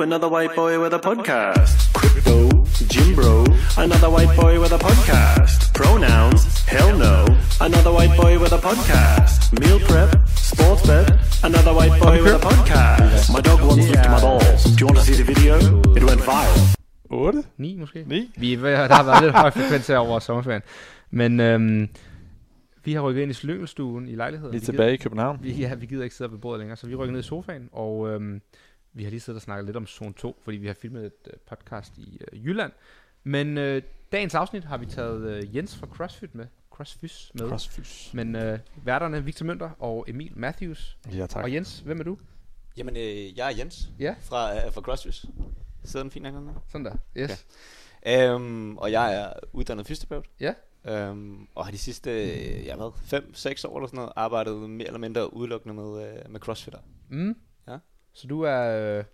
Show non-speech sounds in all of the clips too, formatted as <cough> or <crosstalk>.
Ooh, another white boy with a podcast. Crypto, Jim Bro, another white boy with a podcast. Pronouns, hell no, another white boy with a podcast. Meal prep, sports bet, another white boy with a podcast. My dog once licked my balls. Do you want to see the video? It went viral. 8? 9 måske? 9? Vi, er der har været lidt høj frekvens her over sommerferien. Men øhm, vi har rykket ind i slyngelstuen i lejligheden. Vi er Vi tilbage i København. Gider, vi, ja, vi gider ikke sidde ved bordet længere, så vi rykker ned i sofaen, og øhm, vi har lige siddet og snakket lidt om Zone 2, fordi vi har filmet et øh, podcast i øh, Jylland. Men øh, dagens afsnit har vi taget øh, Jens fra CrossFit med. CrossFit med. Crossfys. Men øh, værterne Victor Mønter og Emil Matthews. Ja, tak. Og Jens, hvem er du? Jamen, øh, jeg er Jens Ja. fra, øh, fra CrossFit. Sidder den fint nok dernede? Sådan der. Yes. Okay. Øhm, og jeg er uddannet fysioterapeut. Ja. Øhm, og har de sidste, jeg ved, 5-6 år eller sådan noget, arbejdet mere eller mindre udelukkende med, øh, med crossfitter. Mm. Så du er, øh,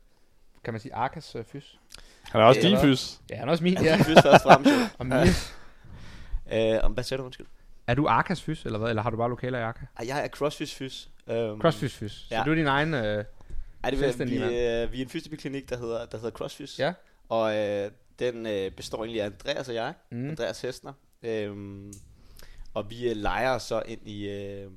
kan man sige, Arkas øh, fys? Han er også din fys. Ja, han er også min, Ja. Fys først og fremmest. <laughs> jo. Og min. øh, om hvad sagde du, undskyld? Er du Arkas fys, eller hvad? Eller har du bare lokaler i Arka? Ej, jeg er CrossFit fys. Øhm, CrossFit fys. Så ja. du er din egen... Øh, er det, vi, selvstændig mand. øh, vi er en fysioterapiklinik, der hedder, der hedder CrossFit. ja. Og øh, den øh, består egentlig af Andreas og jeg. Mm. Andreas Hestner. Øhm, og vi øh, leger så ind i, øh,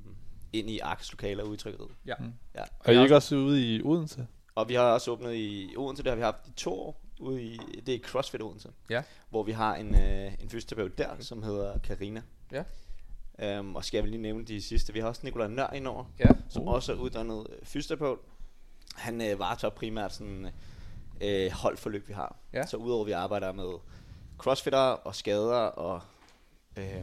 ind i Arkes lokaler ude i trykkeriet. Ja. Mm. Ja. Og I er ikke også ude i Odense? Og vi har også åbnet i Odense, det har vi haft i to år, ude i, det er CrossFit Odense. Ja. Hvor vi har en, øh, en fysioterapeut der, som hedder Karina. Ja. Øhm, og skal jeg lige nævne de sidste. Vi har også Nikolaj Nør indover, Ja. som også er uddannet øh, fysioterapeut. Han øh, varetager primært sådan øh, holdforløb, vi har. Ja. Så udover at vi arbejder med crossfitter og skader og øh,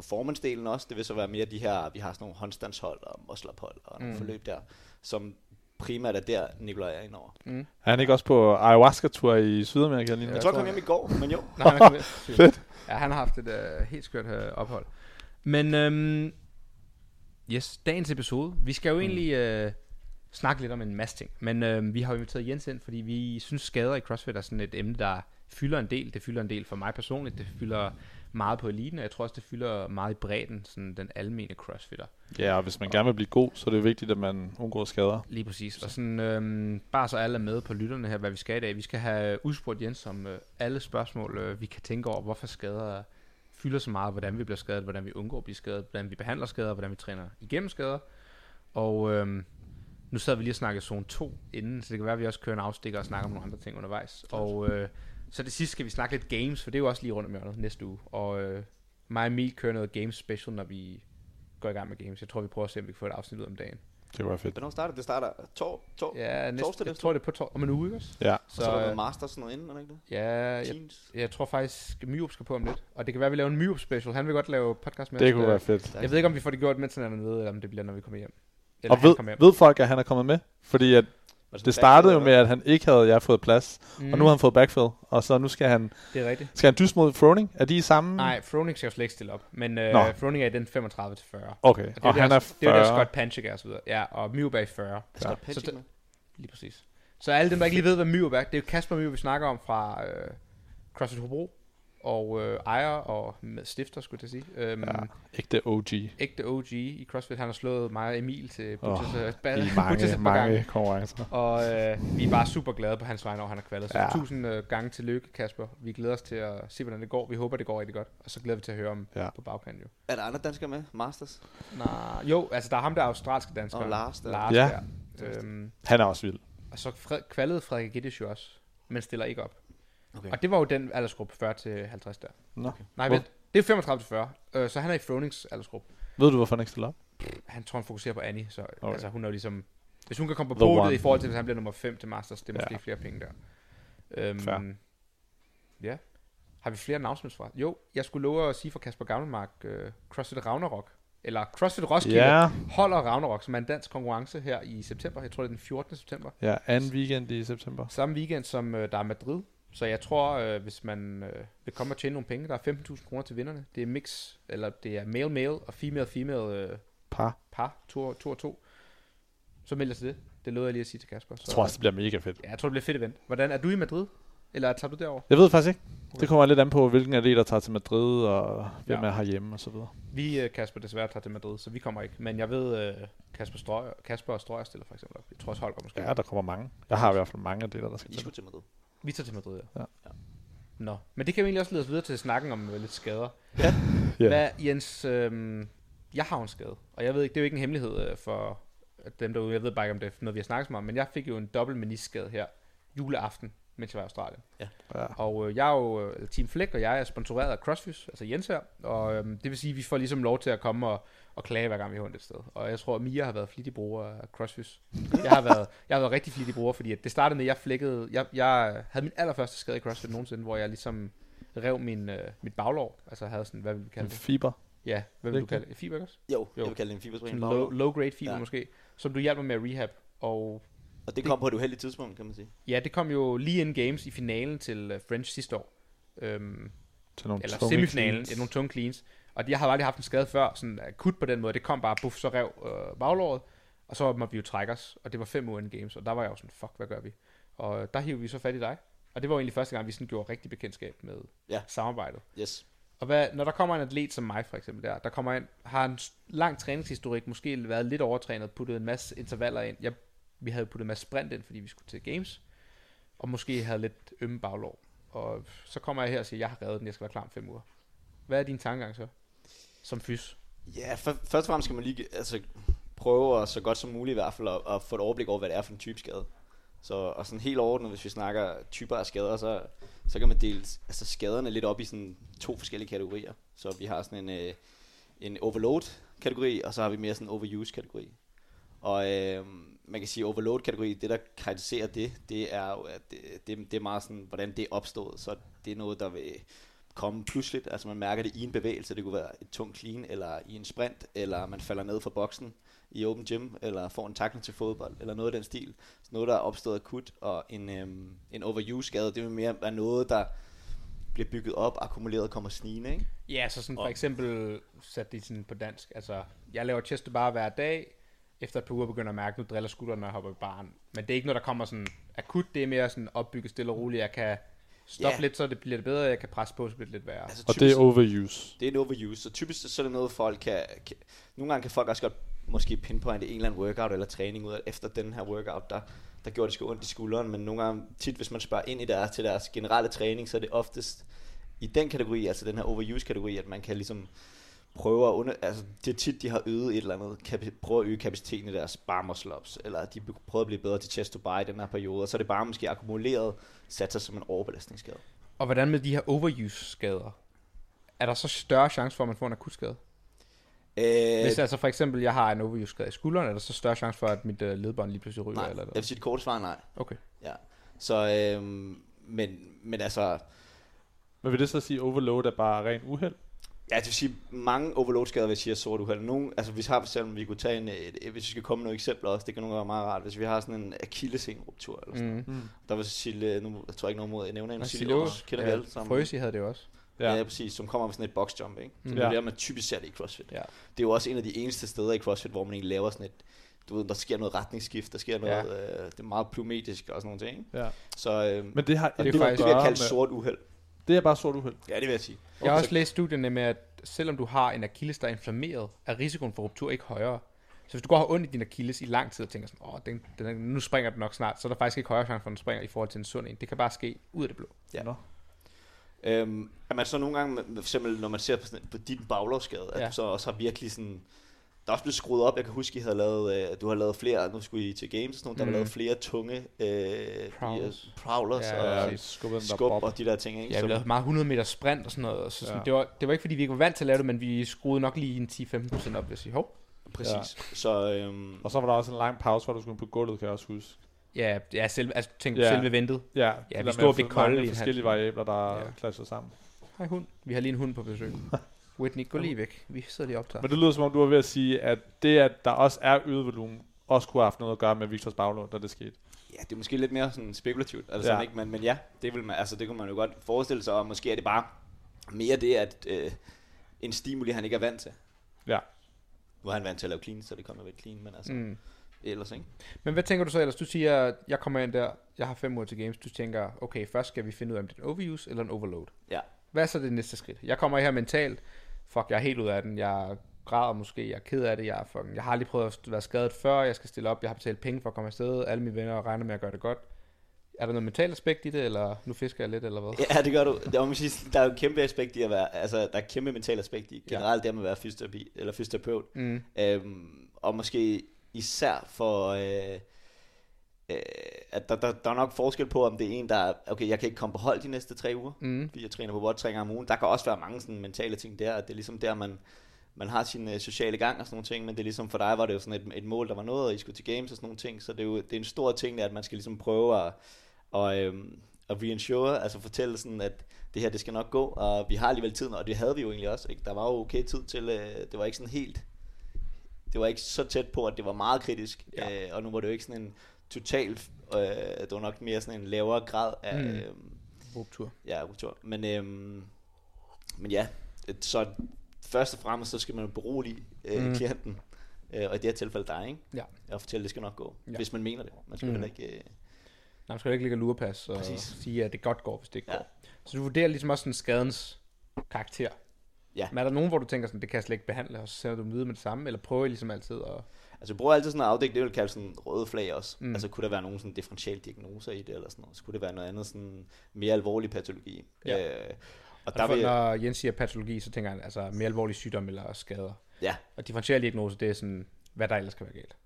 performance-delen også, det vil så være mere de her, vi har sådan nogle håndstandshold og muscle-up-hold og nogle Mm. forløb der, som primært er der, Nikolaj er indover. Mm. Er han ikke også på ayahuasca-tur i Sydamerika lige nu? Jeg tror, jeg kom hjem i går, men jo. Nej, han er kommet. <laughs> Fedt. Ja, han har haft et øh, helt skørt øh, ophold. Men, øhm, yes, dagens episode. Vi skal jo egentlig øh, snakke lidt om en masse ting. Men øh, vi har jo inviteret Jens ind, fordi vi synes, skader i CrossFit er sådan et emne, der fylder en del. Det fylder en del for mig personligt. Det fylder meget på eliten, og jeg tror også, det fylder meget i bredden, sådan den almene crossfitter. Ja, og hvis man gerne vil blive god, så er det vigtigt, at man undgår skader. Lige præcis. Og sådan, øhm, bare så alle er med på lytterne her, hvad vi skal i dag. Vi skal have udspurgt Jens om øh, alle spørgsmål, øh, vi kan tænke over, hvorfor skader fylder så meget, hvordan vi bliver skadet, hvordan vi undgår at blive skadet, hvordan vi behandler skader, hvordan vi træner igennem skader. Og øhm, nu sad vi lige og snakkede zone 2 inden, så det kan være, at vi også kører en afstikker og snakker om nogle andre ting undervejs. Og øh, så det sidste skal vi snakke lidt games, for det er jo også lige rundt om hjørnet næste uge. Og øh, mig og Emil kører noget games special, når vi går i gang med games. Jeg tror, vi prøver at se, om vi kan få et afsnit ud om dagen. Det være fedt. Hvornår starter det? Starter tor, tor, Ja, næste, Torsdag jeg tror, det er på tor- om en uge, ikke også? Ja. og så, er der noget master sådan noget inden, er det ikke det? Ja, jeg, Teams. jeg tror faktisk, Myup skal på om lidt. Og det kan være, at vi laver en Myup special. Han vil godt lave podcast med Det os. kunne Øh, være fedt. Jeg ved ikke, om vi får det gjort, mens han er dernede, eller om det bliver, når vi kommer hjem. Eller Og ved, kommer hjem. ved folk, at han er kommet med? Fordi at Sådan det startede jo med, at han ikke havde jeg fået plads. Mm, Og nu har han fået backfill. Og så nu skal han, Det er rigtigt. skal han dyst mod Froning. Er de i samme? Nej, Froning skal jo slet ikke stille op. Men øh, Nå. Froning er i den 35 til 40. Okay, Og, det og han der, er Det er jo der 40. Scott Panchik er og så videre. Ja, og er i 40. Er Scott Ja. Penchik Så? Lige præcis. Så alle dem, der ikke lige ved, hvad er, det er jo Kasper Myup, vi snakker om fra øh, CrossFit Hobro. Og øh, ejer og med stifter, skulle jeg sige. Øhm, Ja, ikke OG. ægte OG i CrossFit. Han har slået mig og Emil til Butchers, oh, I Butchers mange, et par gange. mange konkurrencer. Og øh, vi er bare super glade på hans vegne, når han er kvalet. Så Ja. tusind øh, gange til lykke, Kasper. Vi glæder os til at se, hvordan det går. Vi håber, det går rigtig godt. Og så glæder vi til at høre om Ja. på bagkanten jo. Er der andre danskere med? Masters? Nej, jo, altså der er ham, der er australske dansker. Og Lars der. Lars Ja. der. Øhm, Han er også vild. og så fred, kvalede Frederik Gittisch jo også, men stiller ikke op. Okay. Og det var jo den aldersgruppe 40 til 50 der. Nå. Nej, Hvor- vent. Det er 35 til 40. Øh, så han er i Fronings aldersgruppe. Ved du, hvorfor han ikke stiller op? Han tror, han fokuserer på Annie, så Okay. okay. altså, hun er jo ligesom... Hvis hun kan komme på one. i forhold til, hvis han bliver nummer 5 til Masters, det er måske Ja. flere penge der. Øhm, Fair. Ja. Har vi flere announcements fra? Jo, jeg skulle love at sige for Kasper Gammelmark, uh, CrossFit Ragnarok, eller CrossFit Roskilde, Ja, holder Ragnarok, som er en dansk konkurrence her i september. Jeg tror, det er den 14. september. ja, anden weekend i september. Samme weekend som uh, der er Madrid. Så jeg tror, uh, hvis man uh, vil komme og tjene nogle penge, der er 15.000 kroner til vinderne. Det er mix, eller det er male-male og female-female uh, Par. par, to, to og to. Så melder til det. Det lovede jeg lige at sige til Kasper. Så, Jeg tror også, det bliver mega fedt. Ja, jeg tror, det bliver fedt event. Hvordan er du i Madrid? Eller tager du derover? Jeg ved faktisk ikke. Det kommer lidt an på, hvilken atlet der tager til Madrid, og hvem Ja. er herhjemme og så videre. Vi, øh, Kasper, desværre tager til Madrid, så vi kommer ikke. Men jeg ved, øh, Kasper, Strøger, Kasper og Strøger stiller for eksempel op. Jeg tror også, Holger måske. Ja, der kommer mange. Jeg har i hvert fald mange atleter, der skal I til. skulle til Madrid. Vi tager til Madrid, ja. Ja. Ja. Nå, men det kan jo egentlig også lede os videre til snakken om øh, lidt skader. Ja. Hvad, Jens, øh, jeg har jo en skade, og jeg ved ikke, det er jo ikke en hemmelighed øh, for dem derude, jeg ved bare ikke, om det er noget, vi har snakket meget om, men jeg fik jo en dobbelt meniskskade her juleaften, mens jeg var i Australien. Ja. Og øh, jeg er jo, øh, Team Flick, og jeg er sponsoreret af CrossFit, altså Jens her, og øh, det vil sige, at vi får ligesom lov til at komme og, og klage, hver gang vi har ondt et sted. Og jeg tror, at Mia har været flittig bruger af CrossFit. Jeg har været, jeg har været rigtig flittig bruger, fordi at det startede med, at jeg flækkede, jeg, jeg havde min allerførste skade i CrossFit nogensinde, hvor jeg ligesom rev min, øh, mit baglår, altså havde sådan, hvad vil vi kalde det? fiber. Ja, hvad vil du kalde det? Fiber, ikke også? Jo, Jo. jeg vil kalde det en fiberspring. Sådan low, low grade fiber ja. Måske, som du hjalp mig med at rehab, og Og det kom på et uheldigt tidspunkt, kan man sige. ja, det kom jo lige inden games i finalen til øh, French sidste år. Øhm, Til nogle eller semifinalen, ja, nogle tunge cleans. Og jeg har aldrig haft en skade før, sådan akut på den måde. Det kom bare, buff, så rev øh, baglåret, og så måtte vi jo trække os. Og det var fem uger games, og der var jeg jo sådan, fuck, hvad gør vi? Og der hiver vi så fat i dig. Og det var jo egentlig første gang, vi sådan gjorde rigtig bekendtskab med Ja. samarbejdet. Yes. Og hvad, når der kommer en atlet som mig for eksempel der, der kommer ind, har en lang træningshistorik, måske været lidt overtrænet, puttet en masse intervaller ind. Jeg, vi havde puttet en masse sprint ind, fordi vi skulle til games, og måske havde lidt ømme baglår. Og så kommer jeg her og siger, jeg har reddet den, jeg skal være klar om fem uger. Hvad er din tankegang så? Som fys? Ja, for, først og fremmest skal man lige altså, prøve at, så godt som muligt i hvert fald at, at få et overblik over, hvad det er for en type skade. Så, og sådan helt overordnet, hvis vi snakker typer af skader, så, så kan man dele altså skaderne lidt op i sådan to forskellige kategorier. Så vi har sådan en, øh, en overload-kategori, og så har vi mere sådan en overuse-kategori. Og øh, man kan sige, overload-kategori, det der karakteriserer det, det er jo, at det, det, det er meget sådan, hvordan det er opstået. Så det er noget, der vil komme pludseligt. Altså man mærker det i en bevægelse. Det kunne være et tungt clean, eller i en sprint, eller man falder ned fra boksen i open gym, eller får en tackling til fodbold, eller noget af den stil. Så noget, der er opstået akut, og en, øhm, en overuse-skade, det vil mere være noget, der bliver bygget op, akkumuleret og kommer snigende, ikke? Ja, så sådan for Og- eksempel, sat det sådan på dansk, altså, jeg laver chest to bar hver dag, efter et par uger begynder at mærke, nu driller skulderen, når jeg hopper i baren. Men det er ikke noget, der kommer sådan akut, det er mere sådan opbygget stille og roligt. Jeg kan stoppe Ja. lidt, så det bliver det bedre, jeg kan presse på, så bliver det lidt værre. Altså, Og det er overuse. Det er en overuse, så typisk så er det noget, folk kan, kan... Nogle gange kan folk også godt måske pinpointe en eller anden workout eller træning ud af, efter den her workout, der, der gjorde det sgu ondt i skulderen, men nogle gange, tit hvis man spørger ind i deres, til deres generelle træning, så er det oftest i den kategori, altså den her overuse-kategori, at man kan ligesom prøve at under, altså det er tit, de har øget et eller andet, kapi, prøve at øge kapaciteten i deres bar muscle ups, eller de prøver at blive bedre til chest to bar i den her periode, og så er det bare måske akkumuleret sat sig som en overbelastningsskade. Og hvordan med de her overuse-skader? Er der så større chance for, at man får en akut skade? Øh, Hvis altså for eksempel, jeg har en overuse-skade i skulderen, er der så større chance for, at mit uh, ledbånd lige pludselig ryger? nej, eller jeg hvad? vil sige det korte svar nej. Okay. Ja. Så, øhm, men, men altså, Men vil det så sige, overload er bare ren uheld? Ja, det vil sige, mange overload-skader, hvis jeg siger sort uheld. Nogle, altså, hvis har for eksempel, vi kunne tage en, et, hvis vi skal komme med nogle eksempler også, det kan nogle gange være meget rart. Hvis vi har sådan en akillessenruptur eller sådan Mm. Mm. Der var Cecilie, nu jeg tror jeg ikke noget mod, jeg nævner en, Cecilie Aas, kender vi alle sammen. Frøsi havde det også. Ja. Ja. ja, præcis, som kommer med sådan et boxjump, ikke? Så Mm. det er Ja. der, man typisk ser det i CrossFit. Ja. Det er jo også en af de eneste steder i CrossFit, hvor man egentlig laver sådan et, du ved, der sker noget retningsskift, der sker noget, Ja. øh, det er meget plyometrisk og sådan nogle ting, ikke? Ja. Så øh, Men det har det er faktisk- at det vil jeg gøre kalde med- sort uheld. Det er bare sort uheld. Ja, det vil jeg sige. Jeg har også læst studierne med, at selvom du har en akilles, der er inflammeret, er risikoen for ruptur ikke højere. Så hvis du går og har ondt i din akilles i lang tid og tænker sådan, åh, den, den, nu springer den nok snart, så er der faktisk ikke højere chance for, at den springer i forhold til en sund en. Det kan bare ske ud af det blå. Ja. Nå. Øhm, er man så nogle gange, for eksempel når man ser på, sådan, på din baglovsskade, at Ja. du så også har virkelig sådan, der er også blevet skruet op, jeg kan huske, I havde lavet, øh, du har lavet flere, nu skulle I til games og sådan noget, der Mm. var lavet flere tunge øh, Prowlers. øh, prowlers Ja, og Ja, skubber den der skub bob. og de der ting, ikke? Ja, vi lavede meget 100 meter sprint og sådan noget. Så sådan, Ja. det, var, det var ikke, fordi vi ikke var vant til at lave det, men vi skruede nok lige en 10-15% op, vil jeg sige. Hov. Præcis. Ja. Så, øhm, Og så var der også en lang pause, hvor du skulle på gulvet, kan jeg også huske. Ja, ja selve, altså, tænk, Ja. selve ventet. Ja, Ja, det vi stod og få kolde mange i forskellige variabler, der Ja. ja. klasser sammen. Hej hund. Vi har lige en hund på besøg. <laughs> Whitney, gå lige væk. Vi sidder lige og optager. Men det lyder som om, du var ved at sige, at det, at der også er øget volumen, også kunne have haft noget at gøre med Victors baglån, da det skete. ja, det er måske lidt mere sådan spekulativt, altså, Ja. ja. ikke? Men, men ja, det, vil man, altså, det kunne man jo godt forestille sig, og måske er det bare mere det, at øh, en stimuli, han ikke er vant til. Ja. Nu er han vant til at lave clean, så det kommer vel clean, men altså, mm. Mm. ellers, ikke? Men hvad tænker du så ellers? Du siger, jeg kommer ind der, jeg har fem uger til games. Du tænker, okay, først skal vi finde ud af, om det er en overuse eller en overload. Ja. Hvad er så det næste skridt? Jeg kommer her mentalt, fuck, jeg er helt ud af den, jeg græder måske, jeg er ked af det, jeg, er fucking, jeg har aldrig prøvet at være skadet før, jeg skal stille op, jeg har betalt penge for at komme afsted, alle mine venner regner med at gøre det godt. Er der noget mentalt aspekt i det, eller nu fisker jeg lidt, eller hvad? Ja, det gør du. Må man sige, der er jo et kæmpe aspekt i at være, altså der er et kæmpe mental aspekt i generelt det med at være fysioterapi, eller fysioterapeut. Mm. Øhm, og måske især for, øh, øh, at der, der, der er nok forskel på, om det er en, der er, okay, jeg kan ikke komme på hold de næste tre uger, Mm. fordi jeg træner på bot tre gange om ugen. Der kan også være mange sådan mentale ting der, at det er ligesom der, man, man har sin øh, sociale gang og sådan nogle ting, men det er ligesom for dig var det jo sådan et, et mål, der var noget, og I skulle til games og sådan nogle ting, så det er jo det er en stor ting, at man skal ligesom prøve at, og, øhm, at reinsure, altså fortælle sådan, at det her, det skal nok gå, og vi har alligevel tiden, og det havde vi jo egentlig også, ikke? Der var jo okay tid til, øh, det var ikke sådan helt, det var ikke så tæt på, at det var meget kritisk, Ja. øh, og nu var det jo ikke sådan en total, øh, det var nok mere sådan en lavere grad af, Mm. øh, Ruptur. ja, ruptur. Men, øhm, men ja, så først og fremmest, så skal man jo berolige øh, Mm. klienten, øh, og i det her tilfælde dig, ikke? Ja. Og fortælle, at det skal nok gå, Ja. hvis man mener det. Man skal Mm. heller ikke... Øh, Nej, man skal jo ikke ligge og lurepas og Præcis. sige, at det godt går, hvis det ikke Ja. går. Så du vurderer ligesom også sådan skadens karakter. Ja. Men er der nogen, hvor du tænker sådan, det kan jeg slet ikke behandle, og så sender du dem videre med det samme, eller prøver I ligesom altid at... altså, jeg bruger altid sådan en afdæk, det vil kalde sådan røde flag også. Mm. Altså, kunne der være nogle sådan differential diagnoser i det, eller sådan noget? Så kunne det være noget andet sådan mere alvorlig patologi. Ja. Øh, og Der der vil, Når Jens siger patologi, så tænker han altså mere alvorlig sygdom eller skader. ja, Og differentiel diagnose, det er sådan, hvad der ellers kan være galt.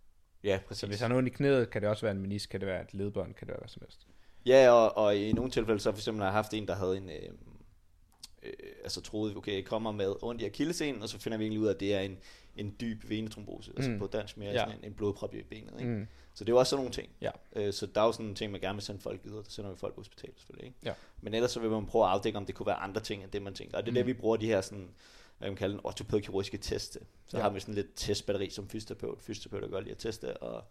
ja, Så præcis. hvis han har ondt i knæet, kan det også være en menisk, kan det være et ledbånd, kan det være hvad som helst. Ja, og, og i nogle tilfælde, så for eksempel har jeg haft en, der havde en, øh, øh, altså troede, okay, jeg kommer med ondt i akillescenen, og så finder vi egentlig ud af, at det er en, en dyb venetrombose, mm. altså Mm. på dansk mere Ja. sådan en, en blodprop i benet. Ikke? Mm. Så det er jo også sådan nogle ting. Ja. Øh, så der er jo sådan nogle ting, man gerne vil sende folk videre, der sender vi folk på hospitalet selvfølgelig. Ikke? Ja. Men ellers så vil man prøve at afdække, om det kunne være andre ting, end det man tænker. Og det er mm. det, vi bruger de her sådan, hvad man kalder en ortopædkirurgiske test til. Så Ja. har vi sådan lidt testbatteri som fysioterapeut. Fysioterapeuter gør lige at teste og,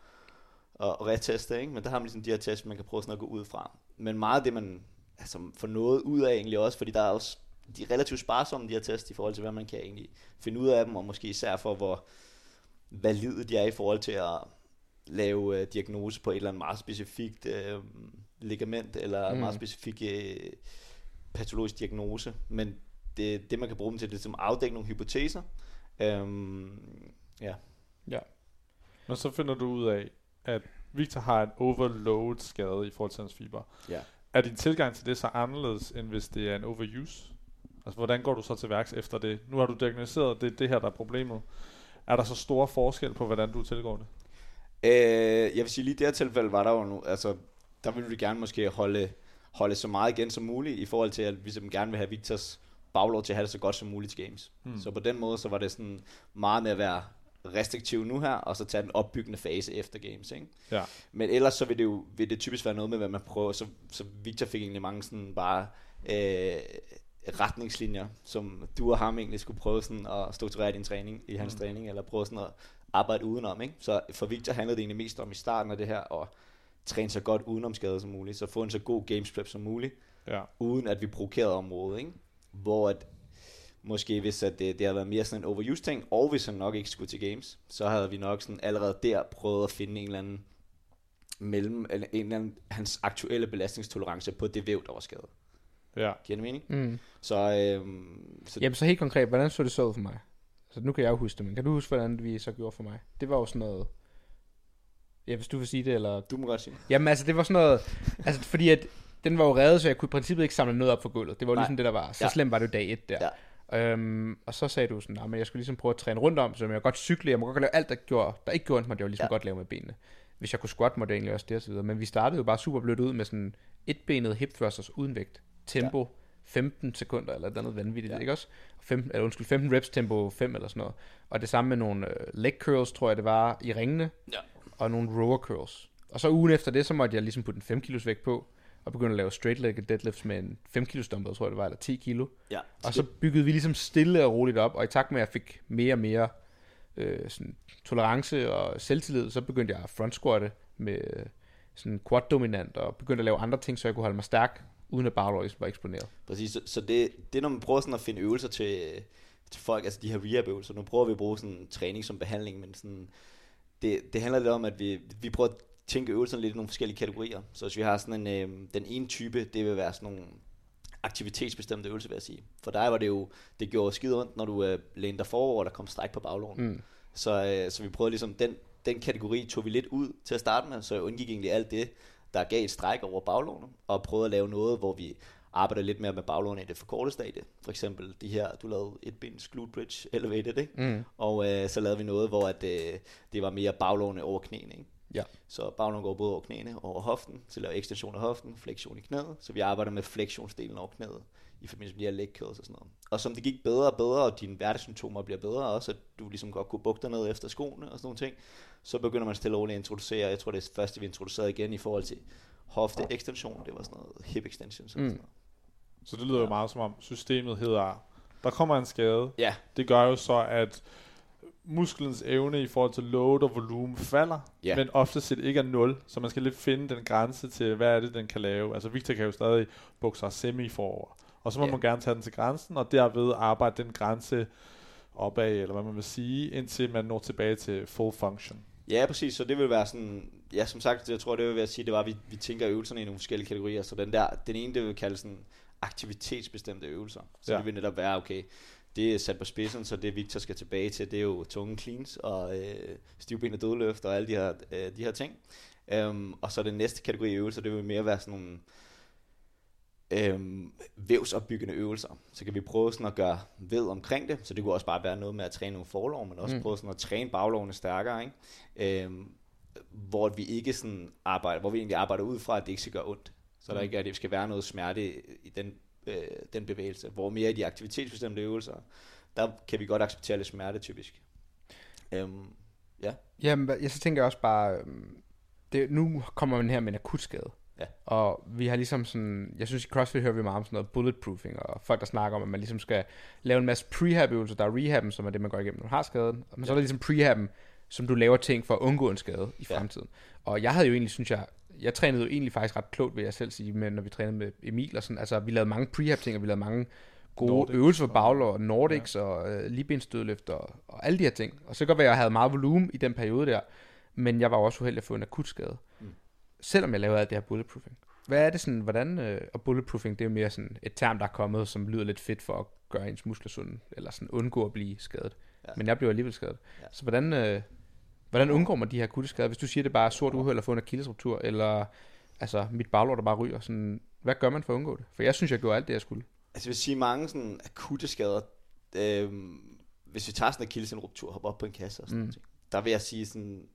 og, og reteste, ikke? men der har man ligesom de her tests, man kan prøve sådan at gå ud fra. Men meget af det, man altså, får noget ud af egentlig også, fordi der er også de er relativt sparsomme, de her tests, i forhold til, hvad man kan egentlig finde ud af dem, og måske især for, hvor valide de er i forhold til at lave øh, diagnose på et eller andet meget specifikt øh, ligament, eller Mm. meget specifik øh, patologisk diagnose. Men det, det, man kan bruge dem til, det er som afdække nogle hypoteser. Øhm, ja. Ja. Men så finder du ud af, at Victor har en overload skade i forhold til hans fiber. Ja. Er din tilgang til det så anderledes, end hvis det er en overuse? Altså, hvordan går du så til værks efter det? Nu har du diagnosticeret, det er det her, der er problemet. Er der så store forskel på, hvordan du tilgår det? Øh, jeg vil sige, lige i det her tilfælde var der jo nu, altså, der ville vi gerne måske holde, holde så meget igen som muligt, i forhold til, at vi simpelthen gerne vil have Victors baglov til at have det så godt som muligt til games. Mm. Så på den måde, så var det sådan meget med at være restriktiv nu her, og så tage den opbyggende fase efter games, ikke? Ja. Men ellers så vil det jo vil det typisk være noget med, hvad man prøver. Så, så Victor fik egentlig mange sådan bare øh, retningslinjer, som du og ham egentlig skulle prøve sådan at strukturere din træning, i hans Mm. træning, eller prøve sådan at arbejde udenom. Ikke? Så for Victor handlede det egentlig mest om i starten af det her, at træne så godt udenom skade som muligt, så få en så god games prep som muligt, Ja. uden at vi provokerede området. Ikke? Hvor at, måske hvis at det, det havde været mere sådan en overuse ting, og hvis han nok ikke skulle til games, så havde vi nok sådan allerede der prøvet at finde en eller anden mellem eller en eller anden, hans aktuelle belastningstolerance på det væv, der var skadet. Ja. Giver det mening? Mm. Så, øhm, så Jamen så helt konkret, hvordan så det så ud for mig? Så nu kan jeg jo huske det, men kan du huske, hvordan vi så gjorde for mig? Det var jo sådan noget... Ja, hvis du vil sige det, eller... du må godt sige. Jamen altså, det var sådan noget... Altså, fordi at den var jo reddet, så jeg kunne i princippet ikke samle noget op for gulvet. Det var jo Nej. ligesom det, der var. Så Ja. slemt var det jo dag et der. Ja. Øhm, og så sagde du sådan, nah, men jeg skulle ligesom prøve at træne rundt om, så jeg må godt cykle, jeg må godt lave alt, der, gjorde, der ikke gjorde ondt, måtte jeg jo ligesom ja. Godt lave med benene. Hvis jeg kunne squat, måtte jeg egentlig også det og så videre. Men vi startede jo bare super blødt ud med sådan etbenet hip thrusters uden vægt. Tempo ja. 15 sekunder, eller et andet vanvittigt, ja. Ja. ikke også? 15, eller undskyld, 15 reps tempo 5 eller sådan noget. Og det samme med nogle øh, leg curls, tror jeg det var, i ringene. Ja. Og nogle rower curls. Og så ugen efter det, så måtte jeg ligesom putte en 5 kilos vægt på, og begynde at lave straight leg deadlifts med en 5 kilo dumbbell, tror jeg det var, eller 10 kilo. Ja. Og så byggede vi ligesom stille og roligt op, og i takt med, at jeg fik mere og mere øh, sådan, tolerance og selvtillid, så begyndte jeg at front squatte med øh, sådan quad dominant, og begyndte at lave andre ting, så jeg kunne holde mig stærk, uden at ligesom var eksponeret. Præcis, så, så det, det er, når man prøver sådan at finde øvelser til, til folk, altså de her rehab-øvelser, nu prøver vi at bruge sådan træning som behandling, men sådan, det, det handler lidt om, at vi, vi prøver at tænke øvelserne lidt i nogle forskellige kategorier. Så hvis vi har sådan en, øh, den ene type, det vil være sådan nogle aktivitetsbestemte øvelser, vil jeg sige. For dig var det jo, det gjorde skide ondt, når du øh, lænede dig forover, og der kom stræk på baglånen. Mm. Så, øh, så vi prøvede ligesom, den, den kategori tog vi lidt ud til at starte med, så jeg undgik egentlig alt det, der gav et stræk over baglånet, og prøvede at lave noget, hvor vi arbejder lidt mere med baglånet i det forkorte stadie. For eksempel de her, du lavede et bens glute bridge <laughs> elevated, ikke? Mm. Og øh, så lavede vi noget, hvor at, øh, det var mere baglånet over knæene, ikke? Ja. Så baglånet går både over knæene og over hoften, så laver ekstension af hoften, flexion i knæet, så vi arbejder med flexionsdelen over knæet i forbindelse med de her leg curls og sådan noget. Og som det gik bedre og bedre, og dine hverdagssymptomer bliver bedre også, at du ligesom godt kunne bukke dig ned efter skoene og sådan nogle ting, så begynder man stille og roligt at introducere, jeg tror det er første vi introducerede igen i forhold til hofte ekstension, det var sådan noget hip extension. Sådan Mm. noget. Så det lyder jo meget som om systemet hedder, der kommer en skade. Ja, Det gør jo så, at musklens evne i forhold til load og volumen falder, Ja. men ofte set ikke er 0, så man skal lidt finde den grænse til, hvad er det, den kan lave. Altså Victor kan jo stadig bukse sig semi forover, og så må Ja. man gerne tage den til grænsen, og derved arbejde den grænse opad, eller hvad man vil sige, indtil man når tilbage til full function. Ja, præcis. Så det vil være sådan, ja, som sagt, jeg tror, det vil være at sige, det var, at vi, vi tænker øvelserne i nogle forskellige kategorier. Så den der, den ene, det vil kalde sådan aktivitetsbestemte øvelser. Så Ja. det vil netop være, okay, det er sat på spidsen, så det Victor skal tilbage til, det er jo tunge cleans og øh, stivben dødløft og alle de her, øh, de her ting. Um, og så den næste kategori øvelser, det vil mere være sådan nogle øhm, vævsopbyggende øvelser. Så kan vi prøve sådan at gøre ved omkring det. Så det kunne også bare være noget med at træne nogle forlov, men også Mm. prøve sådan at træne baglovene stærkere. Ikke? Øhm, hvor vi ikke sådan arbejder, hvor vi egentlig arbejder ud fra, at det ikke skal gøre ondt. Så der Mm. ikke er, at det skal være noget smerte i, den, øh, den bevægelse. Hvor mere i de aktivitetsbestemte øvelser, der kan vi godt acceptere lidt smerte typisk. Øhm, ja. Jamen, jeg så tænker jeg også bare, øhm, det, nu kommer man her med en akut skade. Ja. Og vi har ligesom sådan, jeg synes i CrossFit hører vi meget om sådan noget bulletproofing, og folk der snakker om, at man ligesom skal lave en masse prehab øvelser, der er rehaben, som er det man går igennem, når du har skaden, men så er der ligesom prehaben, som du laver ting for at undgå en skade i Ja. fremtiden. Og jeg havde jo egentlig, synes jeg, jeg trænede jo egentlig faktisk ret klogt, vil jeg selv sige, men når vi trænede med Emil og sådan, altså vi lavede mange prehab ting, og vi lavede mange gode Nordics øvelser for baglår, og Nordics ja. og øh, ligebensdødløft og, og alle de her ting. Og så kan godt være, at jeg havde meget volumen i den periode der, men jeg var også uheldig at få en akut skade. Mm. Selvom jeg lavede alt det her bulletproofing. Hvad er det sådan, hvordan, øh, og bulletproofing, det er jo mere sådan et term, der er kommet, som lyder lidt fedt for at gøre ens muskler sunde, eller sådan undgå at blive skadet. Ja. Men jeg blev alligevel skadet. Ja. Så hvordan, øh, hvordan undgår man de her akutte skader? Hvis du siger, det er bare sort uheld at få en akillesruptur, eller altså mit baglår, der bare ryger, sådan, hvad gør man for at undgå det? For jeg synes, jeg gjorde alt det, jeg skulle. Altså jeg vil sige, mange sådan akutte skader, øhm, hvis vi tager sådan en akillesruptur, hopper op på en kasse og sådan Mm. ting, der vil jeg sige sådan,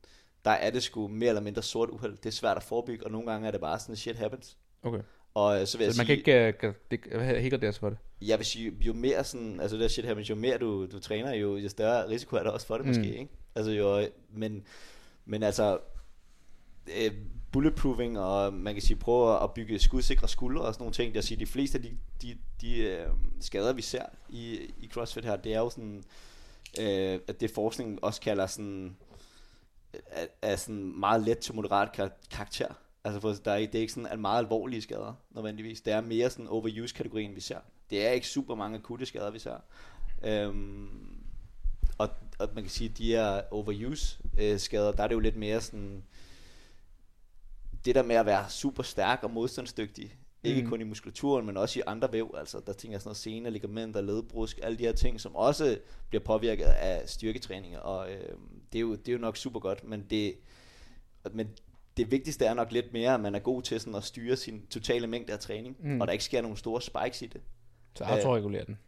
der er det sgu mere eller mindre sort uheld. Det er svært at forebygge, og nogle gange er det bare sådan, shit happens. Okay. Og øh, så vil jeg Så man sige, kan ikke uh, det, hvad helt det for det. jeg vil sige, jo mere sådan, altså det der shit happens, jo mere du, du træner, jo, jo større risiko er der også for det mm. måske, ikke? Altså jo, men, men altså, øh, bulletproofing, og man kan sige, prøve at bygge skudsikre skuldre og sådan nogle ting. Jeg siger, de fleste af de, de, de øh, skader, vi ser i, i CrossFit her, det er jo sådan, øh, at det forskning også kalder sådan, er, er sådan meget let til moderat kar- karakter. Altså for der er, ikke- det er ikke sådan meget alvorlige skader nødvendigvis. Det er mere sådan overuse-kategorien, vi ser. Det er ikke super mange akutte skader, vi ser. Øhm, og, og man kan sige, at de her overuse-skader, øh, der er det jo lidt mere sådan, det der med at være super stærk og modstandsdygtig, ikke Mm. kun i muskulaturen, men også i andre væv, altså der tænker jeg sådan noget sene, ligamenter, ledbrusk, alle de her ting, som også bliver påvirket af styrketræning, og øh, det, er jo, det er jo nok super godt, men det, men det vigtigste er nok lidt mere, at man er god til sådan at styre sin totale mængde af træning, Mm. og der ikke sker nogen store spikes i det. Så autoregulere den.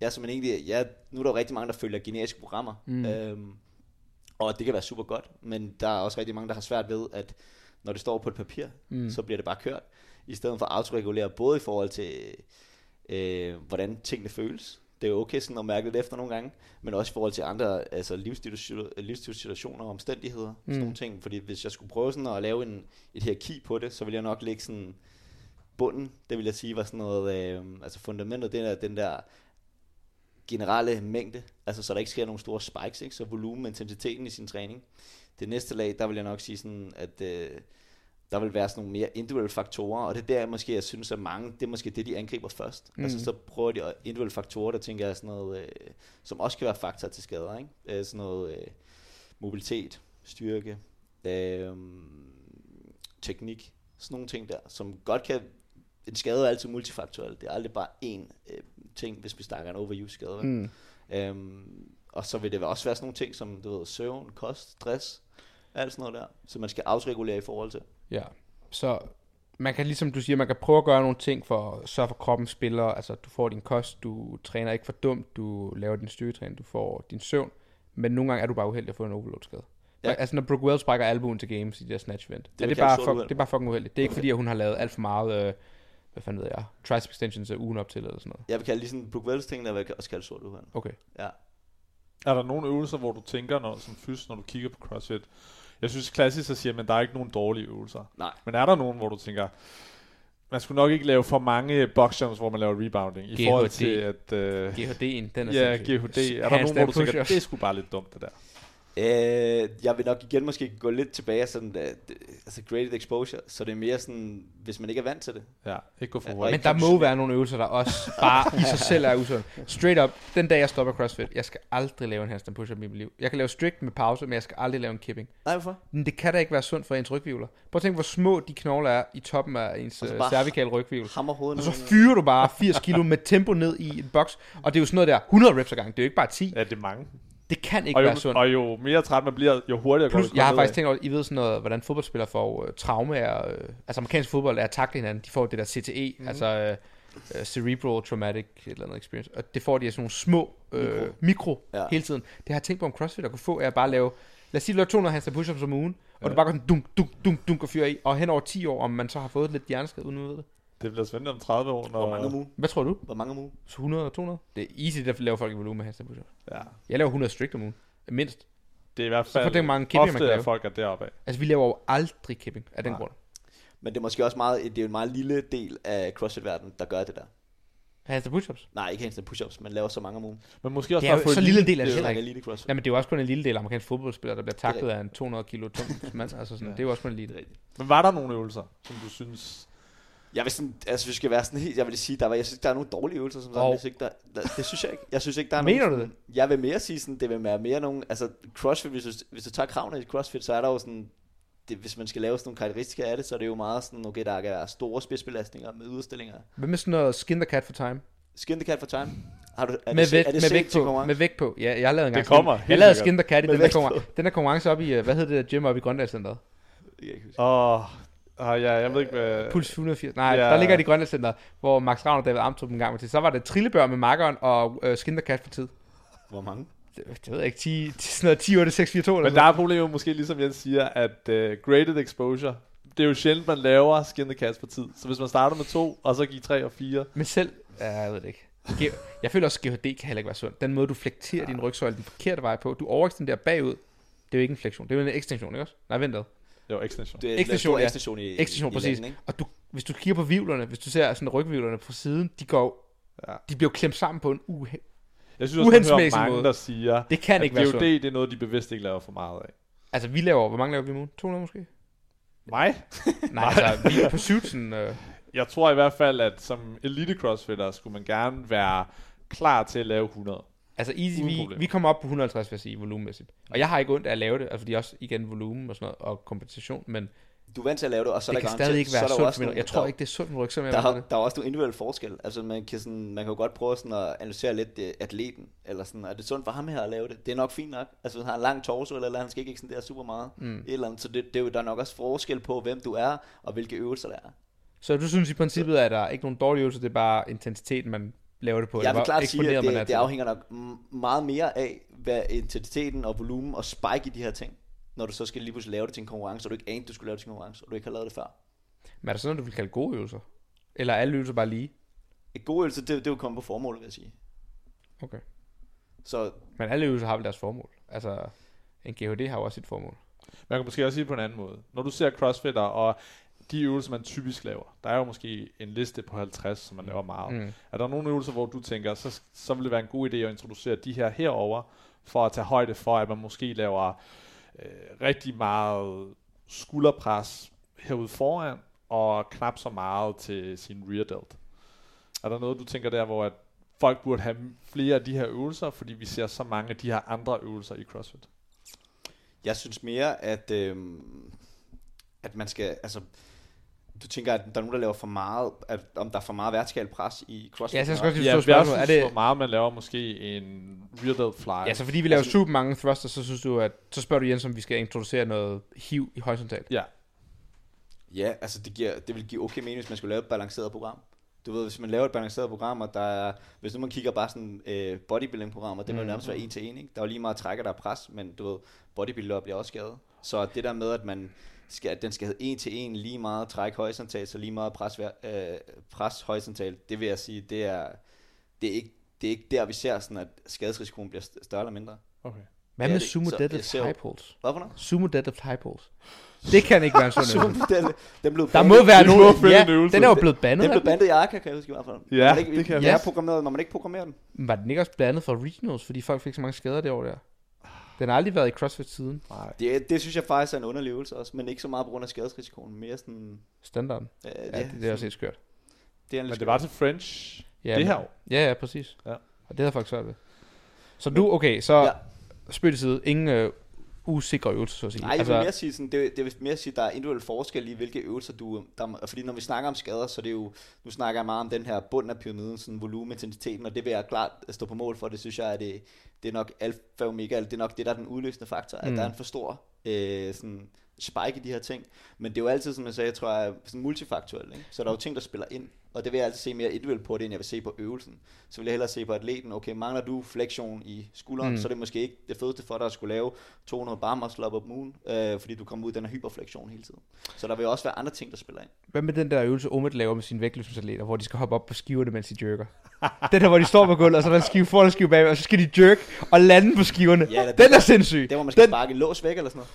Ja, så man egentlig, ja, nu er der jo rigtig mange, der følger generiske programmer, Mm. øhm, og det kan være super godt, men der er også rigtig mange, der har svært ved, at når det står på et papir, mm. så bliver det bare kørt, i stedet for at autoregulere, både i forhold til, øh, hvordan tingene føles, det er jo okay sådan at mærke lidt efter nogle gange, men også i forhold til andre altså livsstilssituationer og omstændigheder, mm. Mm. sådan nogle ting, fordi hvis jeg skulle prøve sådan at lave en, et hierarki på det, så ville jeg nok lægge sådan bunden, det vil jeg sige var sådan noget, øh, altså fundamentet, det er den der generelle mængde, altså så der ikke sker nogle store spikes, ikke? så volumen, intensiteten i sin træning. Det næste lag, der vil jeg nok sige sådan, at øh, der vil være sådan nogle mere individuelle faktorer, og det er der jeg måske, jeg synes, at mange, det er måske det, de angriber først. Mm. Altså så prøver de at- individuelle faktorer, der tænker jeg sådan noget, øh, som også kan være faktor til skader, ikke? Øh, sådan noget øh, mobilitet, styrke, øh, teknik, sådan nogle ting der, som godt kan, en skade er altid multifaktuel, det er aldrig bare én øh, ting, hvis vi snakker en overuse skade. Mm. Øhm, og så vil det også være sådan nogle ting, som du ved, søvn, kost, stress, alt sådan noget der, så man skal afregulere i forhold til. Ja, så man kan ligesom du siger, man kan prøve at gøre nogle ting for at sørge for at kroppen spiller, altså du får din kost, du træner ikke for dumt, du laver din styrketræning, du får din søvn, men nogle gange er du bare uheldig at få en overload skade. Ja. Altså når Brooke Wells brækker albuen til games i det der snatch event, vil er det, bare fuck, uheld. det er bare fucking uheldigt. Det er ikke fordi, at hun har lavet alt for meget, øh, hvad fanden ved jeg, tricep extensions øh, ugen op til eller sådan noget. Jeg vil kalde lige sådan Brooke Wells ting, der vil jeg også kalde sort uheld. Okay. Ja. Er der nogle øvelser, hvor du tænker, når, som fys, når du kigger på CrossFit? Jeg synes klassisk, så siger man, at der er ikke nogen dårlige øvelser. Nej. Men er der nogen, hvor du tænker, man skulle nok ikke lave for mange box jumps, hvor man laver rebounding, i GHD. forhold til at... Øh, GHD'en, den er ja. GHD. Er der nogen, hvor du tænker, det er sgu bare lidt dumt, det der? Øh, jeg vil nok igen måske gå lidt tilbage sådan, uh, altså graded exposure, så det er mere sådan, hvis man ikke er vant til det. Ja, ikke gå for hurtigt. Men der må være nogle øvelser, der også bare i sig selv er usunde. Straight up, den dag jeg stopper CrossFit, jeg skal aldrig lave en handstand push-up i mit liv. Jeg kan lave strict med pause, men jeg skal aldrig lave en kipping. Nej, hvorfor? Men det kan da ikke være sundt for ens rygvivler. Prøv at tænke, hvor små de knogler er i toppen af ens Og så uh, bare cervical rygvivl. Hammer hovedet Og så fyrer du bare 80 kilo med tempo ned i en boks. Og det er jo sådan noget der, 100 reps ad gang. Det er jo ikke bare 10. Ja, det er mange. Det kan ikke Og være jo, sundt. og jo mere træt man bliver, jo hurtigere går Plus, det jeg har faktisk tænkt over, I ved sådan noget, hvordan fodboldspillere får øh, traumer. Øh, altså amerikansk fodbold er at takle hinanden. De får det der CTE, mm. altså øh, øh, Cerebral Traumatic et eller andet experience. Og det får de af sådan nogle små øh, mikro, mikro Ja. ja. hele tiden. Det har jeg tænkt på, om CrossFit at kunne få, er at bare lave, lad os sige, du laver 200 handstand push-ups om ugen, og ja. du bare går sådan dunk, dunk, dunk, dunk og fyrer i, og hen over 10 år, om man så har fået lidt hjerneskade, uden at vide det. Det bliver spændende om 30 år, når... Hvor mange om ugen? Hvad tror du? Hvor mange om ugen? 100 og 200? Det er easy, der laver folk i volumen med handstand push-ups. Ja, Jeg laver 100 strict om ugen. Mindst. det er i hvert fald det mange kipping, man ofte, kan at lave. folk er deroppe af. Altså, vi laver jo aldrig kipping af den Nej. grund. Men det er måske også meget, det er jo en meget lille del af CrossFit-verdenen, der gør det der. Handstand push-ups? Nej, ikke handstand push-ups, men laver så mange om ugen. Men måske også Det er bare jo så lille en del af det det er heller ikke. CrossFit. Jamen, det er jo også kun en lille del af amerikansk fodboldspillere, der bliver taklet af en 200 kilo tung mand. Altså sådan, Ja. det er jo også kun en lille. er rigtigt. Men var der nogle øvelser, som du synes... Jeg vil sådan, altså, hvis vi skal være sådan helt, jeg vil sige, der, var, jeg synes, der er nogle dårlige øvelser, som sådan, hvis ikke der, der, det synes jeg ikke. Jeg synes ikke, der er Mener nogen, du sådan, Jeg vil mere sige sådan, det vil være mere nogle, altså CrossFit, hvis du, hvis du tager kravene i CrossFit, så er der jo sådan, det, hvis man skal lave sådan nogle karakteristika af det, så er det jo meget sådan, okay, der kan være store spidsbelastninger med udstillinger. Hvad med sådan noget skin the cat for time? Skin the cat for time. Har du, er med, det, vægt, er det med vægt på. Med vægt på. Ja, jeg har lavet en gang. Det kommer, Jeg lavede skin the cat i den der, konkurrence, den der konkurrence op i, hvad hedder det, gym op i Grønlandscenteret? Jeg kan ikke huske. Åh, oh, ja, jeg ved ikke, hvad... Puls 180. Nej, Ja. der ligger det i Grønlandscenteret, hvor Max Ravn og David Amtrup en gang var til. Så var det trillebør med makkeren og øh, skin the cat for tid. Hvor mange? Det, det ved jeg ikke, 10, sådan noget 10, 8, 6, 4, 2 eller Men der er problemet måske, ligesom Jens siger, at uh, graded exposure, det er jo sjældent, man laver skin the cats på tid. Så hvis man starter med to, og så giver tre og fire, Men selv, ja, jeg ved det ikke. Jeg føler også, at GHD kan heller ikke være sundt. Den måde, du flekterer din rygsøjle den forkerte vej på. Du overekstenderer bagud. Det er jo ikke en flektion. Det er jo en ekstension, ikke også? Nej, vent ad. Jo, extension. Det er Ekstension, ja. ekstension i, Ekstension, i, præcis. I ikke? Og du, hvis du kigger på vivlerne, hvis du ser sådan rygvivlerne på siden, de går, Ja. de bliver klemt sammen på en uhe. Jeg synes også, man hører mange, måde. der siger, Det kan at ikke være sundt. det er noget, de bevidst ikke laver for meget af. Altså, vi laver, hvor mange laver vi om ugen? 200 måske? Mig? <laughs> Nej, altså, vi er på syv sådan, øh, Jeg tror i hvert fald, at som elite crossfitter skulle man gerne være klar til at lave 100. Altså easy, Uden vi, problem. vi kommer op på 150, vil jeg sige, volumenmæssigt. Og jeg har ikke ondt af at lave det, altså fordi også igen volumen og sådan noget, og kompensation, men Du er vant til at lave det, og så er det der kan stadig ikke være der sundt nogle- Jeg tror der- ikke, det er sundt min ryg, som jeg Der, det. der er også nogle individuelle forskel. Altså man kan, sådan, man kan jo godt prøve sådan at analysere lidt uh, atleten, eller sådan, er det sundt for ham her at lave det? Det er nok fint nok. Altså han har en lang torso, eller, eller han skal ikke ekstendere super meget. Mm. Et eller andet. Så det, det, er jo, der er nok også forskel på, hvem du er, og hvilke øvelser der er. Så du synes i princippet, at der er ikke nogen dårlige øvelser, det er bare intensiteten, man laver det på? Jeg vil klart sige, at det, til det afhænger nok meget mere af, hvad intensiteten og volumen og spike i de her ting, når du så skal lige pludselig lave det til en konkurrence, og du ikke anede, du skulle lave det til en konkurrence, og du ikke har lavet det før. Men er der sådan noget, du vil kalde gode øvelser? Eller er alle øvelser bare lige? Et god øvelse, det, det er jo kommet på formålet, vil jeg sige. Okay. Så Men alle øvelser har vel deres formål. Altså, en GHD har jo også sit formål. Man kan måske også sige det på en anden måde. Når du ser crossfitter og de øvelser, man typisk laver, der er jo måske en liste på 50, som man laver meget. Mm. Er der nogle øvelser, hvor du tænker, så, så vil det være en god idé at introducere de her herover for at tage højde for, at man måske laver øh, rigtig meget skulderpres herude foran, og knap så meget til sin rear delt. Er der noget, du tænker der, hvor at folk burde have flere af de her øvelser, fordi vi ser så mange af de her andre øvelser i CrossFit? Jeg synes mere, at, øh, at man skal, altså, du tænker, at der er nogen, der laver for meget, at, om der er for meget vertikal pres i CrossFit. Ja, så jeg skal også lige Ja, forstå spørgsmålet. Er det, hvor meget man laver måske en real dead fly. ja, så fordi vi laver Altså- super mange thrusters, så synes du, at så spørger du Jens, om vi skal introducere noget hiv i horisontalt. ja. Ja, altså det, giver, det vil give okay mening, hvis man skulle lave et balanceret program. Du ved, hvis man laver et balanceret program, og der er, hvis nu man kigger bare sådan øh, bodybuilding-programmer, det vil Mm. jo nærmest være en til en, ikke? Der er jo lige meget trækker, der er pres, men du ved, bodybuilder bliver også skadet. Så det der med, at man skal, at den skal have en til en lige meget træk horisontalt, så lige meget pres, øh, pres horisontalt, det vil jeg sige, det er, det er ikke, det er ikke der, vi ser sådan, at skadesrisikoen bliver st- større eller mindre. Okay. Hvad med det- sumo deadlift high pulse? Hvad for noget? Sumo deadlift high pulse. Det kan ikke være sådan <laughs> øvelse. den, den blev Der må være <laughs> nogen... Ja, den er jo blevet bandet. Den er blev bandet i Arca, kan jeg huske i hvert fald. Ja, man ikke, det kan jeg ja, programmeret, må man ikke programmere den? Var den ikke også blandet for regionals, fordi folk fik så mange skader det år der? Den har aldrig været i CrossFit siden. Nej. Det, det synes jeg faktisk er en underlig øvelse også, men ikke så meget på grund af skadesrisikoen. Mere sådan... Standarden. Øh, Ja, det, det er også helt skørt. det er en Men lidt det var til French Ja, det men- her år. Ja, ja, præcis. Ja. Og det havde jeg faktisk svært ved. Så du, okay, så Ja. ja. spil til side. Ingen øh, usikre øvelser, så at sige. Nej, jeg vil mere sige, sådan, det, er- det vil mere sige, at der er individuel forskel i, hvilke øvelser du... Der, fordi når vi snakker om skader, så er det jo... Nu snakker jeg meget om den her bund af pyramiden, sådan volumen, intensiteten, og det vil jeg klart stå på mål for. Det synes jeg, at det, det er nok alfa og omega, det er nok det, der er den udløsende faktor, at Mm. der er en for stor øh, sådan, spike i de her ting. Men det er jo altid, som jeg sagde, jeg tror jeg, sådan multifaktuelt. Ikke? Så der er jo ting, der spiller ind. Og det vil jeg altid se mere individuelt på det, end jeg vil se på øvelsen. Så vil jeg hellere se på atleten, okay, mangler du flexion i skulderen, Mm. så er det måske ikke det fedeste for dig at skulle lave 200 bar muscle up op moon, øh, fordi du kommer ud i den her hyperflexion hele tiden. Så der vil også være andre ting, der spiller ind. Hvad med den der øvelse, Omid laver med sine vægtløftningsatleter, hvor de skal hoppe op på skiverne, mens de jerker? <laughs> den der, hvor de står på gulvet, og så er der skive foran og skive bagved, og så skal de jerk og lande på skiverne. Ja, den det- er sindssyg. Det hvor man skal Den- sparke lås væk eller sådan noget.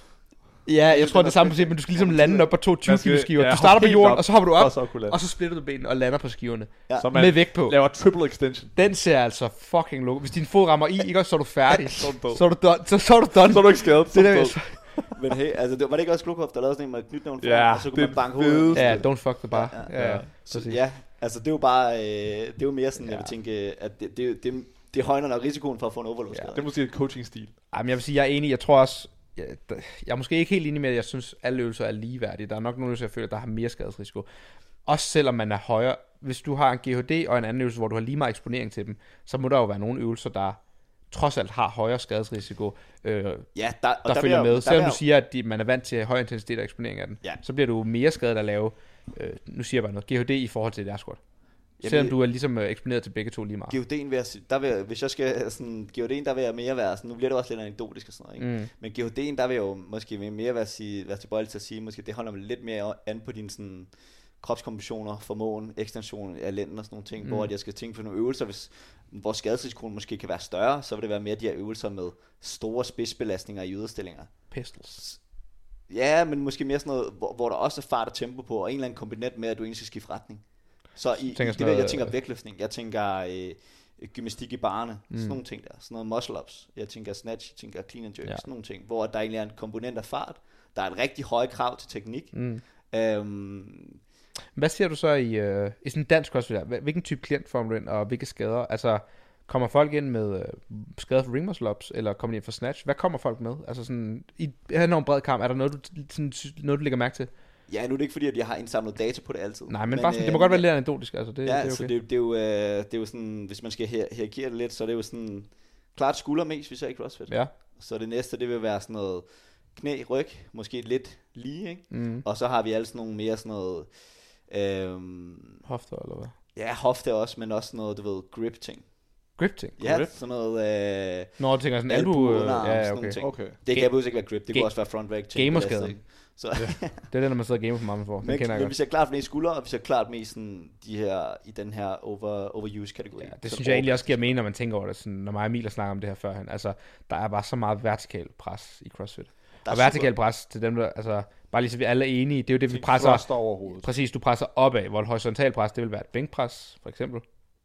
Ja, jeg tror det er samme princip, men du skal ligesom lande op på to 20 Man skal- kilo skiver. ja, Du starter på jorden, og så hopper du op, og så splitter du benene og lander på skiverne. Ja. Så man Med vægt på. laver triple extension. Den ser altså fucking lukket. Hvis din fod rammer i, ikke også, så er du færdig. <laughs> Så er du død. så er du done. Så, så er du done. Så er du ikke skadet. Så det er. Men hey, altså, det, var det ikke også Klukhoff, der lavede sådan en med knytnævn foran, Ja, og så kunne man banke er hovedet? ja, don't fuck the bar. Ja, Ja, ja. Så, ja, altså det er jo bare, øh, det er jo mere sådan, ja. jeg Ja. vil tænke, at det, det, det, det højner nok risikoen for at få en overload skade. Det er måske et coaching-stil. Jamen, jeg vil sige, jeg er enig. Jeg tror også, jeg, der- jeg er måske ikke helt enig med, at jeg synes, at alle øvelser er ligeværdige. Der er nok nogle øvelser, jeg føler, der har mere skadesrisiko. Også selvom man er højere. Hvis du har en GHD og en anden øvelse, hvor du har lige meget eksponering til dem, så må der jo være nogle øvelser, der trods alt har højere skadesrisiko, øh, der, Ja, der, der vil følger jeg- med. der Selvom vil du jeg- siger, at de, man er vant til høj intensitet og eksponering af den, Ja. så bliver du mere skadet at lave, øh, nu siger jeg bare noget, GHD i forhold til et squat. Jamen, Selvom du er ligesom øh, eksponeret til begge to lige meget. GOD'en vil jeg, der vil jeg, hvis jeg skal sådan, GOD'en, der vil jeg mere være sådan, nu bliver det også lidt anekdotisk og sådan noget, ikke? Mm. Men GOD'en, der vil jeg jo måske mere være, sige, være tilbøjelig til at sige, måske det holder lidt mere an på dine sådan, kropskompositioner, formåen, ekstension af lænden og sådan nogle ting, Mm. hvor at jeg skal tænke på nogle øvelser, hvis, hvor skadesrisikoen måske kan være større, så vil det være mere de her øvelser med store spidsbelastninger i yderstillinger. Pistols. Ja, men måske mere sådan noget, hvor, hvor der også er fart og tempo på, og en eller anden kombinat med, at du egentlig skal skifte retning. Så i, tænker i det, der, jeg tænker øh, vægtløftning, jeg tænker øh, gymnastik i barne, mm. Sådan nogle ting der, sådan noget muscle-ups, jeg tænker snatch, jeg tænker clean and jerk, Ja. sådan nogle ting, hvor der egentlig er en komponent af fart, der er et rigtig højt krav til teknik. Mm. Øhm, Hvad ser du så i, øh, i sådan en dansk crossfit Hvilken type klient får du ind, og hvilke skader? Altså, kommer folk ind med øh, skader for ring muscle ups, eller kommer de ind for snatch? Hvad kommer folk med? Altså sådan, i her enormt bred kamp, er der noget, du, sådan, noget, du lægger mærke til? Ja, nu er det ikke fordi, at jeg har indsamlet data på det altid. Nej, men, men bare sådan, det må godt være lidt anekdotisk, altså det, Ja, det er så okay. det, det, er jo, øh, det er jo sådan, hvis man skal her, hierarkere det lidt, så er det jo sådan, klart skulder mest, hvis jeg ikke CrossFit. Ja. Så det næste, det vil være sådan noget knæ, ryg, måske lidt lige, ikke? Mm. Og så har vi alle sådan nogle mere sådan noget, øhm, Hofter, eller hvad? ja, hofte også, men også noget, du ved, grip ting. Grip ting. Ja, Grip? sådan noget, øh, Når du tænker sådan Albu, albu, øh, ja, sådan okay. ting. Okay. det kan jeg ikke være grip, det ga- kunne også være front rack ting. gamerskade. Så, Det er det, når man sidder og gamer for meget for. Den men, kender jeg men godt. vi ser klart mest skuldre, og vi ser klart mest sådan, de her, i den her over, overuse kategori. Ja, det synes jeg egentlig også giver mening, når man tænker over det. Sådan, når mig og Emil har snakket om det her førhen. Altså, der er bare så meget vertikal pres i CrossFit. Der er Og vertikal pres til dem, der, altså, bare lige så vi alle er enige, det er jo det, vi presser. over hovedet. Præcis, du presser opad, hvor et horisontal pres, det vil være et bænkpres, for eksempel.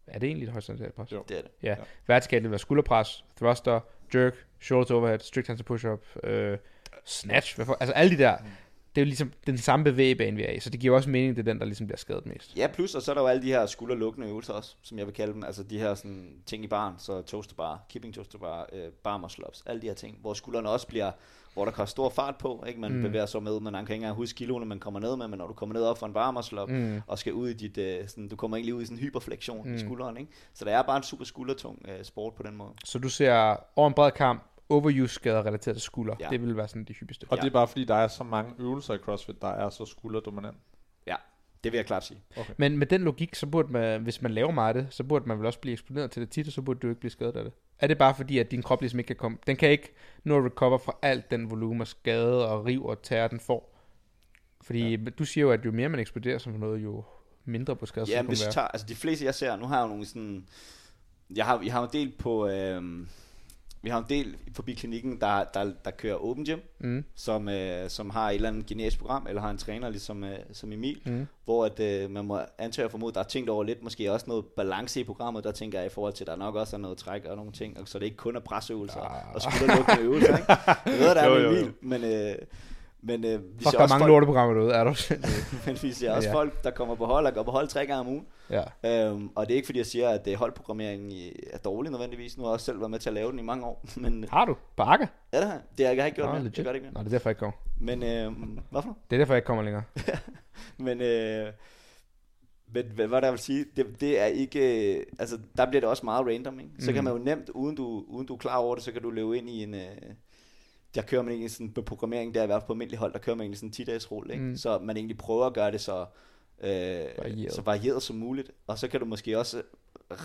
Er det egentlig et horisontalt pres? Jo. Det er det. Ja. Ja. Vertikalt vil være skulderpres, thruster, jerk, shoulder to overhead, strict hands push-up, øh, snatch, hvad for, altså alle de der, det er jo ligesom den samme bevægebane, vi er i, så det giver også mening, det er den, der ligesom bliver skadet mest. Ja, plus, og så er der jo alle de her skulderlukkende øvelser også, som jeg vil kalde dem. Altså de her sådan, ting i baren, så toaster bar, keeping toaster bar, øh, bar muscle ups, alle de her ting, hvor skuldrene også bliver, hvor der kommer stor fart på, ikke? Man Mm. bevæger sig med, man kan ikke engang huske kiloene, man kommer ned med, men når du kommer ned op for en bar muscle up, Mm. og skal ud i dit, øh, sådan, du kommer egentlig ud i sådan en hyperflektion mm. I skulderen, ikke? Så det er bare en super skuldertung øh, sport på den måde. Så du ser over en bred kamp, overuse skader relateret til skulder. Ja. Det vil være sådan de hyppigste. Og Ja. det er bare fordi, der er så mange øvelser i CrossFit, der er så skulderdominant. Det vil jeg klart sige. Men med den logik, så burde man, hvis man laver meget af det, så burde man vel også blive eksponeret til det tit, og så burde du ikke blive skadet af det. Er det bare fordi, at din krop ligesom ikke kan komme... Den kan ikke nå at recover fra alt den volumen og skade og riv og tære, den får. Fordi ja. du siger jo, at jo mere man eksploderer som noget, jo mindre på skade Ja, men hvis vi tager, altså de fleste jeg ser, nu har jeg jo nogle sådan, jeg har, jeg har jo en del på, øhm, vi har en del forbi klinikken, der, der, der kører open gym, Mm. som, øh, som har et eller andet genetisk program, eller har en træner ligesom øh, som Emil, Mm. hvor at, øh, man må antage og formode, der er tænkt over lidt, måske også noget balance i programmet, der tænker jeg i forhold til, at der nok også er noget træk og nogle ting, og så det ikke kun er presøvelser Ah. og skulderlukkende øvelser, ikke? Jeg ved, der er <laughs> Jo, jo, jo. Emil, men, øh, men øh, vi Fuck, ser der er også mange folk, lorteprogrammer derude, er du? <laughs> men vi ser også Ja. folk, der kommer på hold og går på hold tre gange om ugen, ja. Øhm, og det er ikke fordi jeg siger, at øh, holdprogrammeringen er dårlig nødvendigvis. Nu har jeg også selv været med til at lave den i mange år. <laughs> Men øh, Har du? På ja, det har jeg. Det har jeg ikke gjort Nå, mere. Det gør det ikke mere. Nå, det er derfor, jeg ikke kommer. Men, øh, hvorfor? Det er derfor, jeg ikke kommer længere. <laughs> Men, øh, men hvad, hvad der vil sige, det, det er ikke, øh, altså der bliver det også meget random, ikke? Så Mhm. kan man jo nemt, uden du, uden du er klar over det, så kan du løbe ind i en, øh, der kører man egentlig sådan på programmering, der er i hvert fald på almindelig hold, der kører man egentlig sådan en 10-dages rulle, ikke? Mm. Så man egentlig prøver at gøre det så, øh, Varieret. så varieret som muligt, og så kan du måske også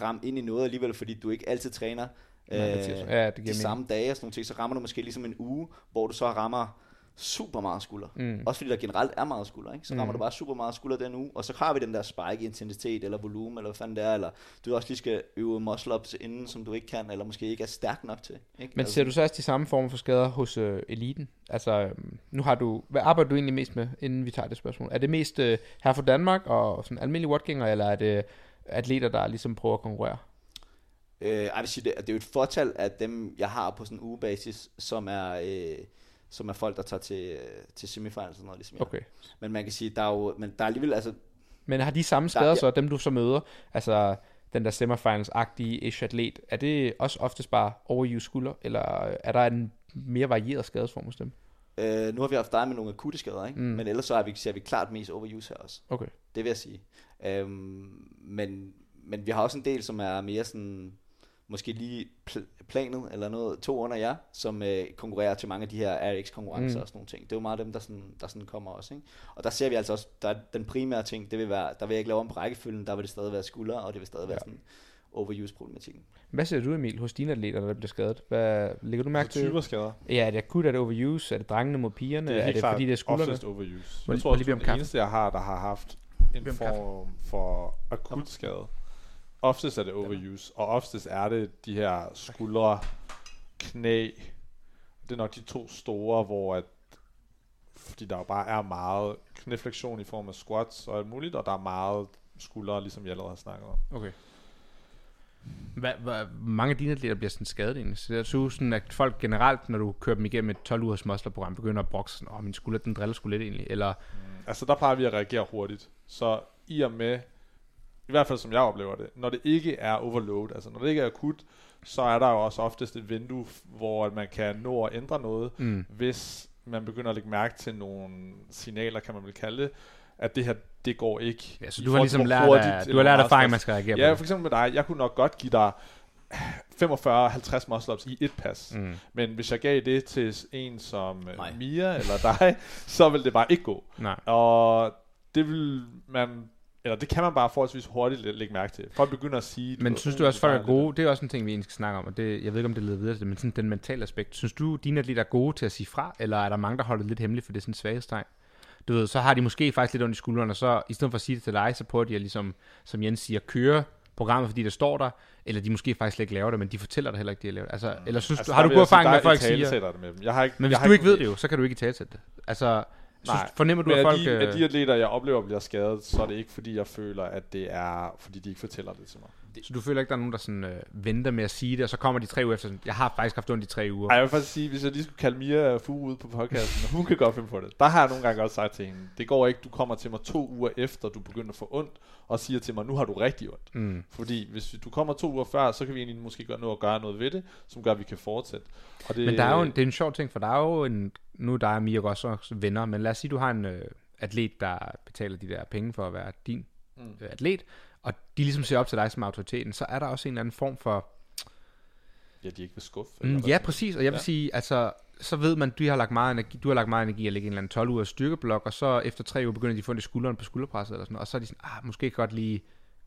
ramme ind i noget alligevel, fordi du ikke altid træner øh, Ja, det de mening. samme dage og sådan nogle ting, så rammer du måske ligesom en uge, hvor du så rammer super meget skulder. Mm. Også fordi der generelt er meget skulder, ikke? så rammer Mm. du bare super meget skulder den uge, og så har vi den der spike i intensitet eller volumen, eller hvad fanden det er, eller du også lige skal øve muscle ups inden, som du ikke kan, eller måske ikke er stærk nok til. Ikke? Men ser du så også de samme former for skader hos øh, eliten? Altså, øhm, nu har du... Hvad arbejder du egentlig mest med, inden vi tager det spørgsmål? Er det mest øh, her for Danmark og sådan almindelige watgænger, eller er det atleter, der ligesom prøver at konkurrere? Øh, jeg vil sige, det, det er jo et fortal af dem, jeg har på sådan en ugebasis, som er, øh, som er folk, der tager til, øh, til semifinals og sådan noget, ligesom jeg. Okay. Men man kan sige, der er jo, men der er alligevel, altså, Men har de samme Der- skader ja. så, dem du så møder? Altså, den der semifinals-agtige ish atlet, er det også oftest bare overuse skulder, eller er der en mere varieret skadesform hos dem? øh, nu har vi haft dig med nogle akutte skader, ikke? Mm. Men ellers så har vi, ser vi klart mest overuse her også. Okay. Det vil jeg sige. Øhm, men, men vi har også en del, som er mere sådan, måske lige pl- planet, eller noget, to under jer, som øh, konkurrerer til mange af de her RX-konkurrencer Mm. og sådan nogle ting. Det er jo meget dem, der sådan, der sådan kommer også. Ikke? Og der ser vi altså også, der er den primære ting, det vil være, der vil jeg ikke lave om på rækkefølgen, der vil det stadig være skuldre, og det vil stadig være Ja. sådan overuse-problematikken. Hvad ser du, Emil, hos dine atleter, der bliver skadet? Hvad, lægger du mærke Altså til? typer skader. Ja, er det akut, er det overuse? Er det drengene mod pigerne? Det er, er helt det klart fordi, det er skuldrene? oftest overuse. Må Jeg tror bede er om den kaffe? eneste, jeg har, der har haft en form for akut skade. Oftest er det overuse, og oftest er det de her skuldre, knæ. Det er nok de to store, hvor at, fordi der jo bare er meget knæflektion i form af squats og alt muligt, og der er meget skuldre, ligesom jeg allerede har snakket om. Okay. Hvad, hvad, mange af dine atleter bliver sådan skadet egentlig. Så jeg synes sådan, at folk generelt, når du kører dem igennem et 12 ugers muskelprogram, begynder at brokse sådan, åh, min skulder, den driller sgu lidt egentlig. Eller, Altså der plejer vi at reagere hurtigt. Så i og med, i hvert fald som jeg oplever det, når det ikke er overload, altså når det ikke er akut, så er der jo også oftest et vindue, hvor man kan nå at ændre noget, mm, hvis man begynder at lægge mærke til nogle signaler, kan man vel kalde det, at det her, det går ikke. ja, så du har ligesom lært, hurtigt du har lært erfaring, man skal reagere Ja, på. for eksempel med dig, jeg kunne nok godt give dig 45-50 muscle-ups i et pas. Mm. Men hvis jeg gav det til en som øh, Nej. Mia eller dig, <laughs> så ville det bare ikke gå. Nej. Og det vil man, eller det kan man bare forholdsvis hurtigt læ- lægge mærke til. Folk begynder at sige... Men synes "Uh, du også, folk er gode? Det er også en ting, vi egentlig skal snakke om, og det, jeg ved ikke, om det leder videre til det, men sådan den mentale aspekt. Synes du, dine atleter er gode til at sige fra, eller er der mange, der holder det lidt hemmeligt, for det er sådan en svaghedstegn? Du ved, så har de måske faktisk lidt ondt i skuldrene, og så i stedet for at sige det til dig, så prøver de at ligesom, som Jens siger, køre programmet, fordi det står der, eller de måske faktisk slet ikke laver det, men de fortæller det heller ikke, de har lavet det. Altså, eller synes Altså, du, har du god erfaring med, at folk siger... det med dem. Jeg har ikke, Men hvis jeg har du ikke ved det jo, så kan du ikke i det. Altså, synes, Nej, fornemmer du, Men at folk... de, øh, de atleter, jeg oplever bliver skadet, så er det ikke fordi, jeg føler, at det er, fordi de ikke fortæller det til mig. Så du føler ikke, der er nogen, der sådan, øh, venter med at sige det, og så kommer de tre uger efter sådan, jeg har faktisk haft ondt i tre uger. Ej, jeg vil faktisk sige, hvis jeg lige skulle kalde Mia Fu ud på podcasten, <laughs> hun kan godt finde på det. Der har jeg nogle gange også sagt til hende, det går ikke, du kommer til mig to uger efter, du begynder at få ondt, og siger til mig, nu har du rigtig ondt. Mm. Fordi hvis du kommer to uger før, så kan vi egentlig måske gøre noget, gøre noget ved det, som gør, at vi kan fortsætte. Og det, Men der er jo en, det er en sjov ting, for der er jo en, nu er dig og Mia også også venner, men lad os sige, du har en øh, atlet, der betaler de der penge for at være din mm. øh, atlet, og de ligesom ser op til dig som autoriteten, så er der også en eller anden form for, Ja, de ikke vil skuffe. mm, ja præcis, og jeg vil Ja. sige, altså, så ved man, du har lagt meget energi, du har lagt meget energi at lægge en eller anden 12 uger styrkeblok, og så efter tre uger begynder de at få det skulderen på skulderpresset, eller sådan, og så er de sådan, ah, måske godt lige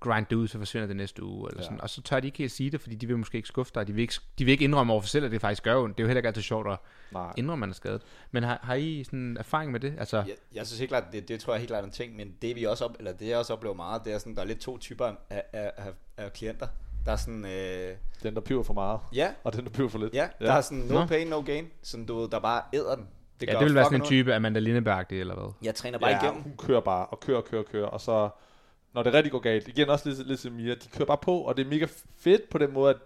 grind det ud, så forsvinder det næste uge, eller Ja. ja. sådan. Og så tør de ikke helt sige det, fordi de vil måske ikke skuffe dig, de vil ikke, de vil ikke indrømme over for selv, at det faktisk gør ondt. Det er jo heller ikke altid sjovt at Nej. indrømme, man er skadet. Men har, har I sådan erfaring med det? Altså, Jeg, jeg synes helt klart, det, det tror jeg helt klart er en ting, men det vi også op, eller det jeg også oplever meget, det er sådan, der er lidt to typer af, af, af, af klienter. Der er sådan, øh, Den, der piver for meget, ja, og den, der piver for lidt. ja, der er sådan no Nå. pain, no gain, sådan du ved, der bare æder den. ja, gør det vil være sådan en type Amanda Lindeberg, det eller hvad? Jeg træner bare ja, igennem. hun kører bare, og kører, kører, kører, og så, når det rigtig går galt, igen også lidt, lidt som Mia, de kører bare på, og det er mega fedt på den måde, at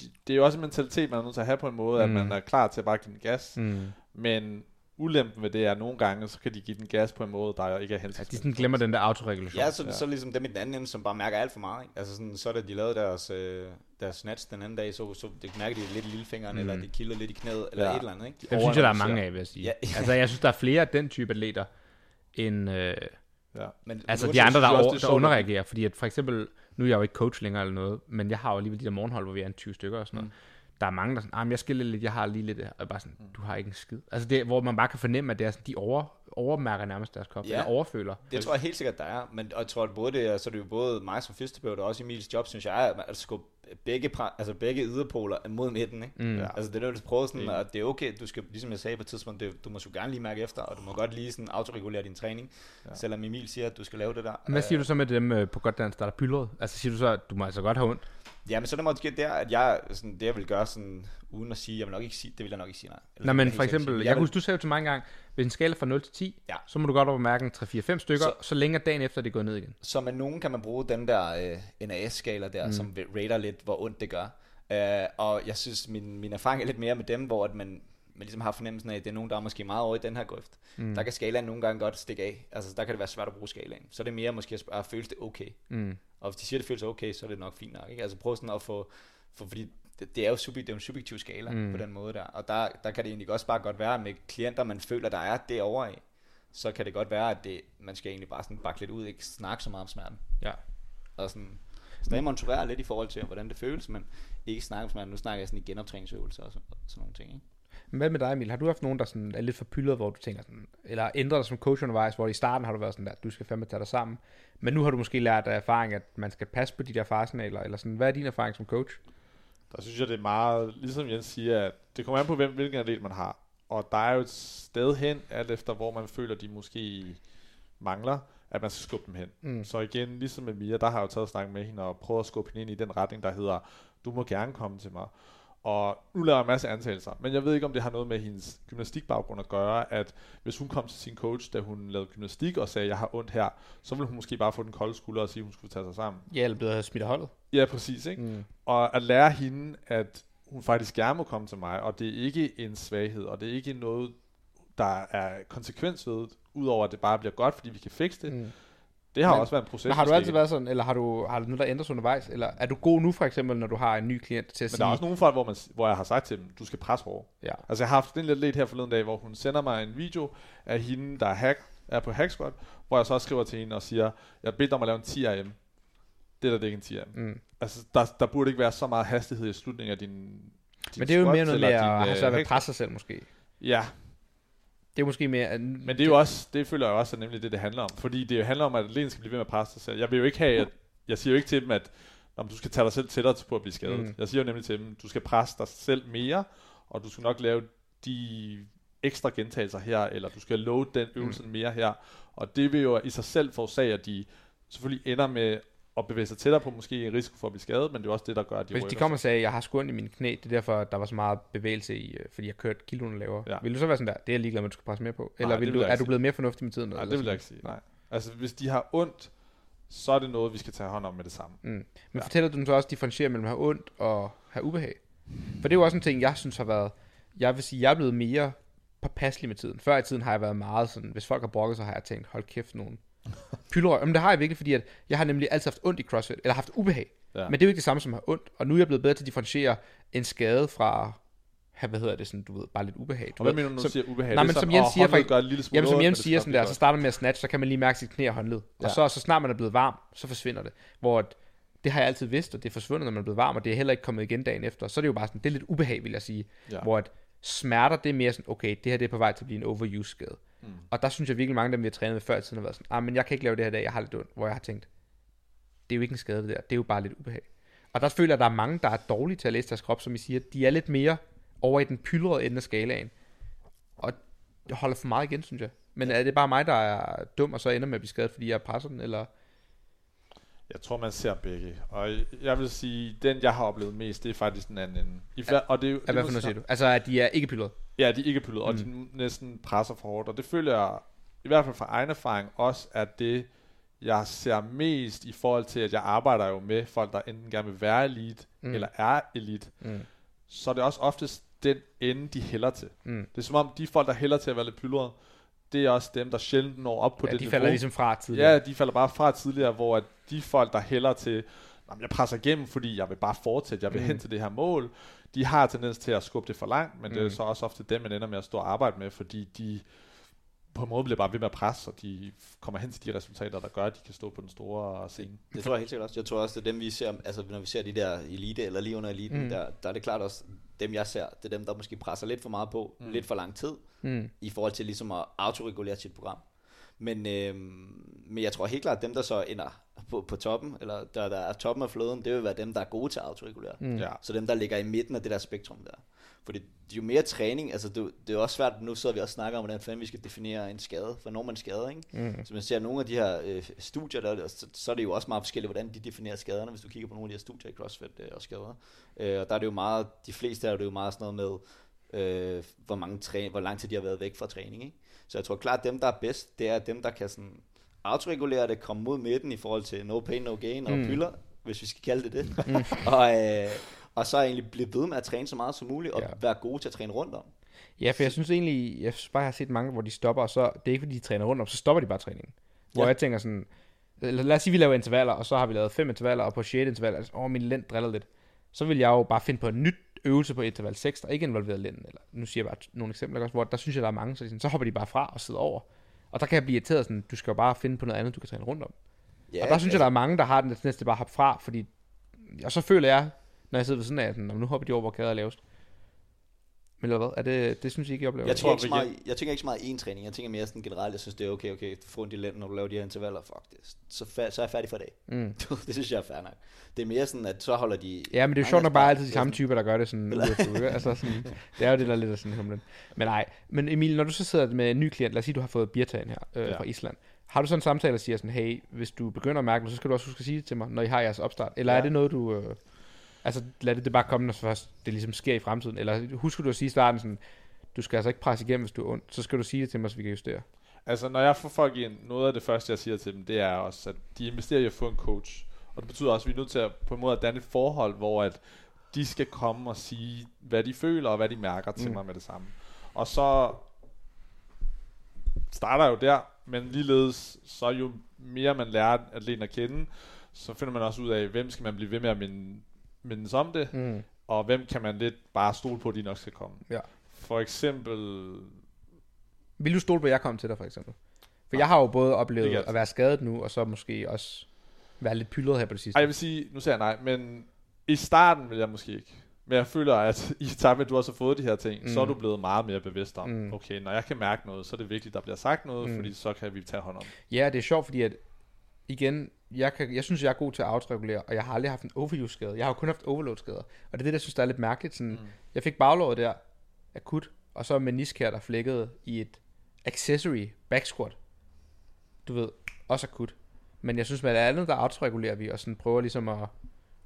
de, det er jo også en mentalitet, man er nødt til at have på en måde, mm. At man er klar til at bare give den gas, mm. Men ulempen ved det er, at nogle gange, så kan de give den gas på en måde, der ikke er Ja, hensigtsmæssig. de sådan glemmer den der autoregulation. Ja, så, Ja. ja. så ligesom dem i den anden ende, som bare mærker alt for meget. Ikke? Altså sådan, så da de lavede deres, øh, deres snatch den anden dag, så, så det mærker de lidt i lillefingeren, mm. eller de kildede lidt i knæet, eller Ja. ja. et eller andet. Ikke? Dem synes jeg, der er mange af, vil jeg sige. Ja. altså, jeg synes, der er flere af den type atleter, end øh, Ja. Men, altså men de andre, der, over, er der underreagerer. Fordi at for eksempel, nu er jeg jo ikke coach længere eller noget, men jeg har jo alligevel de der morgenhold, hvor vi er en 20 stykker og sådan noget. Der er mange, der er sådan, ah, men jeg skiller lidt, jeg har lige lidt, og bare sådan, du har ikke en skid. Altså det, hvor man bare kan fornemme, at det er sådan, de over, overmærker nærmest deres krop, Ja. eller overføler. Det tror jeg helt sikkert, der er. Men og jeg tror, at både det, er- så er det jo både mig som fysioterapeut og også Emils job, synes jeg, er at skubbe begge, altså begge yderpoler mod midten. Ikke? Mm. Ja. Altså det er du prøver sådan, Enig. at det er okay, du skal, ligesom jeg sagde på et tidspunkt, det, du må sgu gerne lige mærke efter, og du må godt lige sådan autoregulere din træning, Ja. selvom Emil siger, at du skal lave det der. Hvad siger du så med dem øh, på godt dansk, der er pyldret? Altså siger du så, at du må altså godt have ondt? Ja, men så er det måske der, at jeg, sådan, det jeg vil gøre sådan, uden at sige, jeg vil nok ikke sige, det vil jeg nok ikke sige nej. Eller Nej, men for eksempel, jeg, jeg vil- husker, du sagde jo til mig engang, hvis en skala fra 0 til 10, Ja. så må du godt overmærke en 3-4-5 stykker, så, Så- så længe dagen efter det går ned igen. Så med nogen kan man bruge den der øh, NAS-skala der, mm. som rater lidt, hvor ondt det gør. Øh, og jeg synes, min, min erfaring er lidt mere med dem, hvor at man, man ligesom har fornemmelsen af, at det er nogen, der er måske meget over i den her grøft. Mm. Der kan skalaen nogle gange godt stikke af. Altså, der kan det være svært at bruge skalaen. Så er det mere måske at spørge, føles det okay? Mm. Og hvis de siger, at det føles okay, så er det nok fint nok. Ikke? Altså prøv sådan at få, for, fordi det, det er jo subjek, det er jo en subjektiv skala Mm. på den måde der. Og der, der kan det egentlig også bare godt være med klienter, man føler, der er derovre af. Så kan det godt være, at det, man skal egentlig bare sådan bakke lidt ud, ikke snakke så meget om smerten. Ja. Og sådan stadig monitorere lidt i forhold til, hvordan det føles, men ikke snakke om smerten. Nu snakker jeg sådan i genoptræningsøvelser og sådan, sådan nogle ting. Ikke? Men Hvad med dig, Emil? Har du haft nogen, der sådan er lidt for pyldet, hvor du tænker sådan, eller ændret dig som coach undervejs, hvor i starten har du været sådan der, du skal fandme tage dig sammen, men nu har du måske lært af erfaring, at man skal passe på de der faresignaler, eller sådan, hvad er din erfaring som coach? Der synes jeg, det er meget, ligesom Jens siger, at det kommer an på, hvem, hvilken atlet man har. Og der er jo et sted hen, alt efter hvor man føler, de måske mangler, at man skal skubbe dem hen. Mm. Så igen, ligesom med Mia, der har jeg jo taget snak med hende og prøvet at skubbe hende ind i den retning, der hedder, du må gerne komme til mig. Og nu laver jeg en masse antagelser, men jeg ved ikke, om det har noget med hendes gymnastikbaggrund at gøre, at hvis hun kom til sin coach, da hun lavede gymnastik og sagde, jeg har ondt her, så ville hun måske bare få den kolde skulder og sige, at hun skulle tage sig sammen. Ja, eller blevet smidt af holdet. Ja, præcis, ikke? Mm. Og at lære hende, at hun faktisk gerne må komme til mig, og det er ikke en svaghed, og det er ikke noget, der er konsekvens ved, udover at det bare bliver godt, fordi vi kan fikse det. Mm. Det har Men- også været en proces. Men har du altid været sådan, eller har du, har du noget, der ændrer sig undervejs, eller er du god nu for eksempel, når du har en ny klient til at Men sige, der er også nogle folk, hvor, man, hvor jeg har sagt til dem, du skal presse hårdere. ja, Altså jeg har haft en lidt lidt her forleden dag, hvor hun sender mig en video af hende, der er, hack, er på hack hvor jeg så skriver til hende og siger, jeg beder dig om at lave en 10 RM. Det der, det er ikke en 10 RM. mm. Altså der, der burde ikke være så meget hastighed i slutningen af din, din men det er jo mere noget med at have øh, svært ved at presse sig selv måske. Ja, Det er måske mere... at- Men det er jo også, det føler jeg også er nemlig det, det handler om. Fordi det handler om, at atleten skal blive ved med at presse sig selv. Jeg vil jo ikke have, at, jeg siger jo ikke til dem, at om du skal tage dig selv tættere på at blive skadet. Mm. Jeg siger jo nemlig til dem, du skal presse dig selv mere, og du skal nok lave de ekstra gentagelser her, eller du skal load den øvelse mm. mere her. Og det vil jo i sig selv forårsage, at de selvfølgelig ender med at bevæge sig tættere på måske en risiko for at blive skadet, men det er også det, der gør, at de Hvis de kommer og sagde, jeg har ondt i mine knæ, det er derfor, der var så meget bevægelse i, øh, fordi jeg kørte kiloene lavere. Ja. Vil du så være sådan der, det er jeg ligeglad med, du skal presse mere på? Eller det vil du, er du blevet mere fornuftig med tiden? Nej, det vil jeg ikke sige. Nej. Altså, hvis de har ondt, så er det noget, vi skal tage hånd om med det samme. Mm. Men Ja. fortæller du så også differentiere mellem at have ondt og have ubehag? For det er jo også en ting, jeg synes har været... Jeg vil sige, jeg er blevet mere påpasselig med tiden. Før i tiden har jeg været meget sådan, hvis folk har brokket, så har jeg tænkt, hold kæft nogen. Pylderøg. Men det har jeg virkelig, fordi at jeg har nemlig altid haft ondt i CrossFit, eller haft ubehag. Ja. Men det er jo ikke det samme som at have ondt. Og nu er jeg blevet bedre til at differentiere en skade fra, hvad hedder det, sådan, du ved, bare lidt ubehag. Du Og hvad mener du, når du siger ubehag? Nej, men som Jens siger, for- gør en lille smule Jamen som Jens siger sådan der, så starter man med at snatch, så kan man lige mærke sit knæ og håndled. Ja. Og så, så snart man er blevet varm, så forsvinder det. Hvor det har jeg altid vidst, og det er forsvundet, når man er blevet varm, og det er heller ikke kommet igen dagen efter. Så er det jo bare sådan, det er lidt ubehag, vil jeg sige. Ja. Hvor at smerter, det er mere sådan, okay, det her det er på vej til at blive en overuse skade. Mm. Og der synes jeg virkelig, mange af dem, vi har trænet med før i tiden, har været sådan, ah, men jeg kan ikke lave det her dag, jeg har lidt ondt. Hvor jeg har tænkt, det er jo ikke en skade det der, det er jo bare lidt ubehag. Og der føler jeg, at der er mange, der er dårlige til at læse deres krop, som I siger, de er lidt mere over i den pylrede ende af skalaen. Og det holder for meget igen, synes jeg. Men er det bare mig, der er dum, og så ender med at blive skadet, fordi jeg presser den, eller... Jeg tror, man ser begge. Og jeg vil sige, den jeg har oplevet mest, det er faktisk den anden ende. I hver, og det, er det hvad for noget siger du? Altså, at de er ikke pylrede. Ja, de er ikke og Mm. de næsten presser for hårdt. Og det føler jeg, i hvert fald fra egen erfaring, også er det, jeg ser mest i forhold til, at jeg arbejder jo med folk, der enten gerne vil være elite, Mm. mm. eller er elite. Mm. Så er det også oftest den ende, de hælder til. Mm. Det er som om, de folk, der hælder til at være lidt pylrede, det er også dem, der sjældent når op på Ja, det de niveau. falder ligesom fra tidligere. Ja, de falder bare fra tidligere, hvor at de folk, der hælder til, "Jamen, jeg presser igennem, fordi jeg vil bare fortsætte, jeg vil Mm. hen til det her mål, de har tendens til at skubbe det for langt, men mm. det er Mm. så også ofte dem, man ender med at stå og arbejde med, fordi de på en måde bliver bare ved med at presse, og de kommer hen til de resultater, der gør, at de kan stå på den store scene. Det tror jeg helt sikkert også. Jeg tror også, det er dem, vi ser, altså når vi ser de der elite, eller lige under eliten, Mm. der, der er det klart også, dem jeg ser, det er dem, der måske presser lidt for meget på, Mm. lidt for lang tid, Mm. i forhold til ligesom at autoregulere sit program. Men, øhm, men jeg tror helt klart, at dem, der så ender på, på toppen, eller der, der er toppen af fløden, det vil være dem, der er gode til at autoregulere. Mm. Ja. Så dem, der ligger i midten af det der spektrum der. Fordi jo mere træning, altså det, det er også svært, nu sidder vi og snakker om, hvordan fanden vi skal definere en skade, for når man skader, ikke? Mm. Så man ser nogle af de her øh, studier, der, så, så er det jo også meget forskelligt, hvordan de definerer skaderne, hvis du kigger på nogle af de her studier i CrossFit øh, og skader. Øh, og der er det jo meget, de fleste er det jo meget sådan noget med, øh, hvor, mange træ, hvor lang tid de har været væk fra træning. Ikke? Så jeg tror klart, at dem, der er bedst, det er dem, der kan sådan autoregulere det, komme mod midten i forhold til no pain, no gain og Mm. mm. pylder, hvis vi skal kalde det det. <laughs> og, øh, og så egentlig blive ved med at træne så meget som muligt, og Ja. være gode til at træne rundt om. Ja, for jeg synes egentlig, jeg synes bare, jeg har set mange, hvor de stopper, og så, det er ikke fordi, de træner rundt om, så stopper de bare træningen. Hvor Ja. jeg tænker sådan, lad os sige, vi laver intervaller, og så har vi lavet fem intervaller, og på 6. interval, altså, åh, min lænd driller lidt. Så vil jeg jo bare finde på en nyt øvelse på interval 6, der ikke involverer lænden, eller nu siger jeg bare nogle eksempler, også, hvor der synes jeg, der er mange, så, sådan, så hopper de bare fra og sidder over. Og der kan jeg blive irriteret sådan, du skal jo bare finde på noget andet, du kan træne rundt om. Ja, og der synes jeg, der er mange, der har den til bare hoppe fra, fordi, og så føler jeg, når jeg sidder ved sådan af, sådan, "Nå, nu hopper de over, hvor kæder er lavest. Men eller hvad? Er det, det synes jeg ikke, jeg oplever. Jeg, tror, tror, ikke så vi meget, jeg tænker ikke så meget en træning. Jeg tænker mere sådan generelt, jeg synes, det er okay, okay, du får en del når du laver de her intervaller. Fuck det. Så, fa- så er jeg færdig for i dag. Mm. <laughs> det synes jeg er fair nok. Det er mere sådan, at så holder de... Ja, men det er jo sjovt os bare altid de samme typer, der gør det sådan uge efter uge. Altså sådan, det er jo det, der er lidt af sådan humlen. Men nej, men Emil, når du så sidder med en ny klient, lad os sige, du har fået birtagen her øh, Ja. fra Island. Har du sådan en samtale, der siger sådan, hey, hvis du begynder at mærke noget, så skal du også huske at sige det til mig, når I har jeres opstart? Eller ja. er det noget, du... Øh, altså, lad det, det bare komme, når først det ligesom sker i fremtiden? Eller husker du at sige i starten sådan, du skal altså ikke presse igennem, hvis du er ondt, så skal du sige det til mig, så vi kan justere. Altså, når jeg får folk ind, noget af det første, jeg siger til dem, det er også, at de investerer i at få en coach. Og det betyder også, at vi er nødt til at på en måde at danne et forhold, hvor at de skal komme og sige, hvad de føler og hvad de mærker til Mm. mig med det samme. Og så starter jeg jo der, men ligeledes, så jo mere man lærer atleten at kende, så finder man også ud af, hvem skal man blive ved med at minde, mindes om det, Mm. og hvem kan man lidt bare stole på, at de nok skal komme. Ja. For eksempel, Vil du stole på, at jeg kom til dig, for eksempel? For jeg har jo både oplevet at være skadet nu, og så måske også være lidt pyldret her på det sidste. Ej, jeg vil sige, nu siger jeg nej, men i starten vil jeg måske ikke. Men jeg føler, at <laughs> i takt med, at du også har fået de her ting, mm. så er Mm. du blevet meget mere bevidst om, Mm. okay, når jeg kan mærke noget, så er det vigtigt, at der bliver sagt noget, Mm. fordi så kan vi tage hånd om. Ja, det er sjovt, fordi at, igen, jeg, kan, jeg synes, jeg er god til at autoregulere, og jeg har aldrig haft en overuse-skade. Jeg har jo kun haft overload-skader. Og det er det, der jeg synes, der er lidt mærkeligt. Sådan, mm. Jeg fik baglåret der, akut, og så menisk her, der flækkede i et accessory back squat. Du ved, også akut. Men jeg synes, med det andet, der autoregulerer vi, og sådan prøver ligesom at,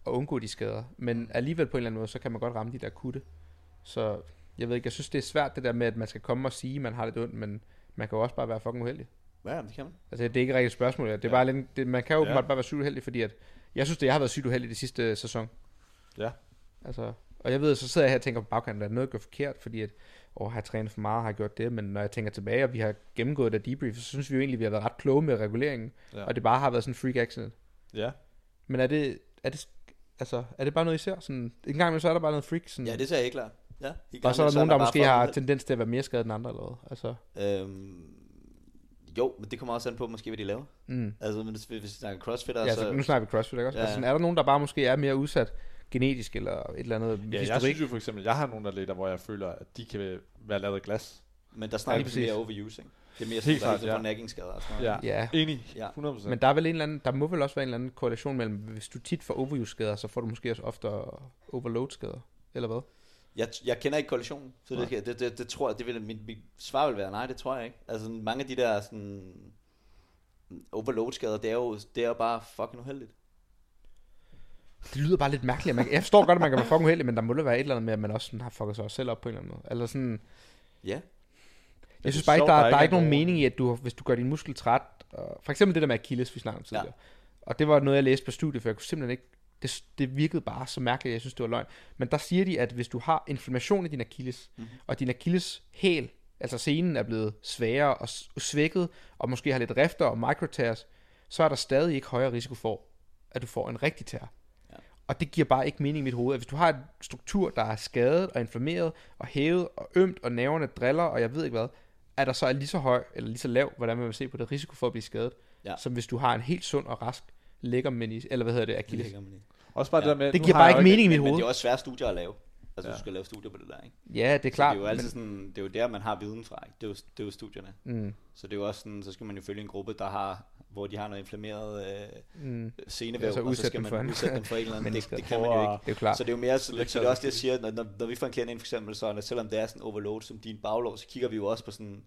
at undgå de skader. Men alligevel på en eller anden måde, så kan man godt ramme de der akutte. Så jeg ved ikke, jeg synes, det er svært det der med, at man skal komme og sige, at man har lidt ondt, men man kan jo også bare være fucking uheldig. Ja, det kan man. Altså, det er ikke et rigtigt spørgsmål. Det er Ja. bare lidt, det, man kan jo Ja. bare være sygt uheldig, fordi at, jeg synes, det jeg har været sygt uheldig det sidste sæson. Ja. Altså, og jeg ved, så sidder jeg her og tænker på bagkanten, at noget går forkert, fordi at, åh, har jeg trænet for meget, har jeg gjort det, men når jeg tænker tilbage, og vi har gennemgået det debrief, så synes vi jo egentlig, vi har været ret kloge med reguleringen, Ja. og det bare har været sådan en freak accident. Ja. Men er det, er det, altså, er det bare noget, I ser? Sådan, en gang imellem, så er der bare noget freak, sådan, Ja, det ser jeg helt klart. Ja, og så er der nogen, der måske har tendens til at være mere skadet end andre, eller hvad? Altså, Øhm, jo, men det kommer også an på, måske hvad de laver. mm. Altså, hvis, hvis vi snakker crossfitter, Ja, så nu snakker vi CrossFit, ikke også? Ja, altså, sådan, er der nogen, der bare måske er mere udsat genetisk, eller et eller andet Ja, jeg historik? synes jo for eksempel, jeg har nogle atleter, hvor jeg føler, at de kan være lavet af glas. men der snakker Ja, vi mere overusing. Det er mere Helt sådan, klart, der ja. ja. naggingskader og sådan noget. Ja. Ja, Enig. Ja. 100%. men der er vel en eller anden, der må vel også være en eller anden korrelation mellem, hvis du tit får overuse-skader, så får du måske også ofte overload-skader, eller hvad? Jeg, jeg kender ikke koalitionen, så det, det, det, det, tror jeg, det vil, mit, mit svar vil være, nej, det tror jeg ikke. Altså mange af de der sådan, overload skader, det er jo, det er jo bare fucking uheldigt. Det lyder bare lidt mærkeligt. Man, jeg forstår godt, at man kan være fucking uheldig, men der må da være et eller andet med, at man også sådan har fucket sig selv op på en eller anden måde. Eller sådan, Ja, jeg synes er bare ikke, der, der der, er er ikke nogen mening i, at du, hvis du gør din muskel træt, og for eksempel det der med Achilles, vi snakkede om Ja. tidligere. Og det var noget, jeg læste på studiet, for jeg kunne simpelthen ikke, det, det virkede bare så mærkeligt, jeg synes, det var løgn. Men der siger de, at hvis du har inflammation i din Achilles, Mhm. mm-hmm. og din Achilles hæl, altså senen er blevet svagere og svækket, og måske har lidt rifter og microtears, så er der stadig ikke højere risiko for, at du får en rigtig tær. Ja. Og det giver bare ikke mening i mit hoved. At hvis du har en struktur, der er skadet og inflammeret og hævet og ømt, og nerverne driller, og jeg ved ikke hvad, er der så er lige så høj eller lige så lav, hvordan man vil se på det risiko for at blive skadet, Ja. som hvis du har en helt sund og rask lækker menis, eller hvad hedder det, det Også bare Ja. det der med, Det giver bare ikke mening i mit Men, men hoved. det er også svære studier at lave. Altså, Ja. du skal lave studier på det der, ikke? Ja, det er Så klart. det er jo altid men, sådan, det er jo der, man har viden fra, ikke? Det er jo, det er jo studierne. mm, Så det er jo også sådan, så skal man jo følge en gruppe, der har, hvor de har noget inflammeret øh, mm, senevæv, så og så skal man udsætte dem for en eller anden. det, det kan man jo ikke. Det er klart. Så det er jo mere, så, Læg så det er også det, jeg sig siger, når, når, når vi får en klient ind for eksempel, så når- selvom det er sådan overload som din baglov, så kigger vi jo også på sådan,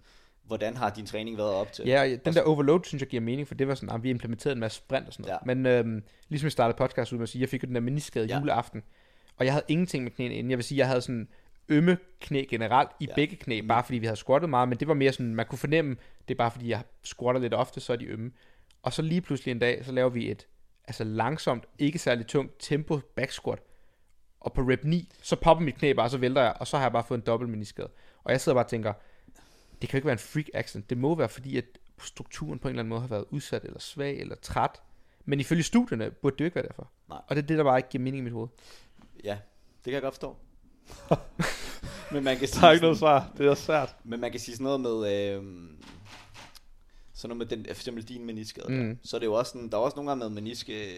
hvordan har din træning været op til? Ja, den der overload, synes jeg giver mening, for det var sådan, at vi implementerede en masse sprint og sådan noget. Ja. Men øhm, ligesom jeg startede podcast ud med at sige, jeg fik jo den der meniskade Ja. juleaften, og jeg havde ingenting med knæene inden. Jeg vil sige, jeg havde sådan ømme knæ generelt i Ja. ja. begge knæ, bare fordi vi havde squattet meget, men det var mere sådan, man kunne fornemme, det er bare fordi, jeg squatter lidt ofte, så er de ømme. Og så lige pludselig en dag, så laver vi et altså langsomt, ikke særlig tungt tempo back squat, og på rep 9, så popper mit knæ bare, så vælter jeg, og så har jeg bare fået en dobbelt meniskade. Og jeg sidder bare og tænker, det kan jo ikke være en freak accident. Det må være fordi, at strukturen på en eller anden måde har været udsat, eller svag, eller træt. Men ifølge studierne burde det jo ikke være derfor. Nej. Og det er det, der bare ikke giver mening i mit hoved. ja det kan jeg godt forstå. <laughs> men man kan sige, Der er ikke noget svar. Det er svært. men man kan sige sådan noget med, øh, sådan noget med den, for eksempel din meniskade. Mm. Mm. Så er det jo også sådan, der er også nogle gange med meniske,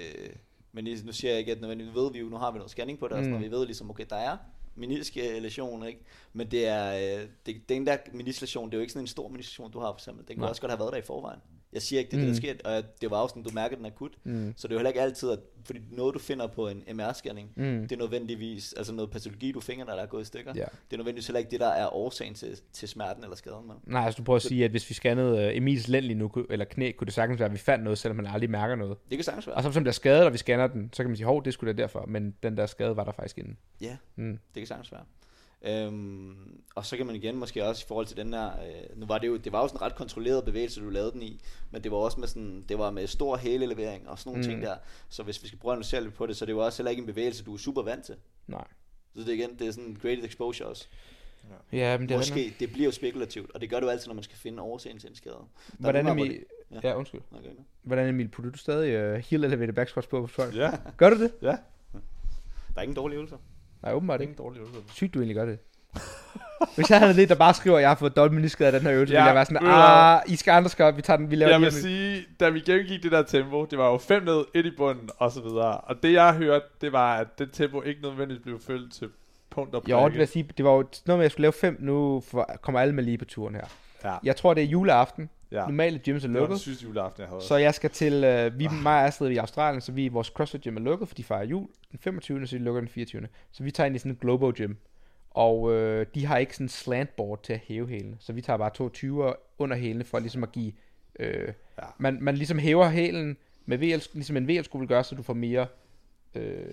menis, nu siger jeg ikke, at nødvendigvis ved vi jo, nu har vi noget scanning på det, og sådan, Mm. og vi ved ligesom, okay, der er meniske lesion, ikke? Men det er, øh, det, den der menislation, det er jo ikke sådan en stor menislation, du har for eksempel. Den kunne Nej. også godt have været der i forvejen. Jeg siger ikke, det er det, Mm. der sker, og det var også sådan, du mærker den akut. Mm. Så det er jo heller ikke altid, at, fordi noget du finder på en MR-scanning, Mm. det er nødvendigvis, altså noget patologi, du finder, der er gået i stykker. Ja. Det er nødvendigvis heller ikke det, der er årsagen til, til smerten eller skaden. Men. Nej, altså du prøver at sige, at hvis vi scannede uh, Emils lænd lige nu, eller knæ, kunne det sagtens være, at vi fandt noget, selvom man aldrig mærker noget. Det kan sagtens være. Og så som der er skadet, og vi scanner den, så kan man sige, hov, det skulle da derfor, men den der skade var der faktisk inden. Ja, Mm. det kan sagtens være. Øhm, og så kan man igen måske også i forhold til den der, øh, nu var det jo, det var jo sådan en ret kontrolleret bevægelse, du lavede den i, men det var også med sådan, det var med stor hælelevering og sådan nogle mm. ting der. Så hvis vi skal prøve at analysere lidt på det, så det er jo også heller ikke en bevægelse, du er super vant til. Nej. Så det er igen, det er sådan graded exposure også. Ja, men det er. Måske, det bliver jo spekulativt, og det gør du altid, når man skal finde årsagen til en skade. Der er Hvordan gange, hvor Ja. ja, undskyld. Okay. Hvordan Emil, putter du stadig uh, heel elevated back squats på på folk? Ja. Gør du det? Ja. Der er ingen dårlige øvelser. Nej, åbenbart Det er ikke. ingen dårlig øvelse. Sygt, du egentlig gør det. Hvis jeg havde lidt, der bare skriver, at jeg har fået dobbelt meniskade af den her øvelse, Ja, ville jeg være sådan, ah, I skal andre skal vi tager den, vi laver Jeg vil sige, da vi gennemgik det der tempo, det var jo fem ned, et i bunden, og så videre. Og det jeg hørte, det var, at det tempo ikke nødvendigvis blev følt til punkt og Jo, det vil jeg sige, det var jo noget med, at jeg skulle lave fem, nu for, kommer alle med lige på turen her. Ja, Jeg tror, det er juleaften. Ja. Normale gyms er Det lukket. sidste juleaften, jeg havde. Så jeg skal til, øh, vi, mig og Astrid er i Australien, så vi, vores CrossFit gym er lukket, for de fejrer jul den 25. så de lukker den 24. Så vi tager ind i sådan et Globo gym. Og øh, de har ikke sådan en slantboard til at hæve hælene. Så vi tager bare to 20'er under hælene, for ligesom at give... Øh, Ja. man, man ligesom hæver hælen med VL, ligesom en VL-sko vil gøre, så du får mere øh,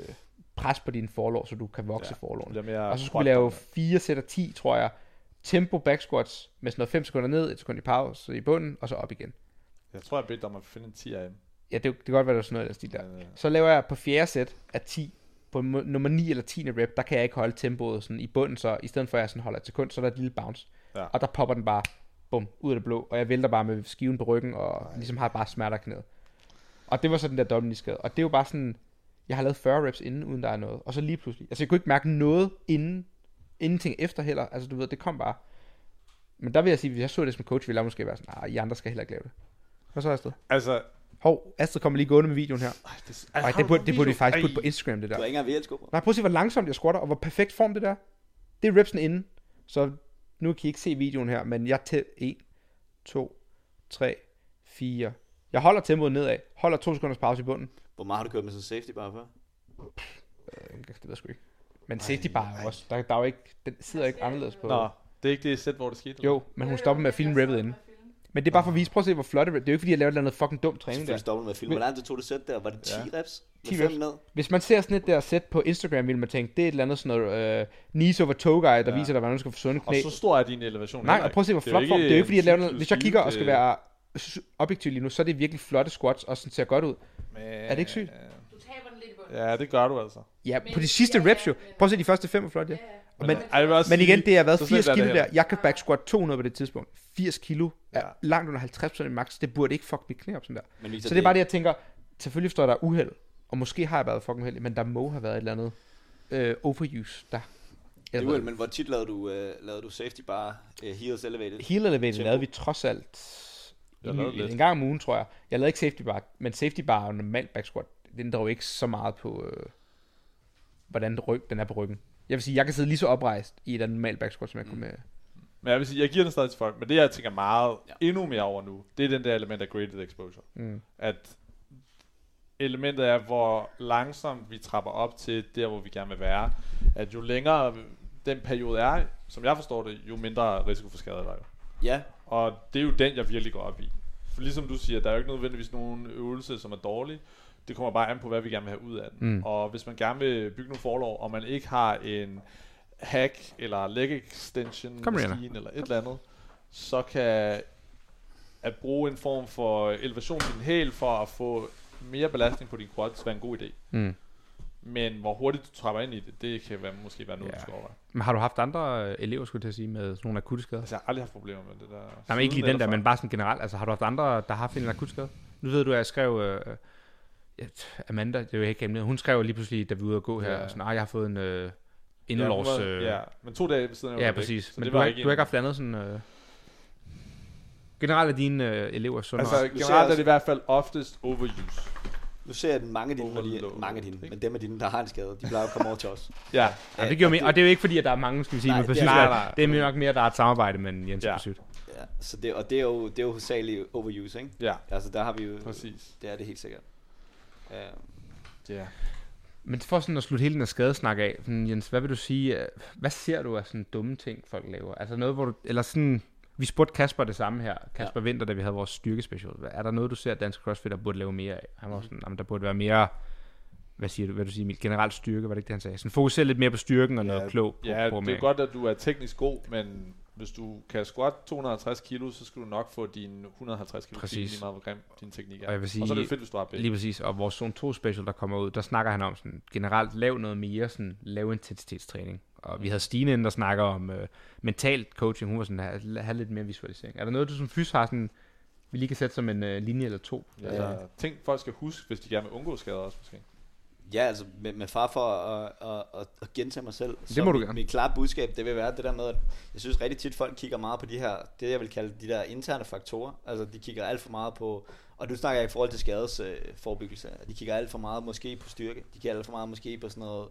pres på dine forlår, så du kan vokse Ja. Det mere Og så skulle vi lave. 4 sæt af 10, tror jeg. Tempo back squats med sådan noget 5 sekunder ned, 1 sekund i pause i bunden, og så op igen. Jeg tror, jeg bedte om at finde en 10 af dem. Ja, det, det kan godt være, der er sådan noget af den stil der. Men, øh, Så laver jeg på fjerde sæt af 10, på nummer 9 eller 10. rep, der kan jeg ikke holde tempoet sådan i bunden, så i stedet for at jeg sådan holder et sekund, så er der et lille bounce. Ja. Og der popper den bare, bum, ud af det blå, og jeg vælter bare med skiven på ryggen, og ligesom har bare smerter knæet. Og det var så den der dobbelt skade. Og det er jo bare sådan, jeg har lavet 40 reps inden, uden der er noget. Og så lige pludselig, altså jeg kunne ikke mærke noget inden, ingenting efter heller. Altså du ved, det kom bare. Men der vil jeg sige, hvis jeg så det som coach, ville jeg måske være sådan, nej, I andre skal heller ikke lave det. Hvad så Astrid? altså, Hov, Astrid kommer lige gående med videoen her. ej, det, Ej, det burde, det burde vi faktisk putte på Instagram, det der. Du har ikke engang på. Nej, prøv at se, hvor langsomt jeg squatter, og hvor perfekt form det der. Det er repsen inden. Så nu kan I ikke se videoen her, men jeg tæller 1, 2, 3, 4. Jeg holder tempoet nedad. Holder to sekunders pause i bunden. Hvor meget har du kørt med sådan safety bare før? Øh, Det ved jeg sgu ikke. Men safety bar er jo også. Der, der er jo ikke, den sidder ikke anderledes på. Nå, det er ikke det sæt, hvor det skete? Jo, men hun stopper med at filme rippet inden. Men det er bare for at vise, prøv at se, hvor flot det er. Det er jo ikke, fordi jeg laver et eller andet fucking dumt træning der. Selvfølgelig med at filme. Men- Hvor langt det tog det sæt der? Var det 10 Ja. reps? 10 10 reps ned? Hvis man ser sådan et der sæt på Instagram, vil man tænke, det er et eller andet sådan noget uh, knees over toe guy, der Ja. viser dig, hvordan du skal få sunde Og knæ. så stor er din elevation. Nej, og prøv at se, hvor Det er flot form. Det er jo ikke, fordi jeg laver noget. Hvis jeg 20 kigger og skal til- være objektiv lige nu, så er det virkelig flotte squats, og sådan ser godt ud. Men, Er det ikke sygt? Ja, det gør du altså. Ja, Men- på de sidste ja, reps jo. Prøv at se de første fem, flot. Ja, ja. Men, Men, også men igen, det har været så 80 slemt er det kilo der. Jeg kan back squat 200 på det tidspunkt. 80 kilo er Ja. langt under 50% i max. Det burde ikke fuck mit knæ op sådan der. Men Så det er bare det, jeg tænker. Selvfølgelig står der uheld, og måske har jeg været fucking uheldig, men der må have været et eller andet øh, overuse der. Det er vel, men hvor tit lavede du, uh, lavede du safety bar, uh, heels elevated? Heel elevated Tempo. lavede vi trods alt en, en gang om ugen, tror jeg. Jeg lavede ikke safety bar, men safety bar er normalt back squat. Den jo ikke så meget på, øh, hvordan ryg, den er på ryggen. Jeg vil sige, jeg kan sidde lige så oprejst i et normalt back squat, som jeg kunne med. Men jeg vil sige, jeg giver den stadig til folk. Men det, jeg tænker meget ja. endnu mere over nu, det er den der element af graded exposure. Mm. At elementet er, hvor langsomt vi trapper op til der, hvor vi gerne vil være. At jo længere den periode er, som jeg forstår det, jo mindre risiko for skade er der jo. Ja, Og det er jo den, jeg virkelig går op i. For ligesom du siger, der er jo ikke nødvendigvis nogen øvelse, som er dårlig. Det kommer bare an på, hvad vi gerne vil have ud af den. Mm. Og hvis man gerne vil bygge nogle forlov, og man ikke har en hack eller leg extension Kom, maskine eller et eller andet, så kan at bruge en form for elevation i din hæl for at få mere belastning på din quads være en god idé. Mm. Men hvor hurtigt du trapper ind i det, det kan være, måske være noget, Ja. du skal overveje. Men har du haft andre øh, elever, skulle jeg til at sige, med sådan nogle akutte skader? Altså, jeg har aldrig haft problemer med det der. Nej, men ikke lige den der, men bare sådan generelt. Altså, har du haft andre, der har haft en akut skade? Nu ved du, at jeg skrev... Øh, ja, Amanda, det er jo ikke hemmeligt. Hun skrev lige pludselig, da vi var ude at gå her, Ja. sådan, jeg har fået en øh, Ja, hun var- Øh, ja, men to dage ved siden af ja, præcis. Men du har, ikke du har ikke haft andet sådan... Øh, generelt er dine øh, elever sunde. Altså, Altså, generelt er det i hvert fald oftest overuse. nu ser jeg, at mange af dine, de, mange af dine, men dem af dine, der har en skade, de plejer at komme over til os. Ja, ja, det giver mening. Og det er jo ikke fordi, at der er mange, skal vi sige, Nej, med det er- præcis, nej, det, nej. det er nok mere, der er et samarbejde med Jens Ja. og Pursuit. Ja, så det, og det er jo, det er jo hovedsageligt overuse, ikke? ja, Altså, der har vi jo, præcis. det er det helt sikkert. Uh, Ja. Men for sådan at slutte hele den her skadesnak af, sådan, Jens, hvad vil du sige, øh, hvad ser du af sådan dumme ting, folk laver? Altså noget, hvor du, eller sådan, vi spurgte Kasper det samme her, Kasper ja. Vinter, da vi havde vores styrkespecial. Er der noget, du ser, at dansk crossfitter burde lave mere af? Han var sådan, jamen, der burde være mere, hvad siger du, hvad du siger, Emil, generelt styrke, var det ikke det, han sagde? Sådan fokusere lidt mere på styrken og noget Ja, klog på Ja, det er godt, at du er teknisk god, men hvis du kan squat 250 kilo, så skal du nok få dine 150 kilo Præcis. Lige meget, hvor grim din teknik er. Og jeg vil sige- og så er det fedt, hvis du har begge. Lige præcis, og vores Zone 2 special, der kommer ud, der snakker han om sådan, generelt lav noget mere sådan lav intensitetstræning. Og vi havde Stine inde, der snakker om øh, mentalt coaching. Hun var sådan, have, have lidt mere visualisering. Er der noget, du som fys har sådan, vi lige kan sætte som en øh, linje eller to? Ja, altså, ting folk skal huske, hvis de gerne vil undgå skader også måske. Ja, altså med, med far for at, at, at, at gentage mig selv. Det må du gerne. Mit klare budskab, det vil være det der med, at jeg synes rigtig tit, folk kigger meget på de her, det jeg vil kalde de der interne faktorer. Altså de kigger alt for meget på, og nu snakker jeg i forhold til skadesforebyggelse, øh, de kigger alt for meget måske på styrke, de kigger alt for meget måske på sådan noget,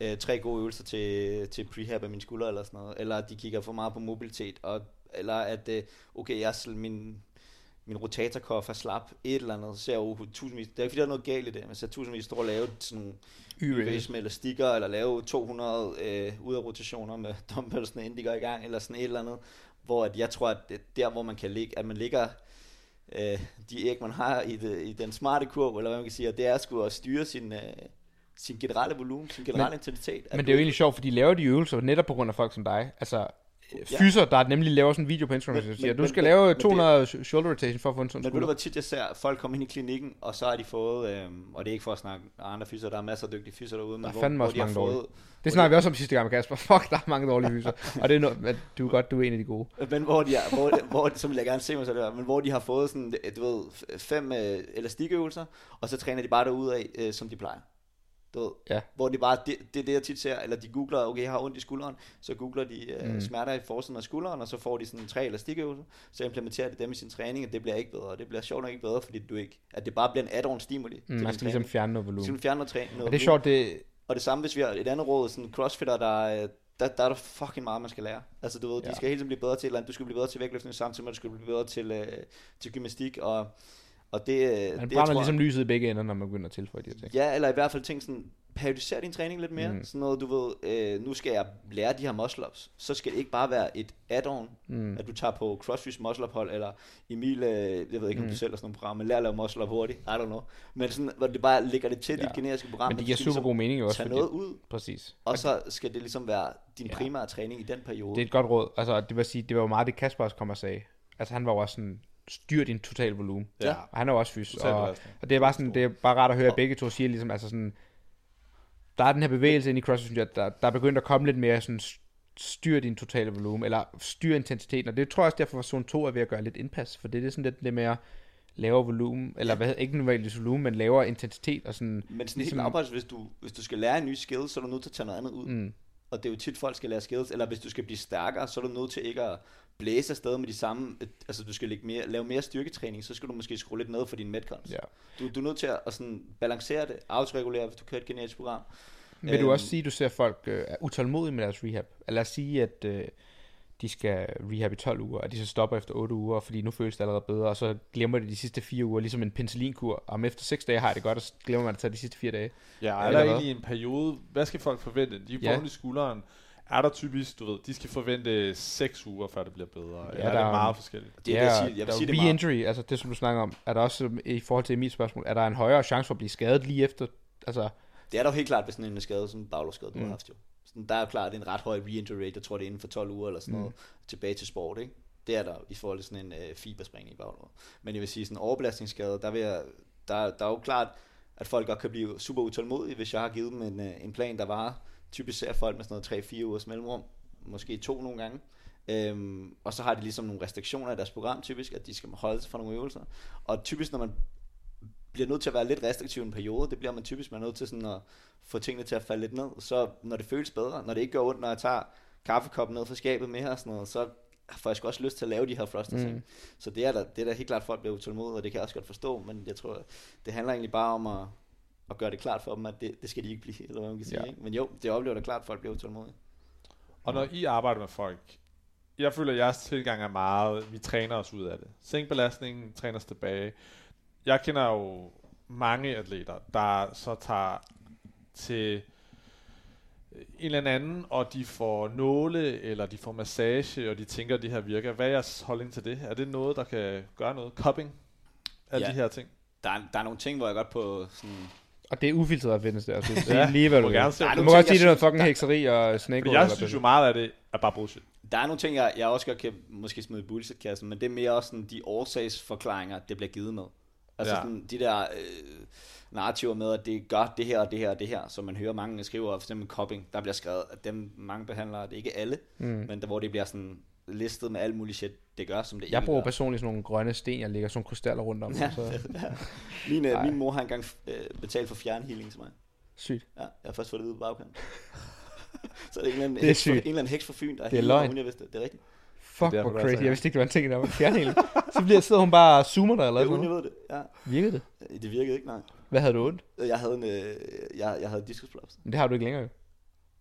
øh, tre gode øvelser til, til prehab af mine skuldre eller sådan noget, eller de kigger for meget på mobilitet, og, eller at, øh, okay, jeg, min, min rotatorkoff er slap, et eller andet, så jeg jo tusindvis, det er ikke fordi, der er noget galt i det, men så tusindvis står og lave sådan nogle med elastikker, eller lave 200 øh, ud af rotationer med <laughs> dumbbellsene, inden de går i gang, eller sådan et eller andet, hvor at jeg tror, at det, der, hvor man kan ligge, at man ligger øh, de æg, man har i, det, i den smarte kurv, eller hvad man kan sige, og det er sgu at styre sin, øh, sin generelle volumen, sin generelle Men- intensitet. At Men det er jo egentlig sjovt, for de laver de øvelser netop på grund af folk som dig. Altså, fyser, der nemlig laver sådan en video på Instagram, Men- der men- siger, du skal men- lave men det- 200 shoulder rotation for at få en sådan Men ved du, hvor tit jeg ser folk komme ind i klinikken, og så har de fået, øhm, og det er ikke for at snakke andre fyser, der er masser af dygtige fyser derude, men Der er hvor, hvor også de har fået, dårlige. Det snakker vi også om sidste gang med Kasper. <laughs> Fuck, der er mange dårlige fyser. og det er noget, men du er godt, du er en af de gode. Men hvor de er, hvor, hvor, vil jeg gerne se mig så men hvor de har fået sådan, du ved, fem øh, elastikøvelser, og så træner de bare derud af, øh, som de plejer. Du ved, Ja. Hvor de bare, det, det er det, jeg tit ser, eller de googler, okay, jeg har ondt i skulderen, så googler de øh, Mm. smerter i forsiden af skulderen, og så får de sådan tre elastikøvelser, så implementerer de dem i sin træning, og det bliver ikke bedre, og det bliver sjovt nok ikke bedre, fordi du ikke, at det bare bliver en add-on stimuli. Mm, man skal ligesom fjerne noget volumen. skal du fjerne noget træning. Og det er sjovt, det, Og det samme, hvis vi har et andet råd, sådan crossfitter, der, er- der, der er der fucking meget, man skal lære. Altså, du ved, Ja. de skal hele tiden blive bedre til et eller andet. Du skal blive bedre til vægtløftning, samtidig med, at du skal blive bedre til, øh, til gymnastik. Og, og det, øh, man det, jeg brænder tror, ligesom lyset i begge ender, når man begynder at tilføje de her ting. Ja, eller i hvert fald ting sådan, periodiser din træning lidt mere. Mm. Sådan noget, du ved, øh, nu skal jeg lære de her muscle-ups. Så skal det ikke bare være et add-on, Mm. at du tager på CrossFit muscle-up hold, eller Emil, øh, jeg ved ikke, om Mm. du selv har sådan nogle programmer, men lær at lave muscle-up hurtigt, I don't know. Men sådan, hvor det bare ligger det til Ja. dit generiske program. Men det giver super ligesom god mening også, fordi, noget ud, præcis. og så skal det ligesom være din ja. primære træning i den periode. Det er et godt råd. Altså, det vil sige, det var jo meget det, Kasper også kom og sagde. Altså, han var jo også sådan, styr din total volumen. Ja. Og han er jo også fys. Og, og det er bare sådan, det er bare rart at høre, at begge to siger ligesom, altså sådan, der er den her bevægelse ind i CrossFit, synes jeg, der, der er begyndt at komme lidt mere sådan, styr din totale volumen, eller styr intensiteten, og det tror jeg også derfor, at zone 2 er ved at gøre lidt indpas, for det er sådan lidt, lidt mere lavere volumen, eller hvad, ikke nødvendigvis volumen, men lavere intensitet, og sådan, Men sådan ligesom- helt lavpraktisk, hvis du, hvis du skal lære en ny skill, så er du nødt til at tage noget andet ud. mm, Og det er jo tit, folk skal lære skills, eller hvis du skal blive stærkere, så er du nødt til ikke at blæse afsted med de samme, altså du skal lægge mere, lave mere styrketræning, så skal du måske skrue lidt ned for din metcons. ja. Du, du er nødt til at, at sådan balancere det, autoregulere, hvis du kører et genetisk program. Vil du Øhm, også sige, at du ser folk øh, er utålmodige med deres rehab? Lad os sige, at øh, de skal rehab i 12 uger, og de så stopper efter 8 uger, fordi nu føles det allerede bedre, og så glemmer de de sidste 4 uger, ligesom en penicillinkur, og om efter 6 dage har jeg det godt, og så glemmer man at tage de sidste 4 dage. Ja, er Eller hvad? egentlig en periode, hvad skal folk forvente? De får Ja. ja. i skulderen. Er der typisk, du ved, de skal forvente 6 uger, før det bliver bedre? Ja, der er er- det meget forskelligt? Det er ja, det, jeg siger. Jeg vil der sige er det jo meget. re-injury, altså det, som du snakker om, er der også, øh, i forhold til Emils spørgsmål, er der en højere chance for at blive skadet lige efter, altså, Det er dog helt klart, hvis sådan en skade, sådan en baglåsskade, du Mm. har haft jo. Sådan, der er jo klart, det er en ret høj re-injury rate, jeg tror det er inden for 12 uger eller sådan Mm. noget, tilbage til sport, ikke? Det er der i forhold til sådan en øh, fiberspring i baglåret. Men jeg vil sige, sådan en overbelastningsskade, der, vil jeg, der, der er jo klart, at folk godt kan blive super utålmodige, hvis jeg har givet dem en, øh, en plan, der var typisk ser folk med sådan noget 3-4 ugers mellemrum, måske to nogle gange. Øhm, og så har de ligesom nogle restriktioner i deres program, typisk, at de skal holde sig fra nogle øvelser. Og typisk, når man bliver nødt til at være lidt restriktiv i en periode, det bliver man typisk, man er nødt til sådan at få tingene til at falde lidt ned. Så når det føles bedre, når det ikke gør ondt, når jeg tager kaffekoppen ned fra skabet med her og sådan noget, så får jeg sgu også lyst til at lave de her ting. Mm. Så det er, der, det er der helt klart, folk bliver utålmodige, og det kan jeg også godt forstå, men jeg tror, det handler egentlig bare om at, at gøre det klart for dem, at det, det skal de ikke blive, eller hvad man kan sige. Ja. Ikke? Men jo, det oplever da klart, at folk bliver utålmodige. Og når I arbejder med folk, jeg føler, at jeres tilgang er meget, vi træner os ud af det. Sænk belastningen, træner os tilbage. Jeg kender jo mange atleter, der så tager til en eller anden, og de får nåle, eller de får massage, og de tænker, at det her virker. Hvad er jeres holdning til det? Er det noget, der kan gøre noget? Cupping? Alle Ja. de her ting? Der er, der er nogle ting, hvor jeg godt på sådan... og det er ufiltreret fitness der, så <laughs> Ja, siger lige, hvad du du må vil. gerne se Der er Du det. må godt sige, det er noget fucking hekseri og snake jeg synes jo meget af det er bare bullshit. Der er nogle ting, jeg, jeg også godt kan måske smide i bullshit-kassen, men det er mere også sådan de årsagsforklaringer, det bliver givet med. Altså Ja. sådan de der øh, narrativer med, at det gør det her og det her og det her, som man hører mange skriver, for eksempel coping, der bliver skrevet, at dem mange behandlere, det er ikke alle, Mm. men der, hvor det bliver sådan listet med alt muligt shit, det gør, som det Jeg bruger gør. personligt sådan nogle grønne sten, jeg lægger sådan nogle krystaller rundt om. Ja. Så <laughs> Min, øh, min mor har engang øh, betalt for fjernhealing til mig. sygt. Ja, jeg har først fået det ud på bagkant. <laughs> så er det en eller anden, Det er heks, fra, en sygt. eller anden heks fra Fyn, der Det er løgn. uden jeg vidste det. Det er rigtigt. Fuck, hvor crazy. her. Jeg vidste ikke, det var en ting, der var fjernhæling. Så bliver, sidder hun bare og zoomer dig, eller Ja, jeg noget. ved det. Ja. Virkede det? Det virkede ikke, nej. Hvad havde du ondt? Jeg havde en, øh, jeg, jeg havde diskusprolaps. Men det har du ikke længere jo.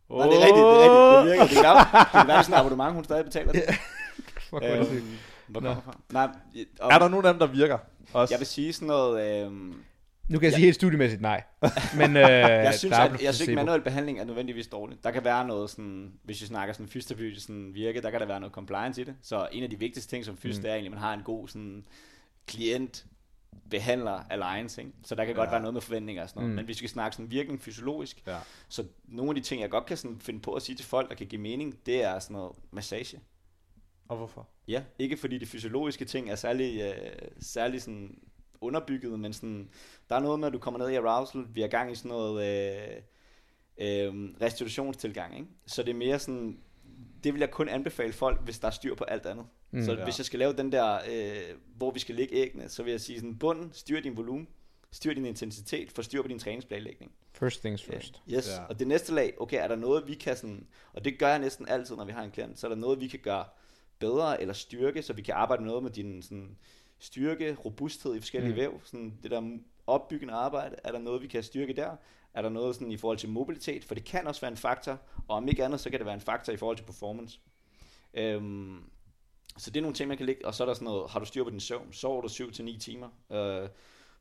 Nej, det er rigtigt, det er rigtigt. Det virker. Det kan være, det kan være sådan abonnement, hun stadig betaler det. Fuck, <laughs> hvor er det sygt. Øhm, hvor Nå. kommer fra? Nej, og Er der nogen af dem, der virker? Også? jeg vil sige sådan noget... Øhm, Nu kan jeg sige Ja. helt studiemæssigt nej. Men øh, <laughs> jeg synes, er at, jeg synes ikke, manuel behandling er nødvendigvis dårligt. Der kan være noget sådan, hvis vi snakker sådan fysioterapi, sådan virke, der kan der være noget compliance i det. Så en af de vigtigste ting som fys, Mm. er egentlig, at man har en god sådan klient behandler alliance, ikke? Så der kan ja. godt være noget med forventninger og sådan noget. Mm. Men hvis vi skal snakke sådan virkning fysiologisk, Ja. så nogle af de ting, jeg godt kan sådan finde på at sige til folk, der kan give mening, det er sådan noget massage. Og hvorfor? Ja, ikke fordi de fysiologiske ting er særlig, øh, særlig sådan underbygget, men sådan, der er noget med, at du kommer ned i arousal, vi er gang i sådan noget øh, øh, restitutionstilgang, ikke? Så det er mere sådan, det vil jeg kun anbefale folk, hvis der er styr på alt andet. Mm, så ja. hvis jeg skal lave den der, øh, hvor vi skal lægge æggene, så vil jeg sige sådan, bunden, styr din volumen, styr din intensitet, få styr på din træningsplanlægning. First things first. Yes, Ja. ja. og det næste lag, okay, er der noget, vi kan sådan, og det gør jeg næsten altid, når vi har en klient, så er der noget, vi kan gøre bedre eller styrke, så vi kan arbejde noget med din sådan, styrke, robusthed i forskellige mm. væv, sådan det der opbyggende arbejde, er der noget, vi kan styrke der? Er der noget sådan i forhold til mobilitet? For det kan også være en faktor, og om ikke andet, så kan det være en faktor i forhold til performance. Øhm, så det er nogle ting, man kan lægge, og så er der sådan noget, har du styr på din søvn? Sover du 7-9 timer? Øh,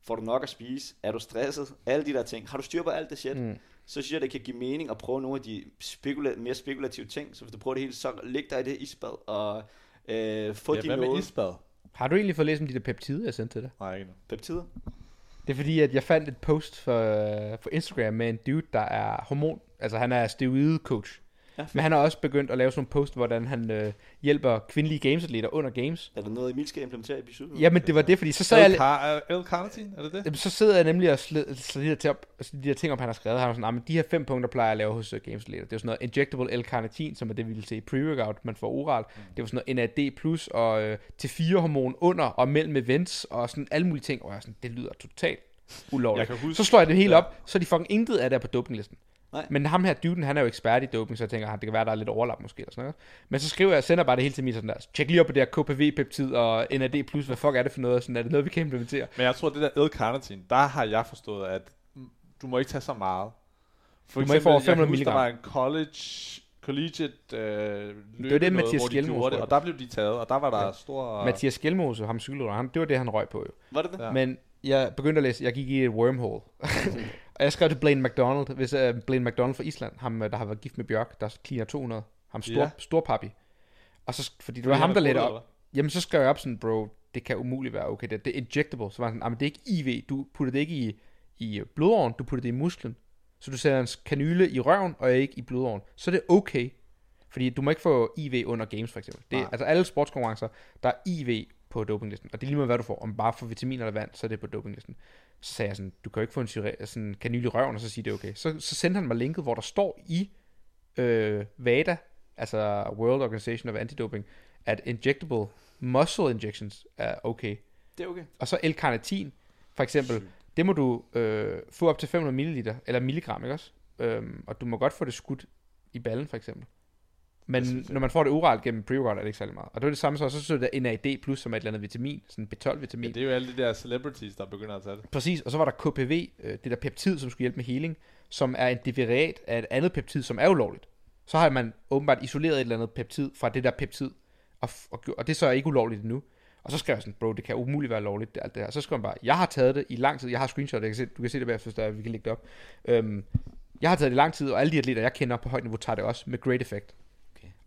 får du nok at spise? Er du stresset? Alle de der ting. Har du styr på alt det shit? Mm. så synes jeg, det kan give mening at prøve nogle af de spekula- mere spekulative ting. Så hvis du prøver det hele, så læg dig i det isbad og øh, få ja, ja, hvad med isbad? Har du egentlig fået læst om de der peptider, jeg sendte til dig? Nej, ikke. Peptider. Det er fordi, at jeg fandt et post for, for Instagram med en dude, der er hormon, altså han er steroid coach. Ja, Men han har også begyndt at lave sådan nogle post, hvordan han øh, hjælper kvindelige gamesatleter under games. Er der noget, Emil skal implementere i episoden? Jamen, det var det, fordi så sad jeg, L-car- L-carnitin, er det det? Jamen, så sidder jeg nemlig og slid de, der til op, altså, de der ting op, han har skrevet. Han var sådan, "Ah, men de her fem punkter plejer jeg at lave hos uh, Games Later. Det er sådan noget injectable L-carnitin, som er det, vi vil se i pre-workout, man får oral. Mm. Det var sådan noget NAD+, plus og uh, T4-hormon under og mellem events, og sådan alle mulige ting. Og jeg sådan, det lyder totalt <laughs> ulovligt. Så slår jeg det hele Ja. op, så er de fucking intet af det er på dopinglisten. Nej. Men ham her duden, han er jo ekspert i doping, så jeg tænker, at det kan være, der er lidt overlap måske. Eller sådan noget. Men så skriver jeg, sender bare det hele til mig sådan der, tjek lige op på det her KPV-peptid og NAD+, hvad fuck er det for noget? Sådan, er det noget, vi kan implementere? Men jeg tror, det der L-carnitin, der har jeg forstået, at du må ikke tage så meget. For Du må ikke få over jeg kan 500 huske, der var en college, collegiate øh, løbe det, noget, Mathias hvor de Skjelmose gjorde det, og der blev de taget, og der var der Ja. stor... Mathias Gjelmose, ham cykelrytter, han, det var det, han røg på jo. Var det det? Ja. Men jeg begyndte at læse, jeg gik i et wormhole. <laughs> og jeg skrev til Blaine McDonald, hvis uh, Blaine McDonald fra Island, ham øh, der har været gift med Bjørk, der cleaner 200, ham stor, ja. stor papi. Og så, fordi det var ham, der er god, op. Jamen, så skrev jeg op sådan, bro, det kan umuligt være okay. Det, det er injectable. Så var han sådan, "Ah, men det er ikke IV. Du putter det ikke i, i blodåren, du putter det i musklen. Så du sætter en kanyle i røven, og ikke i blodåren. Så er det okay. Fordi du må ikke få IV under games, for eksempel. Det, Nej. altså alle sportskonkurrencer, der er IV på dopinglisten. Og det er lige meget, hvad du får. Om bare for vitaminer eller vand, så er det på dopinglisten. Så sagde jeg sådan, du kan jo ikke få en syre, sådan en kanyle i røven, og så sige det er okay. Så, så sendte han mig linket, hvor der står i øh, VADA, altså World Organization of Anti-Doping, at injectable muscle injections er okay. Det er okay. Og så L-carnitin, for eksempel, det må du øh, få op til 500 ml, eller milligram, ikke også? Øhm, og du må godt få det skudt i ballen, for eksempel. Men synes når man får det oralt gennem pre-workout, er det ikke særlig meget. Og det er det samme så, så jeg, der NAD+, plus, som er et eller andet vitamin, sådan B12-vitamin. Ja, det er jo alle de der celebrities, der begynder at tage det. Præcis, og så var der KPV, øh, det der peptid, som skulle hjælpe med healing, som er en derivat af et andet peptid, som er ulovligt. Så har man åbenbart isoleret et eller andet peptid fra det der peptid, og, og, og det er så ikke ulovligt endnu. Og så skrev jeg sådan, bro, det kan umuligt være lovligt, det, alt det her. Så skrev han bare, jeg har taget det i lang tid, jeg har screenshot, jeg kan se, du kan se det bagefter, der, er, vi kan lægge det op. Øhm, jeg har taget det i lang tid, og alle de atleter, jeg kender på højt niveau, tager det også med great effect.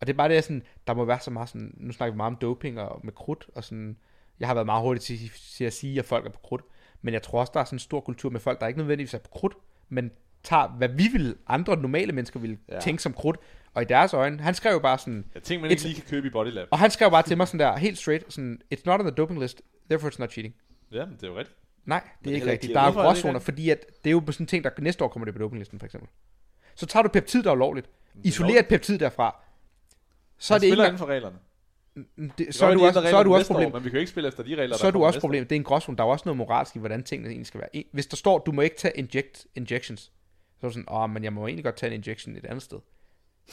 Og det er bare det, jeg sådan, der må være så meget sådan, nu snakker vi meget om doping og med krudt, og sådan, jeg har været meget hurtig til, til at sige, at folk er på krudt, men jeg tror også, der er sådan en stor kultur med folk, der ikke nødvendigvis er på krudt, men tager, hvad vi vil, andre normale mennesker vil Ja. ja. tænke som krudt, og i deres øjne, han skrev jo bare sådan, Jeg tænker, man ikke lige kan købe i Bodylab. og han skrev bare til mig sådan der, helt straight, sådan, it's not on the doping list, therefore it's not cheating. Jamen, det er jo rigtigt. Nej, det det er ikke rigtigt. Der er er gråzoner, fordi at det er jo sådan en ting, der næste år kommer det på dopinglisten, for eksempel. Så tager du peptid, der er ulovligt. Men det er Isoler lovligt. et peptid derfra. Så er det ikke inden for reglerne. det, så er du også, så er du også problem. Men vi kan jo ikke spille efter de regler, Så er du også problem. Det er en gråzone. Der er også noget moralsk i, hvordan tingene egentlig skal være. Hvis der står, du må ikke tage inject, injections, så er du sådan, åh, men jeg må egentlig godt tage en injection et andet sted. år.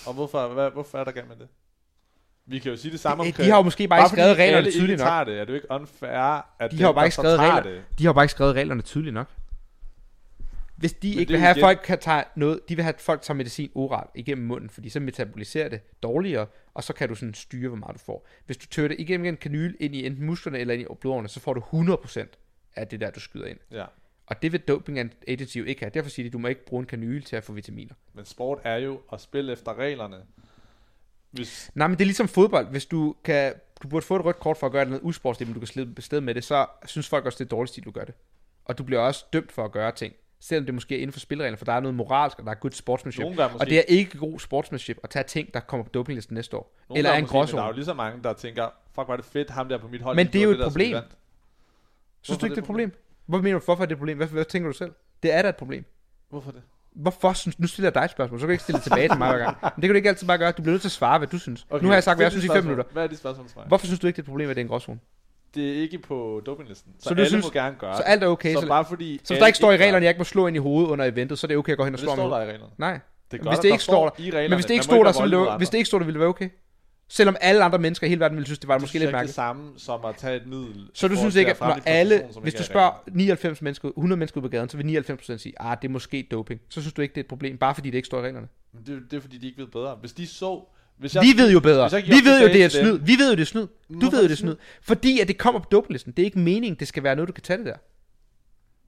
Og hvorfor, hvad, hvorfor er der galt med det? Vi kan jo sige det samme om De, de har jo måske bare ikke fordi skrevet reglerne ikke tydeligt nok. det, er det jo ikke unfair, at De har jo bare ikke skrevet tager regler. Det, De har jo bare ikke skrevet reglerne tydeligt nok. Hvis de Men ikke vil have, at folk kan tage noget, de vil have, at folk tager medicin oralt igennem munden, fordi så metaboliserer det dårligere, og så kan du sådan styre, hvor meget du får. Hvis du tør det igennem en kanyle ind i enten musklerne eller ind i blodårene, så får du 100% af det der, du skyder ind. ja. Og det vil doping agency jo ikke have. Derfor siger de, at du må ikke bruge en kanyle til at få vitaminer. Men sport er jo at spille efter reglerne. Hvis, Nej, men det er ligesom fodbold. Hvis du kan, du burde få et rødt kort for at gøre noget usportsligt, men du kan slippe bested med det, så synes folk også, det er dårligt stil, du gør det. Og du bliver også dømt for at gøre ting, selvom det måske er inden for spillereglerne, for der er noget moralsk, og der er good sportsmanship. Måske. Og det er ikke god sportsmanship at tage ting, der kommer på dopinglisten næste år. Nogle eller er en men Der er gråzone. jo lige så mange, der tænker, fuck, var det fedt, ham der på mit hold. Men de det er jo et så problem. vandt. Synes du ikke, det er et problem? Hvor mener du, hvorfor er det et problem? Hvad, hvad tænker du selv? Det er da et problem. Hvorfor det? Hvorfor synes Nu stiller jeg dig et spørgsmål, så kan du ikke stille det tilbage til mig hver gang. <laughs> Men det kan du ikke altid bare gøre. Du bliver nødt til at svare, hvad du synes. Okay, nu har jeg sagt, hvad jeg synes i dit 5 spørgsmål. minutter. Hvad er dit spørgsmål? Hvorfor synes du ikke, det er et problem, at det er en gråzone? Det er ikke på dopinglisten. Så, Så du alle synes- må gerne gøre Så det. alt er okay. så Så, bare fordi... så hvis der ikke står i reglerne, at jeg ikke må slå ind i hovedet under eventet, så er det okay at gå hen og Det slå i står der i reglerne. Nej. Det gør hvis det Der ikke står der- i reglerne, Men hvis det ikke stod der, så ville det, hvis det ikke stod der, ville det være okay. Selvom alle andre mennesker i hele verden ville synes, det var Det måske lidt ikke det mærkeligt. samme som at tage et middel. Så du synes ikke, at når alle, hvis du er spørger reglerne? 99 mennesker, 100 mennesker på gaden, så vil 99% sige, ah, det er måske doping. Så synes du ikke, det er et problem, bare fordi det ikke står i reglerne. Men det, det er fordi, de ikke ved bedre. Hvis de så... Hvis Vi ved jo bedre. jeg Vi ved jo, det er snyd. Vi ved jo, det er snyd. Du Hvorfor ved jo, det det er snyd. Fordi at det kommer på dopinglisten. Det er ikke meningen, det skal være noget, du kan tage det der.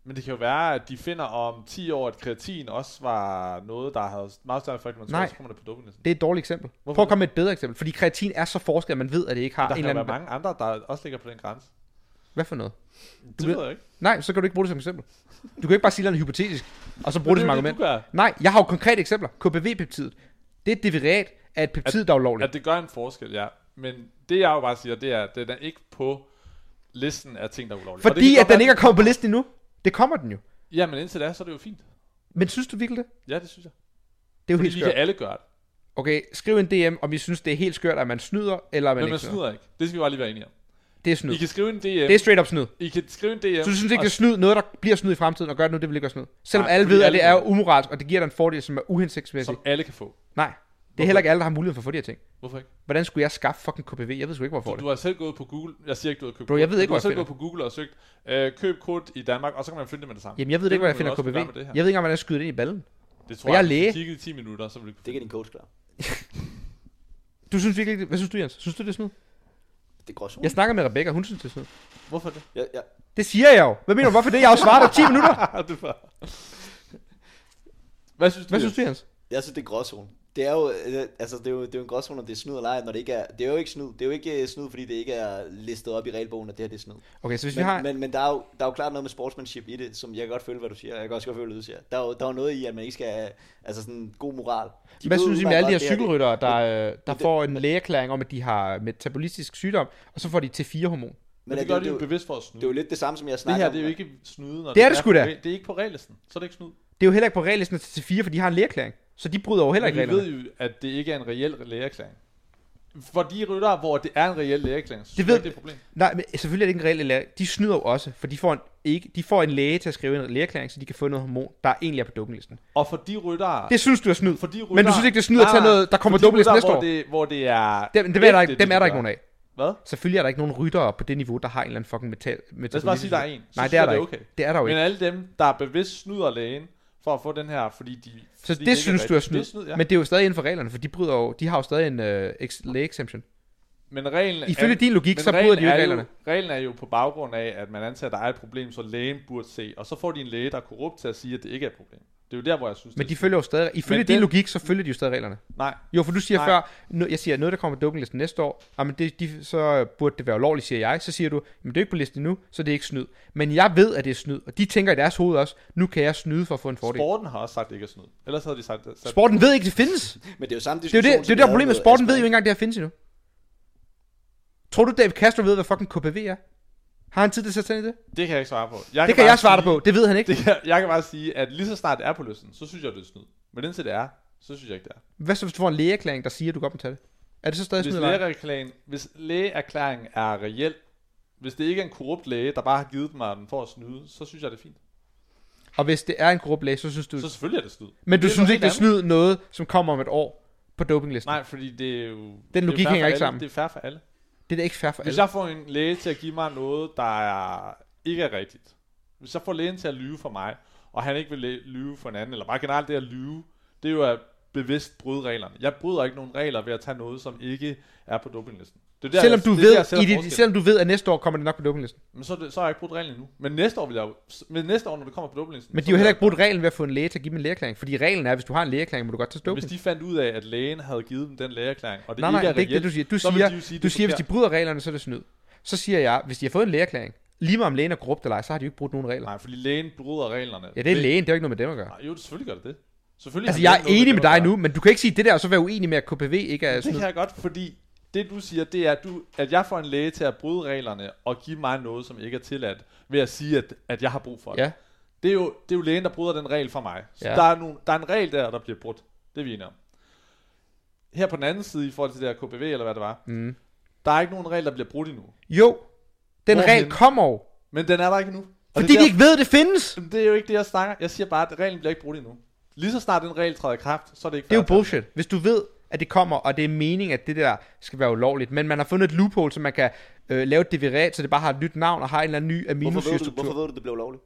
Men det kan jo være, at de finder om 10 år, at kreatin også var noget, der havde meget større effekt, men Nej. så kommer det på dopinglisten. Det er et dårligt eksempel. Hvorfor Prøv at det? komme med et bedre eksempel. Fordi kreatin er så forskel, at man ved, at det ikke har Der en kan eller jo være anden... mange andre, der også ligger på den grænse. Hvad for noget? Det ved- ved jeg ikke. Nej, så kan du ikke bruge det som eksempel. Du kan ikke bare sige noget hypotetisk, og så bruge det som er jo argument. du. Nej, jeg har jo konkrete eksempler. KBV-peptidet. Det er et derivat af et peptid, der er ulovligt. At det gør en forskel, ja. Men det jeg jo bare siger, det er, at den er ikke på listen af ting, der er ulovlige. Fordi at den ikke er være- kommet på listen endnu. Det kommer den jo. Ja, men indtil da, så er det jo fint. Men synes du virkelig det? Ja, det synes jeg. Det er jo Fordi helt skørt. kan alle gøre det. Okay, skriv en DM, om I synes, det er helt skørt, at man snyder, eller at man Men ikke man snyder. snyder ikke. Det skal vi bare lige være enige om. Det er I snyd. kan skrive en DM. Det er straight up snyd. I kan skrive en DM. Så du synes ikke, det er snyd, noget der bliver snyd i fremtiden, og gør det nu, det vil ikke være snyd? Selvom Nej, alle ved, at det er umoralsk, og det giver dig en fordel, som er uhensigtsmæssig. som alle kan få. Nej, det er heller ikke alle, der har mulighed for at få de her ting. Hvorfor ikke? Hvordan skulle jeg skaffe fucking KPV? Jeg ved sgu ikke, hvor jeg får Du, det. du har selv gået på Google. Jeg siger ikke, du har købt Bro, jeg ved ikke, du har hvor jeg selv gået på Google og søgt, øh, køb krudt i Danmark, og så kan man finde det med det samme. Jamen, jeg ved Det ikke, hvor jeg finder KPV. gøre med det her. Jeg ved ikke engang, hvordan jeg skyder det ind i ballen. Det tror Og jeg er læge. i 10 minutter, så vil du Det kan din coach klare. <laughs> Du synes virkelig det? Hvad synes du, Jens? Synes du, det er snyd? Det er gråzone. Jeg snakker med Rebecca, hun synes, det er snyd. Hvorfor det? Ja, ja. Det siger jeg jo. Hvad mener du, hvorfor det? Jeg har jo svaret dig 10 minutter. <laughs> det er for... Hvad synes du? Hvad synes du, Jens? Jeg synes, det er gråzone. Det er jo, øh, altså, det er jo, det er jo en gråzone, om det er snyd eller ej, når det ikke er, det er jo ikke snyd. Det er jo ikke øh, snyd, fordi det ikke er listet op i regelbogen, at det her det er snyd. Okay, så hvis vi Men, har... men, men der, er jo, der er jo klart noget med sportsmanship i det, som jeg kan godt føle, hvad du siger. Jeg kan også godt føle, hvad du siger. Der er jo, der er jo noget i, at man ikke skal have altså sådan god moral. De Hvad synes I med alle de her det her, det- cykelryttere, der, øh, der det- får en lægeerklæring om, at de har metabolistisk sygdom, og så får de T4-hormon? Men Men det er gør det, de jo det, det, bevidst for at snyde. det er jo lidt det samme, som jeg det snakker her, om. det er jo ikke snyde, når Det er det sgu på da. Det er ikke på reglisten, så er det ikke snyd. Det er jo heller ikke på reglisten til T4, for de har en lægeerklæring. Så de bryder jo heller Men ikke vi reglerne. ved jo, at det ikke er en reel lægeerklæring. For de ryttere, hvor det er en reel lægeerklæring, så Det ved- ikke, det er et problem. Nej, men selvfølgelig er det ikke en reel læge. De snyder jo også, for de får, en, ikke, de får en læge til at skrive en lægeerklæring, så de kan få noget hormon, der egentlig er på dopinglisten. Og for de ryttere... Det synes du er snyd. for de ryttere Men du synes ikke, det er snyd at tage noget, der kommer på dopinglisten næste hvor år? det, hvor det er... Dem, dem, er der, ikke, dem det, er der de ikke nogen af. Hvad? Selvfølgelig er der ikke nogen ryttere på det niveau, der har en eller anden fucking metal. Lad os bare sige, der er en. Så Nej, det er der det ikke. okay. Det er der jo Men ikke. alle dem, der bevidst snyder lægen for at få den her, fordi de... Så fordi det synes du er snyd. Ja. Men det er jo stadig inden for reglerne, for de, bryder jo, de har jo stadig en uh, læge exemption. Men reglen Ifølge er, din logik, men så bryder de jo er ikke reglerne. reglen er jo på baggrund af, at man antager, at der er et problem, så lægen burde se. Og så får de en læge, der er korrupt til at sige, at det ikke er et problem. Det er jo der, hvor jeg synes, Men de er følger jo stadig, ifølge Men din den- logik, så følger de jo stadig reglerne. Nej, Jo, for du siger Nej. før, nu, jeg siger, noget der kommer på dopinglisten næste år, jamen det, de, så burde det være ulovligt, siger jeg. Så siger du, men det er ikke på listen nu, så det er ikke snyd. Men jeg ved, at det er snyd, og de tænker i deres hoved også, nu kan jeg snyde for at få en fordel. sporten har også sagt, at det ikke er snyd. Ellers havde de sagt... sat- Sporten ved ikke, det findes. Men det er jo samme Det er jo diskussion, det, det, er der problemet. med Sporten ved jo ikke engang, det her findes endnu. Tror du, David Castro ved, hvad fucking KPV er? Har han tid til at sætte sig ind i det? Det kan jeg ikke svare på. Jeg Det kan bare jeg svare dig på. Det ved han ikke. Det kan, jeg kan bare sige, at lige så snart det er på listen, så synes jeg, det er snyd. Men indtil det er, så synes jeg ikke, det er. Hvad så, hvis du får en lægeerklæring, der siger, at du godt må tage det? Er det så stadig Hvis, snyd lægeerklæring, hvis lægeerklæringen er reel, hvis det ikke er en korrupt læge, der bare har givet mig den for at snyde, så synes jeg, det er fint. Og hvis det er en korrupt læge, så synes du... Så selvfølgelig er det snyd. Men du synes ikke, det er snyd noget, som kommer om et år på dopinglisten? Nej, fordi det er jo... Den Den logik hænger ikke sammen. Det er fair for alle. Det er da ikke fair for Hvis alle. jeg får en læge til at give mig noget, der er, ikke er rigtigt. Hvis jeg får lægen til at lyve for mig, og han ikke vil lyve for en anden, eller bare generelt det at lyve, det er jo at bevidst bryde reglerne. Jeg bryder ikke nogen regler ved at tage noget, som ikke er på dopinglisten. Det er der, Selvom du, det er der, ved, sætter i det, selvom du ved, at næste år kommer det nok på dopinglisten. Men så, er så har jeg ikke brudt reglen endnu. Men næste år vil jeg. Men næste år, når det kommer på dopinglisten... Men de har jo heller ikke brugt reglen ved at få en læge til at give dem en lægeerklæring. Fordi reglen er, at hvis du har en lægeerklæring, må du godt tage doping. Hvis de fandt ud af, at lægen havde givet dem den lægeerklæring, og det nej, ikke nej, er det er ikke det, du siger. Du siger, de sige, du er siger hvis de bryder reglerne, så er det snyd. Så siger jeg, hvis de har fået en lægeerklæring, lige meget om lægen er korrupt eller ej, så har de jo ikke brudt nogen regler. Nej, fordi lægen bryder reglerne. Ja, det er lægen, det har jo ikke noget med dem at gøre. Nej, jo, selvfølgelig gør det det. Selvfølgelig Altså, jeg er enig med dig nu, men du kan ikke sige det der, og så være uenig med, at KPV ikke er Det kan jeg godt, fordi det du siger, det er, at, du, at jeg får en læge til at bryde reglerne og give mig noget, som ikke er tilladt, ved at sige, at, at jeg har brug for det. Ja. Det er, jo, det er jo lægen, der bryder den regel for mig. Så Ja. der, er nogle, der er en regel der, der bliver brudt. Det er vi enige om. Her på den anden side, i forhold til det her KBV, eller hvad det var, Mm. der er ikke nogen regel, der bliver brudt endnu. Jo, den Hvorhen? regel kommer jo, Men den er der ikke endnu. Og fordi det, de ikke ved, at det findes. det er jo ikke det, jeg snakker. Jeg siger bare, at reglen bliver ikke brudt endnu. Lige så snart den regel træder i kraft, så er det ikke Det er jo bullshit. Hvis du ved, at det kommer, og det er meningen, at det der skal være ulovligt, men man har fundet et loophole, så man kan øh, lave et derivat, så det bare har et nyt navn og har en eller anden ny Hvorfor ved, du, aminosyrestruktur. hvorfor ved du, det blev lovligt?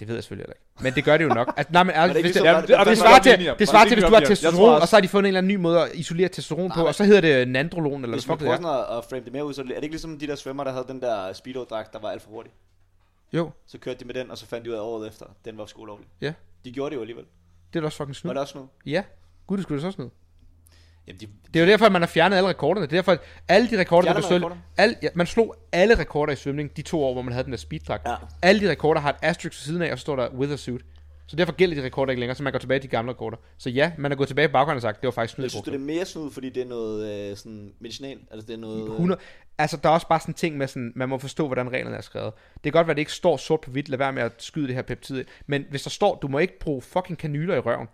Det ved jeg selvfølgelig heller ikke. Men det gør det jo nok. Altså, nej, men <laughs> altså, hvis det, ligesom- det, det det, svarer er til, det svarer er til, hvis vi du har testosteron, og så har de fundet en eller anden ny måde at isolere testosteron på, og så hedder det nandrolon, eller Hvis hvad man det er. at, at frame det mere ud, så er det ikke ligesom de der svømmer, der havde den der speedo-dragt, der var alt for hurtig. Jo, Så kørte de med den, og så fandt de ud af året efter, den var sgu ulovlig. Ja. De gjorde det jo alligevel. det er da også fucking Var snyd. det også nu? Ja, gud, det skulle det så snyd. Jamen, de, Det er jo derfor, at man har fjernet alle rekorderne. Det er derfor, at alle de rekorder, der blev? Alle, ja, man slog alle rekorder i svømning de to år, hvor man havde den der speeddragt. Ja. Alle de rekorder har et asterisk ved siden af, og så står der with a suit. Så derfor gælder de rekorder ikke længere, så man går tilbage til de gamle rekorder. Så ja, man er gået tilbage i baggrunden og sagt, det var faktisk snyd. jeg synes, det er mere snyd, fordi det er noget øh, sådan medicinal. Altså, det er noget... øh, 100. Altså, der er også bare sådan en ting med sådan, man må forstå, hvordan reglerne er skrevet. Det kan godt være, at det ikke står sort på hvidt, lad være med at skyde det her peptid. Men hvis der står, du må ikke bruge fucking kanyler i røven,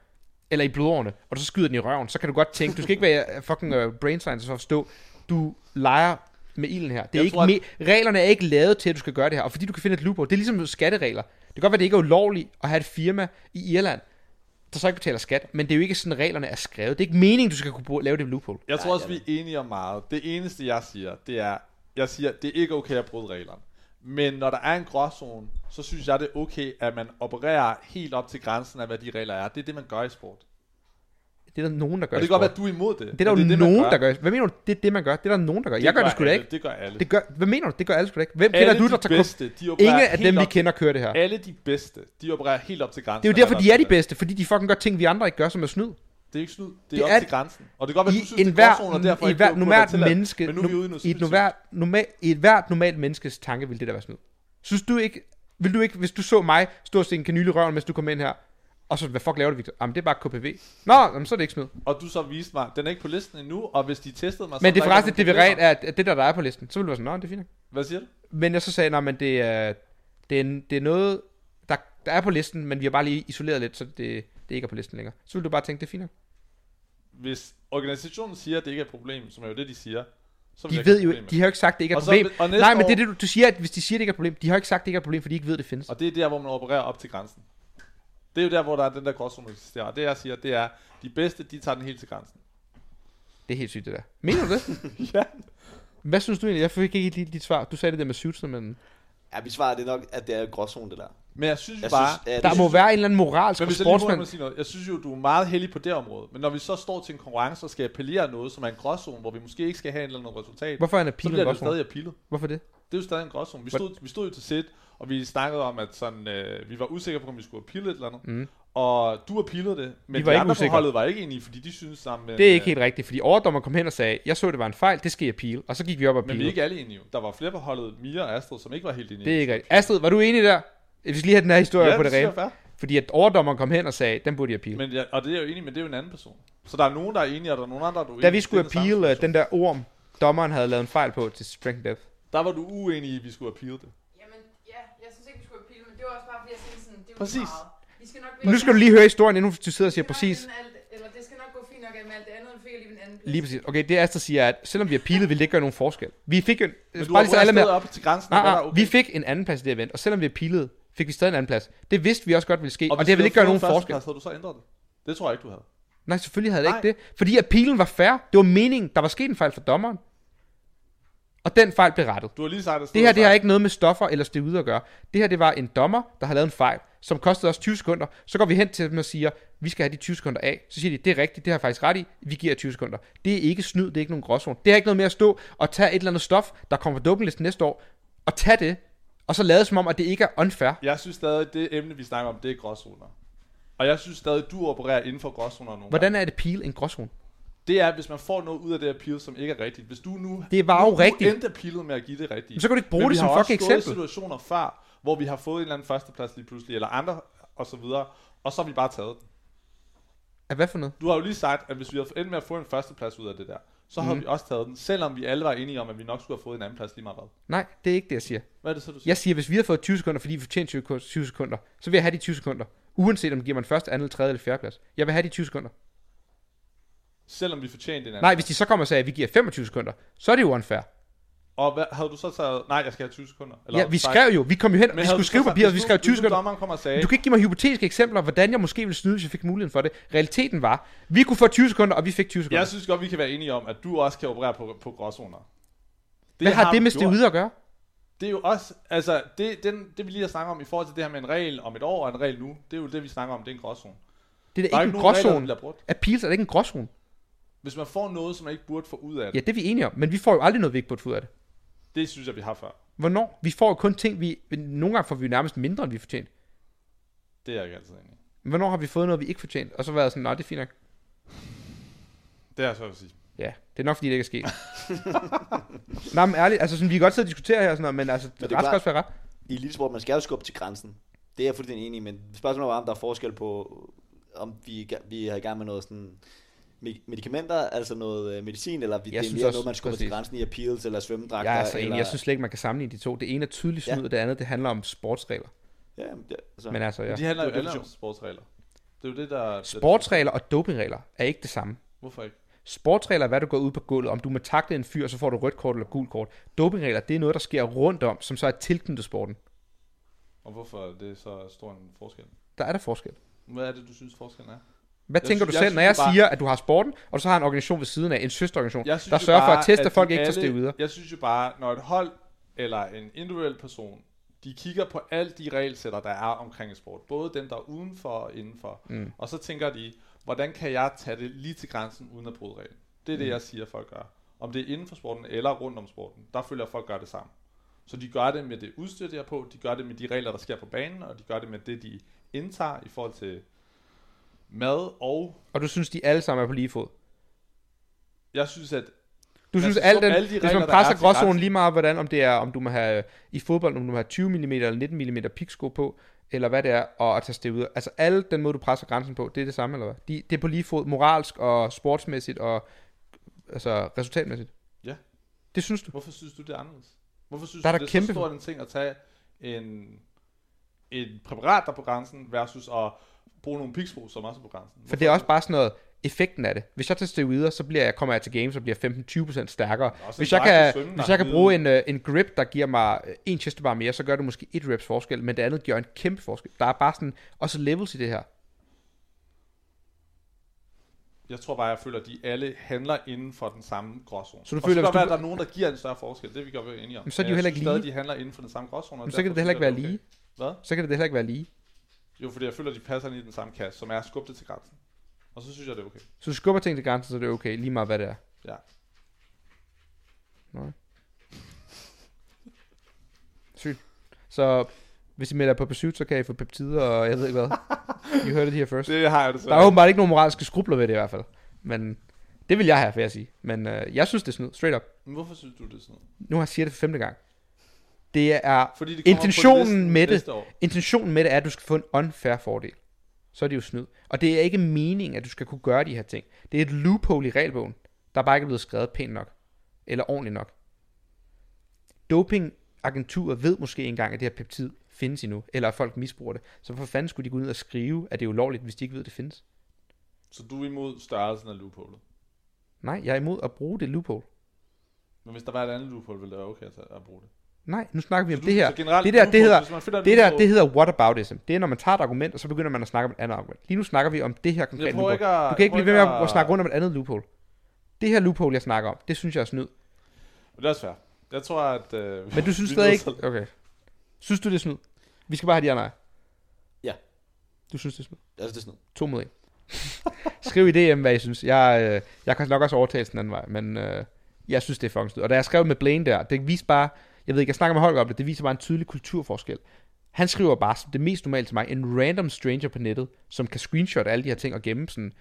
eller i blodårene, og du så skyder den i røven, så kan du godt tænke, du skal ikke være fucking uh, brain scientist for at forstå, du leger med ilden her. Det er Jeg ikke tror, at- me- reglerne er ikke lavet til, at du skal gøre det her, og fordi du kan finde et loophole, det er ligesom skatteregler. Det kan godt være, det ikke er ulovligt at have et firma i Irland, der så ikke betaler skat, men det er jo ikke sådan, reglerne er skrevet. Det er ikke meningen, du skal kunne lave det loophole. Jeg tror også, vi er enige om meget. Det eneste, jeg siger, det er, jeg siger, det er ikke okay at bryde reglerne. Men når der er en gråzone, så synes jeg, det er okay, at man opererer helt op til grænsen af, hvad de regler er. Det er det, man gør i sport. Det er der nogen, der gør Og det kan godt være, at du er imod det. Det er der jo det, man nogen, der gør. Hvad mener du? Det er det, man gør. Det er der nogen, der gør. Det Jeg gør det sgu da ikke. Det gør alle. Det gør, hvad mener du? Det gør alle sgu da ikke. Hvem alle kender du, de der tager bedste, de Ingen af dem, vi kender, kører det her. Alle de bedste, de opererer helt op til grænsen. Det er jo derfor, de er de bedste, fordi de fucking gør ting, vi andre ikke gør, som er snyd. Det er ikke snyd. Det er, Det op er- til grænsen. Og det kan godt være, I du synes, det er enhver, gråzone, og derfor i være normalt menneske, Men nu er vi ude i noget i et, normalt, normal, i et hvert normalt menneskes tanke vil det der være snyd. Synes du ikke, vil du ikke, hvis du så mig stå og en kanyle i røven, mens du kom ind her, og så, hvad fuck laver du, Victor? Jamen, det er bare KPV. Nå, jamen, så er det ikke snyd. Og du så viste mig, den er ikke på listen endnu, og hvis de testede mig, så Men det er forresten, det vil ret, problemer. at at det der, der er på listen, så vil du være sådan, nå, det er fint. nok." Hvad siger du? Men jeg så sagde, nej, men det er, det er, en- det er noget, der, der er på listen, men vi har bare lige isoleret lidt, så det, det ikke er på listen længere. Så vil du bare tænke, det er fint. nok. Hvis organisationen siger, at det ikke er et problem, som er jo det, de siger, så De ved jo, de har jo ikke sagt, det ikke er et problem. vil- Nej, men det er det, du, du siger, at hvis de siger, det ikke er et problem, de har jo ikke sagt, det ikke er et problem, fordi de ikke ved, det findes. Og det er der, hvor man opererer op til grænsen. Det er jo der, hvor der er den der gråzone, der eksisterer. Og det jeg siger, det er, de bedste, de tager den helt til grænsen. Det er helt sygt, det der. Mener du det? <laughs> ja. Hvad synes du egentlig? Jeg fik ikke lige dit svar. Du sagde det der med suits, men Ja, mit svar er det nok, at det er gråzone, det der. Men jeg synes jo Jeg bare... synes, ja, der må synes, være en eller anden moralsk Men hvis jeg sportsmand. sige noget, jeg synes jo, du er meget heldig på det område. Men når vi så står til en konkurrence og skal appellere noget, som er en gråzone, hvor vi måske ikke skal have en eller anden resultat, Hvorfor er en så appeal bliver en det gråzone? stadig appellet. Hvorfor det? Det er jo stadig en gråzone. Vi stod, vi stod jo til sæt, og vi snakkede om, at sådan, øh, vi var usikre på, om vi skulle appelle et eller andet. Mm. Og du appellede det, men Vi var de ikke andre usikre. på holdet var ikke enige, fordi de synes sammen. Det er ikke helt rigtigt, fordi overdommer kom hen og sagde, jeg så, det var en fejl, det skal jeg appeal. Og så gik vi op og Men vi er ikke alle enige. Der var flere på holdet, Mia og Astrid, som ikke var helt enige. Det er ikke rigtigt. Astrid, var du enig der? Vi skal lige have den her historie ja, på det jeg rene. er. Fordi at overdommeren kom hen og sagde, den burde jeg appeal. Men ja, og det er jeg jo enig, men det er jo en anden person. Så der er nogen, der er enige, og der er nogen andre, der er uenige. Da vi skulle Det er den appeal den der orm, dommeren havde lavet en fejl på til Spring Death. Der var du uenig i, at vi skulle appeal det. Jamen, ja, jeg synes ikke, vi skulle appeal, men det var også bare, fordi jeg tænkte sådan, det er jo Præcis. meget. Vi skal nok Nu skal du lige høre historien, inden du sidder og siger præcis. alt, eller det skal nok gå fint nok med alt det andet, end fik jeg lige en anden plads. Lige præcis. Okay, det Astrid siger, er, at selvom vi har pilet, vil det ikke gøre nogen forskel. Vi fik jo... Men du bare lige så har alle med, op til grænsen, af, nej, der nej, er okay. vi fik en anden plads i det event, og selvom vi har pilet, fik vi stadig en anden plads. Det vidste vi også godt ville ske, og, og det vi vil ikke gøre nogen forskel. førsteplads, Havde du så ændret det? Det tror jeg ikke, du havde. Nej, selvfølgelig havde det Nej. ikke det. Fordi appealen var fair. Det var meningen. Der var sket en fejl for dommeren. Og den fejl blev rettet. Du har lige sagt, at Det her, det har ikke noget med stoffer eller steroider at gøre. Det her, det var en dommer, der har lavet en fejl, som kostede os 20 sekunder. Så går vi hen til dem og siger, vi skal have de 20 sekunder af. Så siger de, det er rigtigt, det har jeg faktisk ret i. Vi giver jer 20 sekunder. Det er ikke snyd, det er ikke nogen gråzone. Det har ikke noget med at stå og tage et eller andet stof, der kommer på dopinglisten næste år, og tage det, og så lade som om, at det ikke er unfair. Jeg synes stadig, at det emne, vi snakker om, det er gråzoner. Og jeg synes stadig, at du opererer inden for gråzoner nogle Hvordan er det pil en gråzone? det er, hvis man får noget ud af det appeal, som ikke er rigtigt. Hvis du nu... Det var jo nu, rigtigt. Endte appealet med at give det rigtigt. Men så kan du ikke bruge Men det vi som har også fucking stået i eksempel. situationer før, hvor vi har fået en eller anden førsteplads lige pludselig, eller andre, og så videre, og så har vi bare taget den. At hvad for noget? Du har jo lige sagt, at hvis vi havde endt med at få en førsteplads ud af det der, så havde Mhm. vi også taget den, selvom vi alle var enige om, at vi nok skulle have fået en anden plads lige meget hvad. Nej, det er ikke det, jeg siger. Hvad er det så, du siger? Jeg siger, hvis vi har fået 20 sekunder, fordi vi fortjener 20 sek- 20 sekunder, så vil jeg have de 20 sekunder. Uanset om det giver mig en første, anden, tredje eller fjerde plads. Jeg vil have de 20 sekunder. Selvom vi fortjente en anden Nej, hvis de så kommer og siger, at vi giver 25 sekunder, så er det jo unfair. Og hvad, havde du så taget, nej, jeg skal have 20 sekunder? Ja, vi skrev jo, vi kom jo hen, vi havde skulle skrive papiret, hvis vi skrev 20 hvis nu sekunder. dommeren kommer og sagde, Du kan ikke give mig hypotetiske eksempler, hvordan jeg måske ville snyde, hvis jeg fik muligheden for det. Realiteten var, vi kunne få 20 sekunder, og vi fik 20 sekunder. jeg synes godt, vi kan være enige om, at du også kan operere på, på gråzoner. Hvad har det vi med steroider at gøre? Det er jo også, altså, det, den, det vi lige har snakket om i forhold til det her med en regel om et år og en regel nu, det er jo det, vi snakker om, det er en gråzone. Det er Der er ikke en gråzone. Appeals er da ikke en gråzone. Hvis man får noget, som man ikke burde få ud af det, Ja, det er vi enige om, men vi får jo aldrig noget, vi ikke burde få ud af det. Det synes jeg, vi har før. Hvornår? Vi får kun ting, vi... Nogle gange får vi nærmest mindre, end vi fortjent. Det er jeg ikke altid enig i. Hvornår har vi fået noget, vi ikke fortjent? Og så været sådan, nej, det er fint nok. Det er jeg så at sige. Ja, det er nok, fordi det ikke er sket. <laughs> Nej, men ærligt, altså sådan, vi kan godt sidde og diskutere her, og sådan noget, men altså, Men ret det er skal også være ret. I elitesport, man skal jo skubbe til grænsen. Det er jeg fuldstændig enig i, men spørgsmålet var, om der er forskel på, om vi, vi er i gang med noget sådan medicamenter, altså noget øh, medicin, eller vi, Jeg det er mere også, noget, man skubber til grænsen i appeals, eller svømmedragter. Jeg er altså enig. eller, Jeg synes slet ikke, man kan sammenligne de to. Det ene er tydeligt Ja. snyd, og det andet, det handler om sportsregler. Ja, det, altså, Men altså, Ja. ja. De handler jo Det alle om sportsregler. Det er jo det, der... Sportsregler og dopingregler er ikke det samme. Hvorfor ikke? Sportsregler er, hvad du går ud på gulvet. Om du må takle en fyr, så får du rødt kort eller gult kort. Dopingregler, det er noget, der sker rundt om, som så er tilknyttet sporten. Og hvorfor er det så stor en forskel? Der er der forskel. Hvad er det, du synes, forskellen er? Hvad Jeg tænker synes- du selv, når jeg bare- siger, at du har sporten, og du så har en organisation ved siden af, en søsterorganisation, der sørger for bare, at teste, at folk ikke tager alle- steroider? Jeg synes jo bare, når et hold eller en individuel person, de kigger på alle de regelsætter, der er omkring sport. Både dem, der er udenfor og indenfor. Mm. Og så tænker de, hvordan kan jeg tage det lige til grænsen uden at bryde reglen? Det er det, Mm. jeg siger, folk gør. Om det er inden for sporten eller rundt om sporten, der føler jeg, at folk gør det sammen. Så de gør det med det udstyr, de har på, de gør det med de regler, der sker på banen, og de gør det med det, de indtager i forhold til mad, og Og du synes, de alle sammen er på lige fod? jeg synes, at Du Men synes, så alt den, alle de hvis regler, man presser er gråzonen lige meget, hvordan, om det er, om du må have i fodbold, om du må have 20 mm eller 19 mm piksko på, eller hvad det er, og at tage steroider. Altså alle den måde, du presser grænsen på, det er det samme, eller hvad? De, det er på lige fod, moralsk og sportsmæssigt og altså resultatmæssigt. Ja. Det synes du? Hvorfor synes du, det er anderledes? Hvorfor synes Der er du, der det er kæmpe- så stor en ting at tage en, en præparat, der er på grænsen, versus at bruge nogle pikspo, som også er på grænsen? For det er også bare sådan noget, effekten af det. Hvis jeg tager steroider, så bliver jeg, kommer jeg til games og bliver 15-20% stærkere. Hvis jeg, kan, hvis jeg kan bruge en, øh, en grip, der giver mig øh, en chest bar mere, så gør det måske et reps forskel, men det andet gør en kæmpe forskel. Der er bare sådan også levels i det her. Jeg tror bare, jeg føler, at de alle handler inden for den samme gråzone. Så du og føler, så kan du- at der er nogen, der giver en større forskel. Det vi godt være enige om. Men så er de jo heller ikke synes stadig, lige. de handler inden for den samme gråzone. og Men så kan det heller ikke være jeg, lige. Hvad? Så kan det heller ikke være lige. Jo, fordi jeg føler, at de passer ind i den samme kasse, som er at skubbe det til grænsen. Og så synes jeg, det er okay. Så du skubber ting til grænsen, så det er okay, lige meget hvad det er. Ja. Nej. Sygt. Så hvis I melder på pursuit, så kan I få peptider og jeg ved ikke hvad. <laughs> You heard it here first. Det har jeg det så. Der er åbenbart ikke nogen moralske skrubler ved det i hvert fald. Men det vil jeg have, vil jeg sige. Men øh, jeg synes, det er snyd. Straight up. Men hvorfor synes du, det er sådan noget? Nu har jeg siger det for femte gang. Det er Fordi det Intentionen med det- næste år. Intentionen med det er, at du skal få en unfair fordel. Så er det jo snyd. Og det er ikke meningen, at du skal kunne gøre de her ting. Det er et loophole i regelbogen, der bare ikke er blevet skrevet pænt nok. Eller ordentligt nok. Dopingagenturer ved måske engang, at det her peptid findes endnu, eller at folk misbruger det. Så hvorfor fanden skulle de gå ud og skrive, at det er ulovligt, hvis de ikke ved, at det findes? Så du er imod størrelsen af loopholet. Nej, jeg er imod at bruge det loophole. Men hvis der var et andet loophole, ville det være okay at bruge det. Nej, nu snakker vi om Så det du- her. så generelt Det der, det hedder, det der, det hedder whataboutism. Det er, når man tager et argument, og så begynder man at snakke om et andet argument. Lige nu snakker vi om det her konkrete Jeg loophole. ikke at... Du kan ikke jeg blive ved med at snakke rundt om et andet loophole. Det her loophole, jeg snakker om, det synes jeg er snyd. Men det er også fair. Jeg tror, at... Øh, <laughs> Men du synes stadig ikke... Okay. Synes du, det er snyd? Vi skal bare have de andre. Ja. Du synes, det er snyd? Altså, det er noget. To mod en. Skriv i DM, hvad I synes. Jeg, øh, jeg kan nok også overtale den anden vej, men øh, jeg synes, det er fucking snyd. Og da jeg skrev med Blaine der, det viser bare... Jeg ved ikke, jeg snakker med Holger om det, det viser bare en tydelig kulturforskel. Han skriver bare som det mest normale til mig, en random stranger på nettet, som kan screenshot alle de her ting og gemme sådan,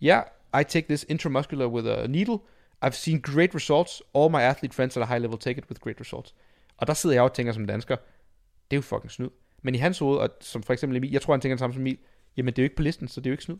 ja, I take this intramuscular with a needle. I've seen great results. All my athlete friends at a high level take it with great results. Og der sidder jeg og tænker som dansker, det er jo fucking snyd. Men i hans hoved, og som for eksempel Emil, jeg tror han tænker det samme som Emil, jamen det er jo ikke på listen, så det er jo ikke snyd.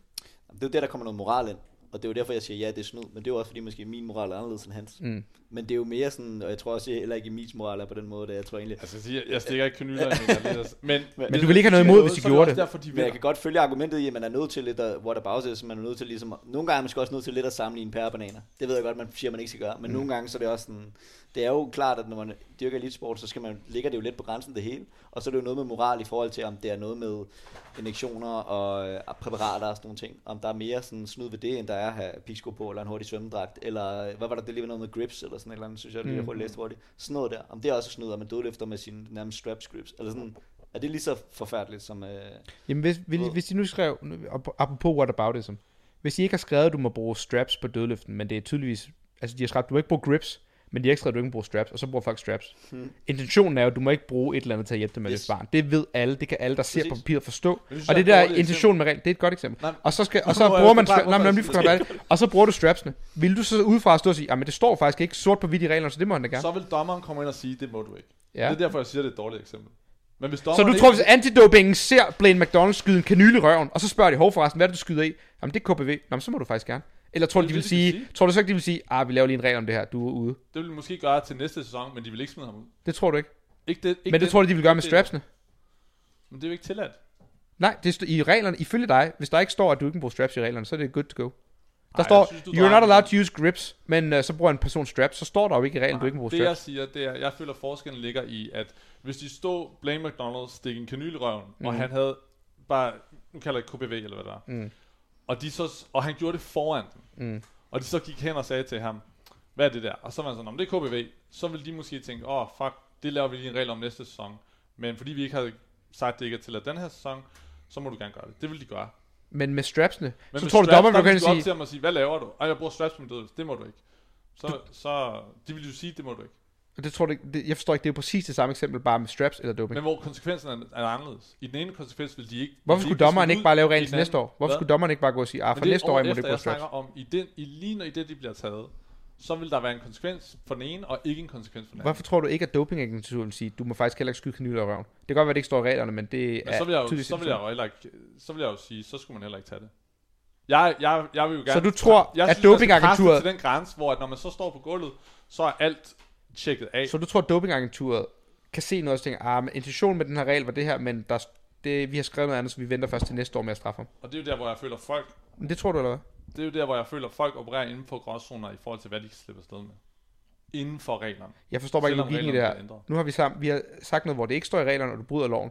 Det er jo der, der kommer noget moral ind. Og det er jo derfor, jeg siger, ja, det er snyd. Men det er jo også fordi, måske min moral er anderledes end hans. Mm. Men det er jo mere sådan, og jeg tror også heller ikke, Emils moral er på den måde, der jeg tror egentlig... Altså, jeg, jeg stikker ikke kanyler i men, <laughs> Men Men du vil ikke have noget imod, hvis de gjorde også det. Derfor, de Men jeg kan godt følge argumentet i, at man er nødt til lidt at, what about it, så man er nødt til ligesom, nogle gange er man måske også nødt til lidt at sammenligne pære og bananer. Det ved jeg godt, man siger, man ikke skal gøre, men mm. nogle gange så er det også sådan, det er jo klart, at når man dyrker elitesport, så skal man, ligger det jo lidt på grænsen det hele, og så er det jo noget med moral i forhold til, om det er noget med injektioner og øh, præparater og sådan nogle ting. Om der er mere sådan snyd ved det, end der er at have pigsko på, eller en hurtig svømmedragt, eller øh, hvad var der, det lige var noget med grips, eller sådan et eller andet, synes jeg, det Mm. jeg hurtigt læste hurtigt. Sådan noget der. Om det er også snyd, at man dødløfter med sine nærmest straps grips, eller sådan, er det lige så forfærdeligt som... Øh, Jamen hvis, hvis, hvis de nu skrev, apropos whataboutism, hvis de ikke har skrevet, at du må bruge straps på dødløften, men det er tydeligvis, altså de har skrevet, du må ikke bruge grips, men de at du ikke må bruge straps, og så bruger folk straps. Hmm. Intentionen er jo, at du må ikke bruge et eller andet til at hjælpe dig med Yes. yes. barn. Det ved alle, det kan alle, der ser Præcis. på papiret forstå. Det synes Og det er der intentionen med reglen, det er et godt eksempel. Nej. Og så, skal, og så bruger man, nej, men lige forklare dig. Og så bruger du strapsene. Vil du så udefra stå og sige, men det står faktisk ikke sort på hvidt i reglerne, så det må han da gerne. Så vil dommeren komme ind og sige, det må du ikke. Ja. Det er derfor, jeg siger, det er et dårligt eksempel. Men hvis Så du ikke... tror, hvis antidopingen ser Blaine McDonald skyde en kanyle i røven, og så spørger de, hov forresten, hvad er det, du skyder i? Jamen, det er KPV. Nå, så må du faktisk gerne. Eller tror du, Det de vil det, sige, sige. tror du så ikke, de vil sige, ah, vi laver lige en regel om det her, du er ude. Det vil de måske gøre til næste sæson, men de vil ikke smide ham ud. Det tror du ikke. Ikke det, ikke Men det tror du, de vil gøre med det- strapsene? Men det er jo ikke tilladt. Nej, det er i reglerne, ifølge dig, hvis der ikke står, at du ikke må bruge straps i reglerne, så er det good to go. Der Ej, står, synes, du you're not allowed to use grips, men uh, så bruger en person straps, så står der jo ikke i reglen, du ikke må bruge det jeg straps. siger, det er, jeg føler forskellen ligger i, at hvis de stod Blaine McDonald stikke en kanyle i røven, mm. og han havde bare, nu kalder jeg det KPV eller hvad der er, Mm. Og, de så, og han gjorde det foran dem, Mm. og de så gik hen og sagde til ham, hvad er det der? Og så var han sådan, om det er KPV, så vil de måske tænke, åh oh, fuck, det laver vi lige en regel om næste sæson. Men fordi vi ikke havde sagt, at det ikke er til at den her sæson, så må du gerne gøre det. Det vil de gøre. Men med strapsene, Men så med tror du, straps, dommeren kunne de gå op sige, til ham og sige, hvad laver du? Ej, jeg bruger straps på min død. Det må du ikke. Så, så de vil jo sige, det må du ikke. Det tror ikke, det, jeg forstår ikke, det er jo præcis det samme eksempel, bare med straps eller doping. Men hvor konsekvensen er, er anderledes. I den ene konsekvens vil de ikke... Hvorfor skulle dommeren smidt ikke bare lave den til næste år? Hvorfor Hvad? skulle dommeren ikke bare gå og sige, ah, for næste år må året det jeg bruge straps? om, i den, i lige når i det, de bliver taget, så vil der være en konsekvens for den ene, og ikke en konsekvens for den anden. Hvorfor tror du ikke, at dopingagenturet vil sige, du må faktisk heller ikke skyde kanyler røven? Det kan godt være, det ikke står i reglerne, men det Men er så vil jeg jo, så vil jeg jo heller ikke, så vil jeg jo sige, så skulle man heller ikke tage det. Jeg, jeg, jeg vil jo gerne... Så du tror, jeg at skal presse dopingagenturet- til den grænse, hvor at når man så står på gulvet, så er alt tjekket af. Så du tror, at dopingagenturet kan se noget og tænke, ah, men intentionen med den her regel var det her, men der, det, vi har skrevet noget andet, så vi venter først til næste år med at straffe ham. Og det er jo der, hvor jeg føler folk, Men det tror du, eller hvad? det er jo der, hvor jeg føler folk opererer inden for gråzoner i forhold til, hvad de kan slippe afsted med. Inden for reglerne. Jeg forstår bare ikke logikken i det her. Nu har vi, sammen, vi har sagt noget, hvor det ikke står i reglerne, og du bryder loven,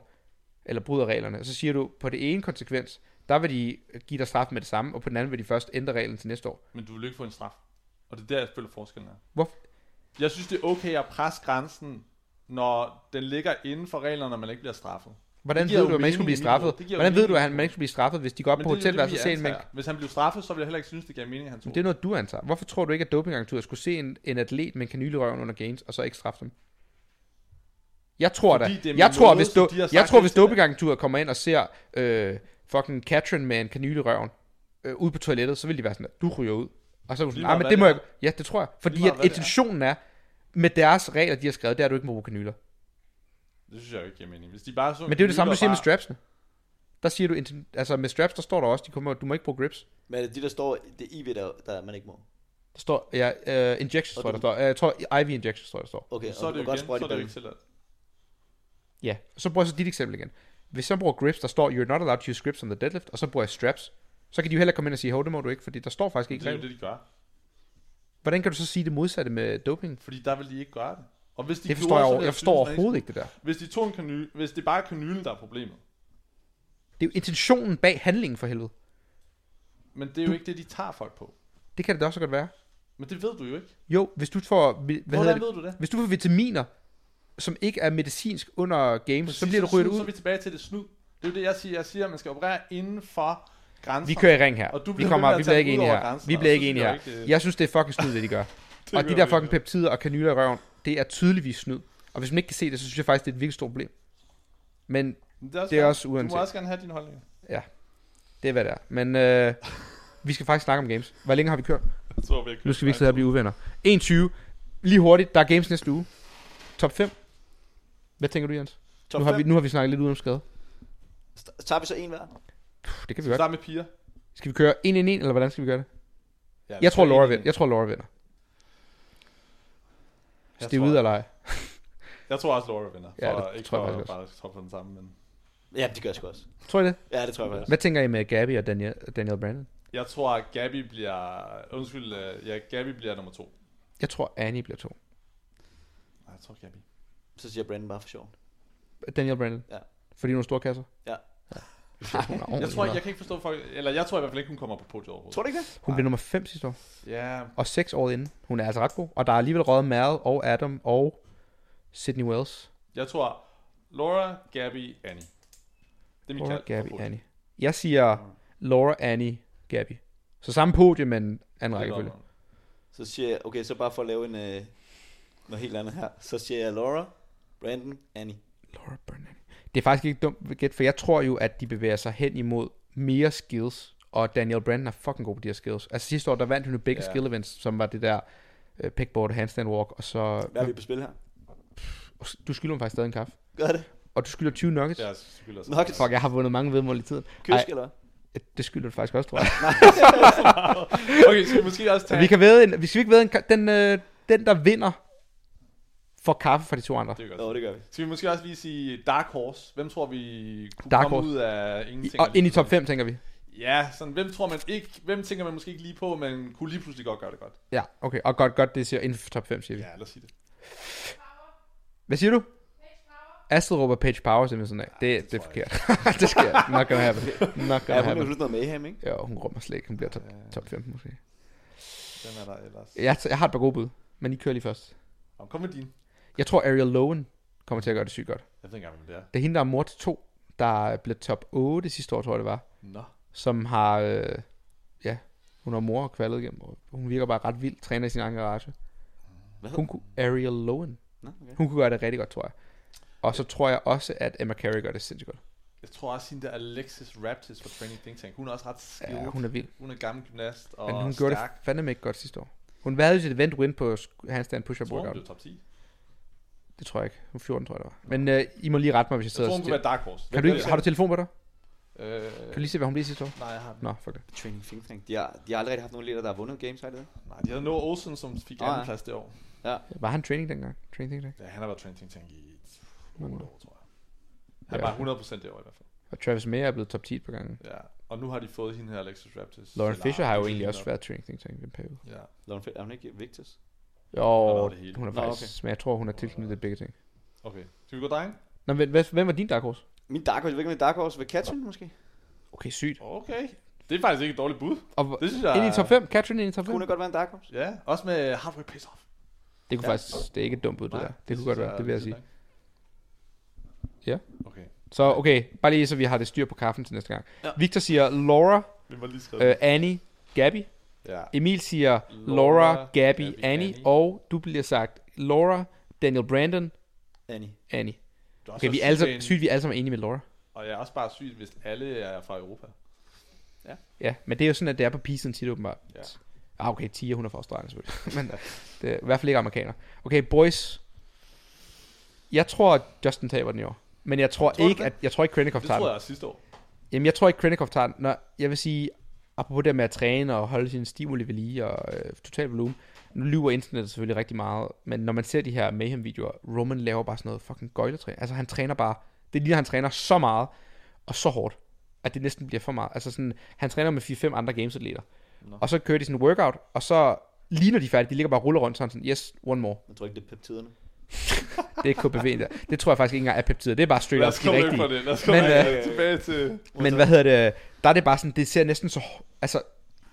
eller bryder reglerne, og så siger du, på det ene konsekvens, der vil de give dig straf med det samme, og på den anden vil de først ændre reglen til næste år. Men du vil ikke få en straf. Og det er der, jeg føler forskellen er. Hvorfor? Jeg synes, det er okay at presse grænsen, når den ligger inden for reglerne, når man ikke bliver straffet. Hvordan ved du, at man ikke skulle blive straffet? Hvordan ved du, at han- man ikke skulle blive straffet, hvis de går op Men på hotelværelset og ser en mængde? Hvis han blev straffet, så ville jeg heller ikke synes, det gav mening, at han tog. Det er noget, du antager. Hvorfor tror du ikke, at dopingagenturet skulle se en, en atlet med en kanyle røven under gains, og så ikke straffe dem? Jeg tror da. Fordi det er Jeg tror, hvis, do, har jeg tror, hvis dopingagenturet kommer ind og ser øh, fucking Katrin med en kanyle røven øh, ude på toilettet, så vil de være sådan, du ryger ud. Og så er du sådan, ah, men det må jeg... Ja, det tror jeg. Fordi at er. intentionen er, med deres regler, de har skrevet, det er, at du ikke må bruge kanyler. Det synes jeg jo ikke giver mening. Hvis de bare så Men det er jo det samme, du siger med bare- strapsene. Der siger du, altså med straps, der står der også, de kommer, du må ikke bruge grips. Men er det de, der står, det er IV, der, der man ikke må. Der står, ja, uh, injections, tror jeg, der står. Jeg tror, IV injections, tror jeg, der står. Okay, Så er det du jo igen, så er det jo ikke tilladt. Ja, så bruger jeg så dit eksempel igen. Hvis jeg bruger grips, der står, you're not allowed to use grips on the deadlift, og så bruger jeg straps, så kan de jo heller komme ind og sige, hov, det må du ikke, fordi der står faktisk ikke Det er jo det, de gør. Hvordan kan du så sige det modsatte med doping? Fordi der vil de ikke gøre det. Og hvis de Det forstår gjorde, jeg, så ville jeg forstår overhovedet ikke det der. Hvis de tog en kanyl, hvis det bare er kanylen, der er problemet. Det er jo intentionen bag handlingen for helvede. Men det er jo ikke det, de tager folk på. Det kan det da også godt være. Men det ved du jo ikke. Jo, hvis du får, hvad Hvordan det? ved du det? Hvis du får vitaminer, som ikke er medicinsk under games, så Præcis, bliver du ryddet Så er ud. vi tilbage til det snyd. Det er jo det, jeg siger. Jeg siger, at man skal operere inden for grænser. Vi kører i ring her. Og du Vi bliver kommer, ved med vi bliver ikke enige her. grænsen, Vi bliver ikke enige jeg her. jo ikke, det- Jeg synes, det er fucking snyd, det de gør. <laughs> Det Og de der vi fucking peptider og kanyler i røven, det er tydeligvis snyd. Og hvis man ikke kan se det, så synes jeg faktisk, det er et virkelig stort problem. Men Det er også, det er også Du må uanset. også gerne have dine holdninger. det er, hvad det er. Men øh, Vi skal faktisk snakke om games. Hvor længe har vi kørt? Jeg tror, vi har Nu skal vi ikke sidde her og blive uvenner. 21. Lige hurtigt. Der er games næste uge. Top 5. Hvad tænker du, Jens? Top nu, har 5. vi, nu har vi snakket lidt ud om skade. Tager vi så en hver? Puh, det kan vi godt. starter med piger. Skal vi køre 1 1 1 eller hvordan skal vi gøre det? Ja, Jeg tror, Laura vinder. en- Jeg tror, Laura vinder. Jeg Stiv tror- ud eller ej. <laughs> Jeg tror også, Laura vinder. Ja, For det ikke tror jeg for faktisk bare top for den samme, men... Ja, det gør jeg sgu også. Tror I det? Ja, det tror jeg faktisk. Hvad tænker I med Gabby og Daniel, Daniel Brandon? Jeg tror, at Gabby bliver... Undskyld, øh, ja, Gabby bliver nummer to. Jeg tror, Annie bliver to. Nej, jeg tror Gabby. Så siger Brandon bare for sjov. Daniel Brandon? Ja. Fordi hun har store kasser? Ja. Er Jeg tror, jeg kan ikke forstå folk... Eller jeg tror i hvert fald ikke, hun kommer på podiet overhovedet. Tror du ikke det? hun blev nummer 5 sidste år. Ja, Og 6 år inden. Hun er altså ret god. Og der er alligevel røget Mal og Adam og Sydney Wells. jeg tror Laura, Gabby, Annie. Det er mit Laura, Gabby. Annie. Jeg siger Laura, Annie, Gabby. Så samme podie, men anden rækkefølge. Så siger jeg, okay, så bare for at lave en, øh, noget helt andet her. Så siger jeg Laura, Brandon, Annie. Laura Burnham. Det er faktisk ikke dumt gæt, for jeg tror jo, at de bevæger sig hen imod mere skills, og Daniel Brandon er fucking god på de her skills. Altså sidste år, der vandt hun jo begge Ja. skill events, som var det der uh, pegboard, handstand walk, og så... Hvad er vi på spil her? Du skylder mig faktisk stadig en kaffe. Gør det. Og du skylder 20 nuggets. Ja, også. Nuggets. Fuck, jeg har vundet mange vedmål i tiden. Kysk, Ej. eller hvad? Det skylder du faktisk også, tror jeg. <laughs> Okay, skal vi måske også tage... vi kan væde en, vi skal ikke væde en, den, øh, den der vinder, får kaffe fra de to andre. Det godt. Nå, det gør vi. Skal vi måske også lige sige Dark Horse? Hvem tror vi kunne Dark komme Horse. ud af ingenting? og ind i top 5, tænker vi. Ja, sådan, hvem tror man ikke... Hvem tænker man måske ikke lige på, men kunne lige pludselig godt gøre det godt? Ja, okay. Og godt, godt, det siger inden for top 5, siger vi. Ja, lad os sige det. Hvad siger du? Astrid råber Page Power simpelthen sådan af. Det, det, det er forkert. <laughs> det skal jeg. Not gonna happen. Not Ja, gonna hun er happen. jo noget mayhem, ikke? Ja, hun råber slet ikke. Hun bliver top, top 15 måske. Den er der ellers. Jeg, jeg har et par gode bud, men I kører lige først. Kom med din. Jeg tror Ariel Lowen kommer til at gøre det sygt godt. Jeg ved ikke engang, hvem det er. Det er hende, der er mor til to, der blev top 8 sidste år, tror jeg det var. Nå. Som har, øh, ja, hun har mor og kvalet igennem. og Hun virker bare ret vild, træner i sin egen garage. Hvad Hun kunne, Ariel Lowen. Nå, okay. Hun kunne gøre det rigtig godt, tror jeg. Og så tror jeg også, at Emma Carey gør det sindssygt godt. Jeg tror også, hende der Alexis Raptis fra Training Think Tank, hun er også ret skilled. Ja, hun er vild. hun er gammel gymnast og Men hun gjorde stærk. det fandme ikke godt sidste år. Hun havde jo sit event win på handstand push-up Jeg tror, hun workout. blev top 10. Det tror jeg ikke. Hun 14, tror jeg det var. Men øh, I må lige rette mig, hvis jeg Jeg sidder tror, og hun kunne være Dark Horse. Kan du ikke, har du telefon på dig? Øh, Kan du lige se, hvad hun blev sidste år? Nej, jeg har den. Nå, fuck det. Training Think Tank. De har, de har aldrig haft nogen leder, der har vundet games, har de det? Nej, de havde Noah Olsen, som fik Ah, ja. anden plads det år. Var han training dengang? Training think tank? Ja, han har været Training Think Tank i 8 år, tror jeg. Han Ja. var 100% det år i hvert fald. Og Travis Mayer er blevet top 10 på gangen. Ja, og nu har de fået hende her, Alexis Raptis. Lauren Fisher har jo egentlig også været training think tank i en periode. Ja. Lauren Fe- er hun ikke Victus? Jo, det hele. hun er Nå, faktisk, men jeg tror, hun er tilknyttet begge ting. Okay. Skal vi gå dig? Nå, hvem, hvem, hvem var din dark horse? Min Dark Horse, jeg ved ikke, om min Dark Horse vil Catherine måske? Okay, sygt. Okay. Det er faktisk ikke et dårligt bud. Og Det synes jeg... ind i top 5? Catherine ind i top 5? Kunne hun godt være en Dark Horse? Ja, også med Halfway Pace Off. Det kunne Ja. faktisk, det er ikke et dumt bud, det Nej, der. Det kunne synes godt være, det vil jeg sige. Ja. Okay. Så okay, bare lige så vi har det styr på kaffen til næste gang. Ja. Victor siger Laura, Vi var lige skrevet. øh, Annie, Gabby. Ja. Emil siger Laura, Laura, Gabby, Gabby, Annie, Annie. og du bliver sagt Laura, Daniel Brandon, Annie. Annie. Du er Okay, vi er alle sygt sammen, sygt, vi er alle sammen enige med Laura. Og jeg er også bare sygt, hvis alle er fra Europa. Ja, men det er jo sådan, at det er på pisen tit åbenbart. Ja. Ah, okay, Tia, hun er fra Australien selvfølgelig. <laughs> men det er i hvert fald ikke amerikaner. Okay, boys. Jeg tror, at Justin taber den i år. Men jeg tror, Tror du ikke, det? at jeg tror ikke, Krennikov Det tager tror den. jeg også sidste år. Jamen, jeg tror ikke, Krennikov tager den. Når, jeg vil sige, apropos det med at træne og holde sin stimuli ved lige og øh, total volumen. Nu lyver internettet selvfølgelig rigtig meget, men når man ser de her Mayhem-videoer, Roman laver bare sådan noget fucking gøjletræning. Altså, han træner bare, det ligner, han træner så meget og så hårdt, at det næsten bliver for meget. Altså sådan, han træner med 4-5 andre gamesatleter. Og så kører de sådan en workout, og så ligner de færdige. De ligger bare og ruller rundt sådan, sådan yes, one more. Jeg tror ikke, det er peptiderne. Det er KBV der. Det tror jeg faktisk ikke engang er peptider. Det er bare straight up de rigtige. det. Lad os komme Men, øh, tilbage til... Men hvad hedder det? Der er det bare sådan, det ser næsten så... Altså,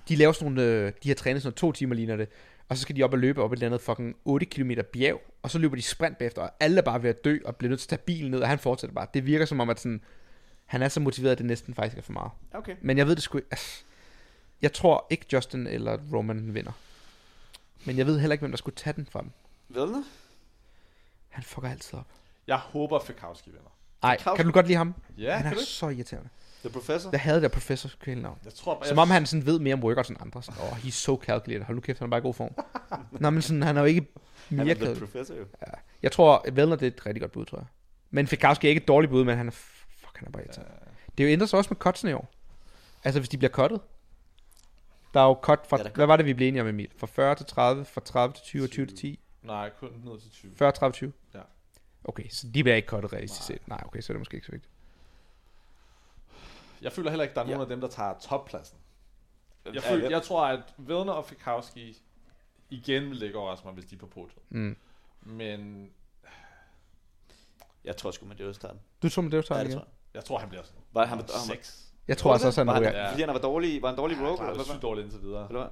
de laver sådan nogle... øh, De har trænet sådan noget to timer, ligner det. Og så skal de op og løbe op et eller andet fucking 8 km bjerg. Og så løber de sprint bagefter, og alle er bare ved at dø, og bliver nødt til at tage bilen ned, og han fortsætter bare. Det virker som om, at sådan, han er så motiveret, at det næsten faktisk er for meget. Okay. Men jeg ved det sgu ikke. Altså, jeg tror ikke Justin eller Roman vinder. Men jeg ved heller ikke, hvem der skulle tage den fra dem. Ved du? Han fucker altid op. Jeg håber, Fikowski vinder. Ej, Fikowski? kan du godt lide ham? Ja, han kan er du ikke? så irriterende. The Professor? Jeg havde det professor kvælenavn. Jeg tror, Som om han sådan ved mere om workouts end andre. Sådan, oh, he's so calculated. Hold nu kæft, han er bare i god form. <laughs> Nå, men sådan, han er jo ikke Han mere er The calculated. Professor jo. Jeg tror, Vellner det er et rigtig godt bud, tror jeg. Men Fikowski er ikke et dårligt bud, men han er... Fuck, han er bare irriterende. Det er jo ændret sig også med cutsene i år. Altså, hvis de bliver cuttet. Der er jo cut fra... Ja, der er hvad var det, vi blev enige om, Emil? Fra 40 til 30, fra 30 til 20 og 20 til 10? Nej, kun ned til 20. 40, 30, 20? Ja. Okay, så de bliver ikke cuttet realistisk Nej. set. Nej, okay, så er det måske ikke så vigtigt. Jeg føler heller ikke, der er nogen Ja. af dem, der tager toppladsen. Jeg, Ja, føler, jeg tror, at Vedner og Fikowski igen vil ligge overraske mig, hvis de er på podiet. Mm. Men Jeg tror sgu, man det er starten. Du tror, med det, tager Ja, ja, det igen? tror jeg. jeg tror, han bliver sådan Var han, han, han, seks. Jeg tror altså også, han var han. Ja. fordi han var dårlig, var han dårlig Ja, broker, han eller er hvad? sygt dårligt indtil videre. Eller hvad?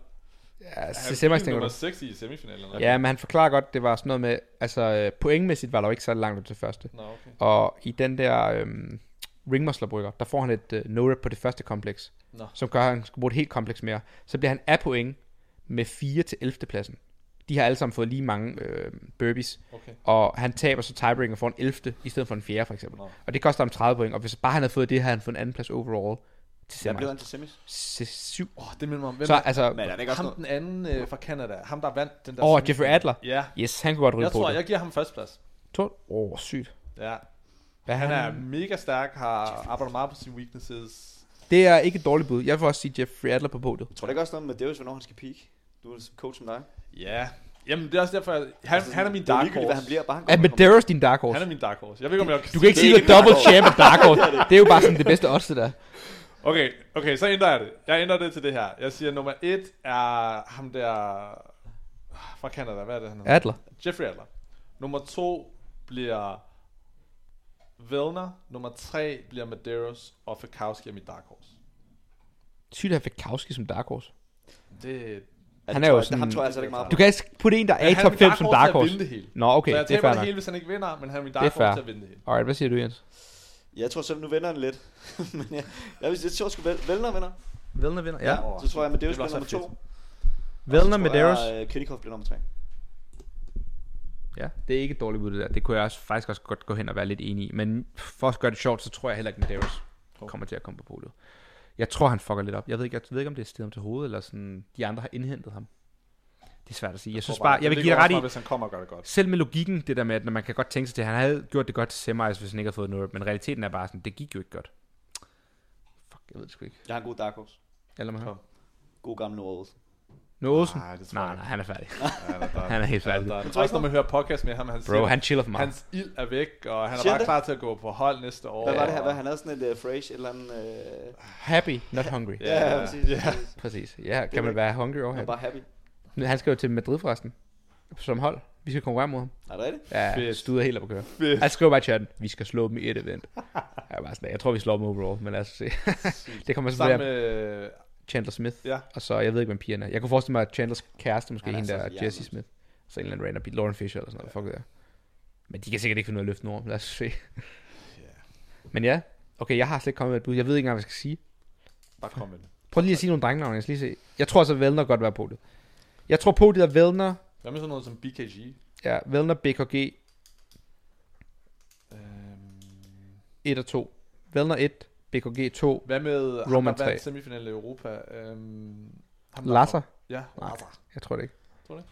Ja, Han så Simmers er tænker nummer du. 6 i semifinalen. Ja, men han forklarer godt, det var sådan noget med, altså øh, pointmæssigt var der jo ikke så langt ud til første. Nå, okay. Og i den der øhm, ringmuslerbrygger, der får han et øh, no-rep på det første kompleks, Nå. som gør, at han skal bruge et helt kompleks mere. Så bliver han af point med 4 til 11. pladsen. De har alle sammen fået lige mange øh, burpees, okay. og han taber så tiebreaker for en 11. i stedet for en 4. for eksempel. Nå. Og det koster ham 30 point, og hvis bare han havde fået det, havde han fået en anden plads overall til Jeg blev semis. han til semis. 7. Oh, det minder mig om. Hvem Så er, altså, Men er det ikke også ham noget? den anden øh, fra Canada. Ham, der vandt den der Åh, semifinal. Jeffrey Adler. Ja. yes, han kunne godt ryge Jeg på tror, det. jeg giver ham førsteplads. Åh, oh, sygt. Ja. Hvad Han er mega stærk, har arbejdet meget på sine weaknesses. Det er ikke et dårligt bud. Jeg vil også sige Jeffrey Adler på podiet. Jeg tror det ikke også noget med Deus, hvornår han skal peak? Du er coach som dig. Ja. Jamen, det er også derfor, jeg, han, Altså, han er min det er dark ligegyldigt, hvad han horse. bliver, bare han Er kommer- Medeiros din dark horse? Han er min dark horse. Jeg ved ikke, om jeg Du kan ikke Det er sige, at double champ er dark horse. Det er jo bare sådan det bedste odds, det der. Okay, okay, så ændrer jeg det. Jeg ændrer det til det her. Jeg siger, nummer et er ham der fra Canada. Hvad er det, han hedder? Adler. Jeffrey Adler. Nummer to bliver Vellner. Nummer tre bliver Medeiros. Og Fikowski er mit dark horse. Sygt at have som dark horse. Det, Han er jo sådan- Ham tror jeg altså ikke meget på. Du kan ikke putte en, der er i top min 5 dark som dark horse. vinde det hele. Nå, okay, så jeg det er taber fair det nok. hele, hvis han ikke vinder, men han er min er dark fair. horse til at vinde det hele. Alright, hvad siger du, Jens? Jeg tror så, nu vender han lidt. <laughs> Men jeg, jeg, jeg tror sgu, Vel- Vellner vinder. Vellner vinder, Ja. Så tror jeg, Det bliver nummer så to. Vellner, Medeiros. Og Kvinnikov bliver nummer tre. Ja, det er ikke et dårligt bud, det der. Det kunne jeg også, faktisk også godt gå hen og være lidt enig i. Men for at gøre det sjovt, så tror jeg heller ikke, at Medeiros kommer til at komme på podiet. Jeg tror, han fucker lidt op. Jeg ved ikke, jeg ved ikke om det er stedet ham til hovedet, eller sådan, de andre har indhentet ham. Det er svært at sige. Jeg, synes tror bare, det jeg vil give ret i, hvis han kommer og gør det godt. selv med logikken, det der med, at når man kan godt tænke sig til, at han havde gjort det godt til semis, hvis han ikke havde fået noget, men realiteten er bare sådan, det gik jo ikke godt. Fuck, jeg ved det sgu ikke. Jeg har en god dark horse. Eller man. God gammel Olsen. Nåsen? Nej, det tror Nej, jeg nej, han er færdig. <laughs> Ja, <laughs> Han er helt færdig. Der, der, tror også når man hører podcast med ham, han Bro, siger, han chiller for meget. hans ild er væk, og han er bare klar til at gå på hold næste år. Hvad var det her? Hvad, han havde sådan et uh, phrase, et eller andet... Uh... Happy, not hungry. Ja, ja, præcis. ja. præcis. Præcis. Ja, kan man være hungry og happy? bare happy. Han skal jo til Madrid forresten. Som hold. Vi skal konkurrere mod ham. Er det rigtigt? Ja, Fedt. studer helt op at køre. Fedt. Jeg skriver bare i chatten, vi skal slå dem i et event. Jeg, bare sådan, jeg tror, vi slår dem overall, men lad os se. det kommer Sammen selvfølgelig af med... Chandler Smith. Ja. Og så, jeg ved ikke, hvem pigerne er. Jeg kunne forestille mig, at Chandlers kæreste, måske Han er hende der. Jesse Smith. Så en eller anden random Lauren Fisher eller sådan noget. Fuck det der. Men de kan sikkert ikke finde ud af at løfte nogen. Lad os se. Men ja, okay, jeg har slet ikke kommet med et bud. Jeg ved ikke engang, hvad jeg skal sige. Bare kom med det. Prøv lige at sige nogle drengenavne, jeg skal lige se. Jeg tror så, Vellner godt være på det. Jeg tror på det er Vellner, Hvad med sådan noget som BKG? ja, Vellner, BKG Øhm, 1 og 2. Vellner 1, BKG 2, hvad med Roman der vandt tre. semifinalen i Europa? Øhm, ham, Lasser. Ja, Nej. Lasser. Jeg tror det ikke. Tror du ikke?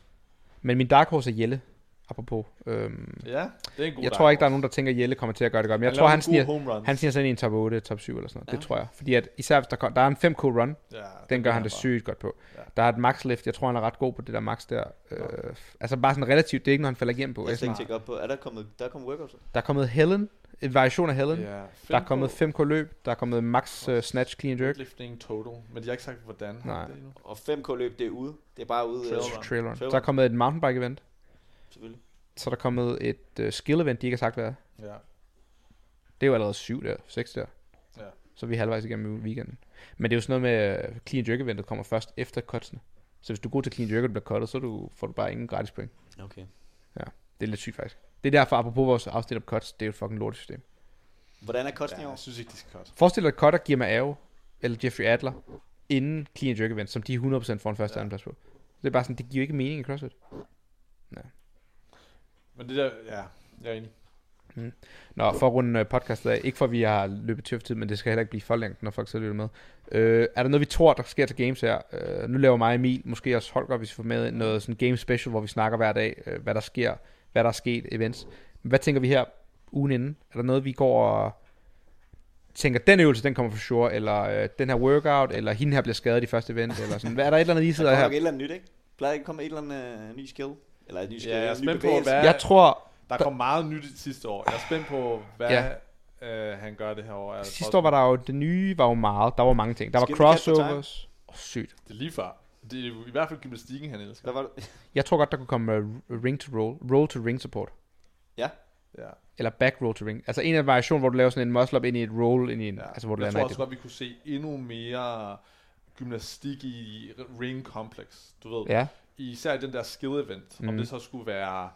Men min dark horse er Jelle, apropos. Øhm, Ja, det er en god jeg tror ikke, der er nogen, der tænker, at Jelle kommer til at gøre det godt. Men jeg Han tror, han sniger, han sniger i en top 8, top 7 eller sådan noget. Ja. Det tror jeg. Fordi at især hvis der, kom, der er en 5K run, Ja, den gør han det sygt godt på. Ja. Der er et max lift, jeg tror, han er ret god på det der max der. Øh, altså bare sådan relativt, det er ikke, når han falder igennem på. Jeg tænkte tjekke op på, er der kommet, der er kommet workouts? der er kommet Helen, en variation af Helen. Ja, Der er kommet 5K løb, der er kommet max uh, snatch, clean jerk. Lifting total, men de har ikke sagt, hvordan. Nej. Og 5K løb, det er ude. Det er bare ude. Trail øh. Trail run. Trail Så er kommet et mountainbike event. Så er der kommet et uh, skill event, de ikke har sagt hvad er. Ja. Det er jo allerede syv der, seks der. Ja. Så er vi halvvejs igennem weekenden. Men det er jo sådan noget med, uh, clean jerk eventet kommer først efter cutsene. Så hvis du er god til clean jerk, og du bliver cuttet, så du, får du bare ingen gratis point. Okay. Det er lidt sygt faktisk. Det er derfor, apropos vores afsnit om cuts, det er jo et fucking lortesystem. Hvordan er kosten i ja, år? jeg synes ikke, de skal cut. Forestil dig, at cutter giver Mao, eller Jeffrey Adler, inden clean jerk event, som de 100% får en første Ja. ja. anden plads på. Det er bare sådan, det giver ikke mening i CrossFit. Men det der, ja, jeg er enig. Nå, for at runde øh, podcastet af. Ikke for, at vi har løbet tør tid, men det skal heller ikke blive for længt, når folk så lytter med. Øh, er der noget, vi tror, der sker til games her? Øh, nu laver mig og Emil, måske også Holger, hvis vi får med noget sådan game special, hvor vi snakker hver dag, øh, hvad der sker, hvad der er sket, events. Men hvad tænker vi her ugen inden? Er der noget, vi går og tænker, den øvelse, den kommer for sure, eller øh, den her workout, eller hende her bliver skadet i første event, eller sådan. Hvad er der et eller andet, I Der sidder kommer her? et eller andet nyt, ikke? Plejer ikke at komme et eller andet øh, ny skill? Eller et ny skill, Ja, jeg er en spændt på, hvad- Jeg tror, Der kom meget nyt i sidste år. Jeg er spændt på, hvad Ja. øh, han gør det her år. Jeg sidste år var der jo, det nye var jo meget, der var mange ting. Der var crossovers. Oh, sygt. Det er lige før. Det er i hvert fald gymnastikken, han elsker. Hvad var det? Jeg tror godt, der kunne komme uh, ring to roll, roll to ring support. Ja. Ja. Eller back roll to ring. Altså en af variationer, hvor du laver sådan en muscle up ind i et roll, ind i en, ja. altså hvor du jeg lander tror også godt, vi kunne se endnu mere gymnastik i ring complex. Du ved, Ja, især i den der skill event. Mm. Om det så skulle være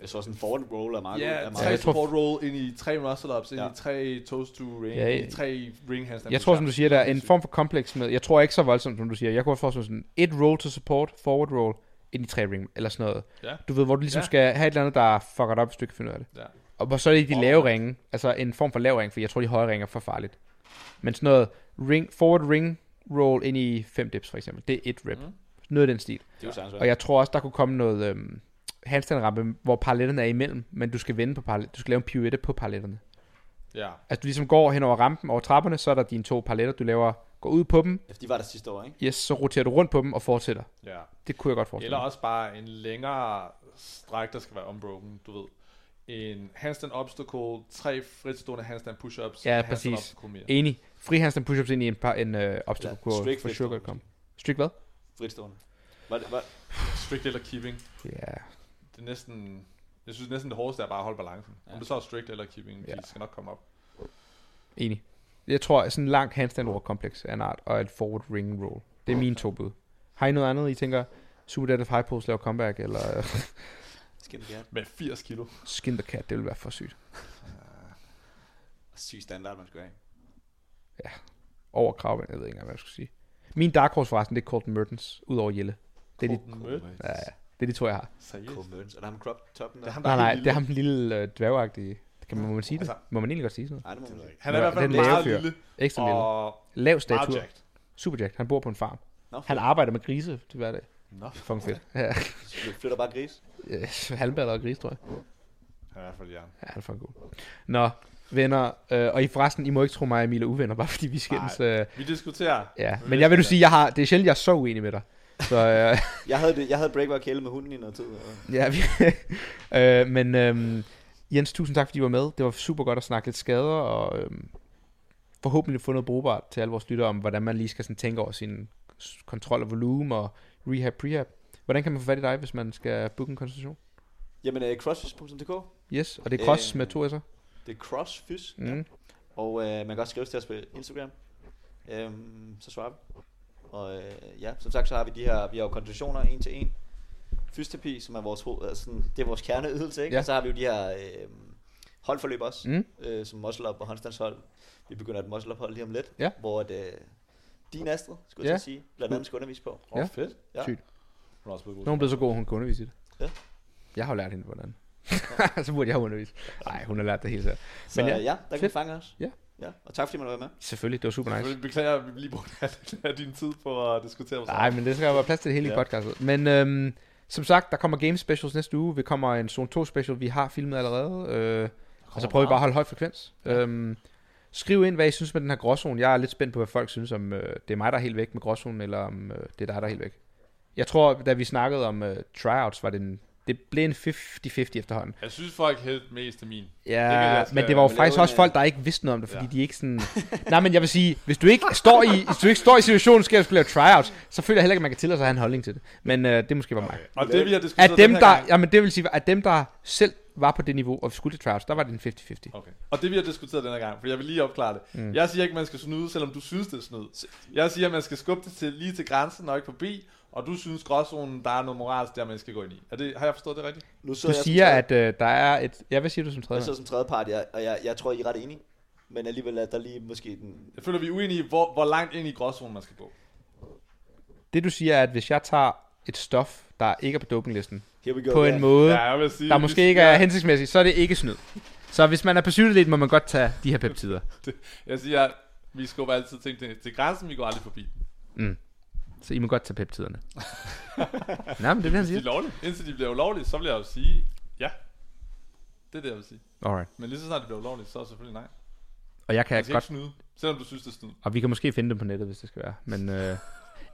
Jeg så sådan en forward roll er meget ja. Er tre ja, tror- support roll ind i tre muscle ups, ind Ja. i tre toes to ring, Ja, i tre ring handstand. jeg tror som du siger, der er en form for kompleks med, jeg tror ikke så voldsomt som du siger, jeg kunne også forestille mig sådan et roll to support, forward roll, ind i tre ring, eller sådan noget. Ja. Du ved, hvor du ligesom Ja. skal have et eller andet, der fucker dig op, hvis du ikke kan finde ud af det. Ja. Og hvor så er det de lave ringe, altså en form for lav ring, for jeg tror, de høje ringe er for farligt. Men sådan noget ring, forward ring roll ind i 5 dips for eksempel, det er et rep. Mhm. Noget af den stil. Det er sandsynligt. Og jeg tror også, der kunne komme noget øhm, handstand hvor paralletterne er imellem, men du skal vende på parallet. Du skal lave en pirouette på paralletterne. Ja. Altså du ligesom går hen over rampen, over trapperne, så er der dine to paralletter, du laver, går ud på dem, De var der sidste år, ikke? yes, så roterer du rundt på dem og fortsætter. ja. Det kunne jeg godt forestille Eller også bare en længere stræk, der skal være unbroken, du ved. En handstand obstacle, tre fritstående handstand push-ups, Ja, præcis. Enig. Free handstand push-ups ind i en, par, en uh, obstacle Ja, ja, strict for godt komme. Strict hvad? Fritstående. Var det, var, Strict eller keeping. Ja. Det er næsten... Jeg synes næsten det hårdeste er bare at holde balancen. Ja. Ja. Om det så er strict eller keeping, Ja. de skal nok komme op. Enig. Jeg tror, at sådan en lang handstand roll kompleks er en art, og et forward ring roll. Det er mine to bud. Har I noget andet, I tænker, Super Deadlift High Pose laver comeback, eller <laughs> skin the cat. Med 80 kilo. Skin the Cat, det vil være for sygt. Syg standard, man skulle have. Over kravben, jeg ved ikke engang, hvad jeg skulle sige. Min dark horse forresten, det er Colton Mertens, ud over Jelle. Det er de, Colton Mertens. ja, ja, det er de to, jeg har. Seriøst. Cole Mertens. Er der ham crop toppen Det der? er ham, der Nej, nej, det er lille. ham den lille øh, dværgagtige. Kan man, må man sige det? Altså- Må man egentlig godt sige sådan noget? Nej, det må man ikke. Han er i hvert fald meget fyr. lille. Ekstra lille. Lav statur. jacked. Superjack. Han bor på en farm. Han arbejder med grise til hverdag. Nå, Fucking fedt. Ja. Du flytter bare gris. Halmballer og gris, tror jeg. han er i hvert fald jern. Ja, han er fucking god. Nå, venner. Øh, og I forresten, I må ikke tro mig, Emil er uvenner, bare fordi vi skændes. Øh, Vi diskuterer. ja, Men men vi jeg vil du sige, jeg har, det er sjældent, jeg er så uenig med dig. Så øh, <laughs> Jeg havde, det, jeg havde breakbar kæle med hunden i noget tid. og- ja, vi, <laughs> øh, men øh, Jens, tusind tak, fordi I var med. Det var super godt at snakke lidt skader, og øh, forhåbentlig få noget brugbart til alle vores lyttere om, hvordan man lige skal sådan tænke over sin kontrol og volumen og rehab, prehab. Hvordan kan man få fat i dig, hvis man skal booke en konsultation? Jamen, uh, crossfys.dk. Yes, og det er cross Øh, med to s'er. Det er crossfys. Mm. Og uh, man kan også skrive til os på Instagram. Um, så svarer vi. Og uh, ja, som sagt, så har vi de her, vi har jo konsultationer en til en. Fysioterapi, som er vores, altså, sådan, det er vores kerneydelse, ikke? Ja. Og så har vi jo de her øh, holdforløb også, Mm. øh, som muscle up og håndstandshold. Vi begynder et muscle up hold lige om lidt, Ja. hvor at, øh, din Astrid, skulle Ja. jeg at sige, blandt andet skal undervise på. Åh, Ja. fedt. Ja. Sygt. Hun er også blevet god. Nu er hun blevet så god, hun kan undervise i det. Ja. Jeg har jo lært hende, hvordan. <laughs> så burde jeg have undervist. Nej, hun har lært det hele selv. Så Men ja, ja, ja der kan vi fange os. Ja. ja. Og tak fordi man var med. Selvfølgelig, det var super nice. Jeg beklager, at vi lige brugte <laughs> af din tid på at diskutere Nej, men det skal være plads til det hele i Ja. podcastet. Men øhm, som sagt, der kommer game specials næste uge. Vi kommer en Zone 2 special, vi har filmet allerede. Øh, og så prøver vi bare at holde høj frekvens. Ja. Øhm, skriv ind, hvad I synes med den her gråzone. Jeg er lidt spændt på, hvad folk synes, om øh, det er mig, der er helt væk med gråzonen, eller om øh, det er dig, der er helt væk. Jeg tror, da vi snakkede om øh, tryouts, var det en, det blev en 50-50 efterhånden. Jeg synes, folk hældte mest af min. Ja, Det men det var jo faktisk også folk, der ikke vidste noget om det, fordi Ja. de ikke sådan... <laughs> Nej, men jeg vil sige, hvis du ikke står i, hvis du ikke står i situationen, skal jeg skulle lave tryouts, så føler jeg heller ikke, at man kan tillade sig at have en holdning til det. Men øh, det måske var mig. Okay. Og det vi har diskuteret At dem, den her der, gang, jamen det vil sige, at dem, der selv var på det niveau og skulle til tryouts, der var det en 50-50. Okay. Og det vi har diskuteret den her gang, for jeg vil lige opklare det. Mm. Jeg siger ikke, man skal snyde, selvom du synes, det er snyd. Jeg siger, at man skal skubbe det til, lige til grænsen og ikke forbi, og du synes gråzonen, der er noget moralsk der, man skal gå ind i. Er det, har jeg forstået det rigtigt? Nu Du jeg siger, at øh, der er et... Ja, hvad siger du som jeg tredje? sidder som tredje part, jeg, og jeg, jeg tror, I er ret enige. Men alligevel er der lige måske den... Jeg føler, vi er uenige i, hvor, hvor langt ind i gråzonen man skal gå. Det du siger er, at hvis jeg tager et stof, der ikke er på dopinglisten, go på en måde, Ja, jeg vil sige, der måske ikke er hensigtsmæssigt, så er det ikke snyd. Så hvis man er på cykelatlet, må man godt tage de her peptider. <laughs> Jeg siger, vi skubber altid ting til, til grænsen, vi går aldrig forbi. Så I må godt tage peptiderne. <laughs> Nej, men det det, han Hvis de er lovlige. Indtil de bliver ulovlige, så vil jeg jo sige, ja. Det er det, jeg vil sige. Alright. Men lige så snart det bliver ulovligt, så er det selvfølgelig nej. Og jeg kan Jeg godt ikke snyde, selvom du synes, det er snyd. Og vi kan måske finde dem på nettet, hvis det skal være. Men øh,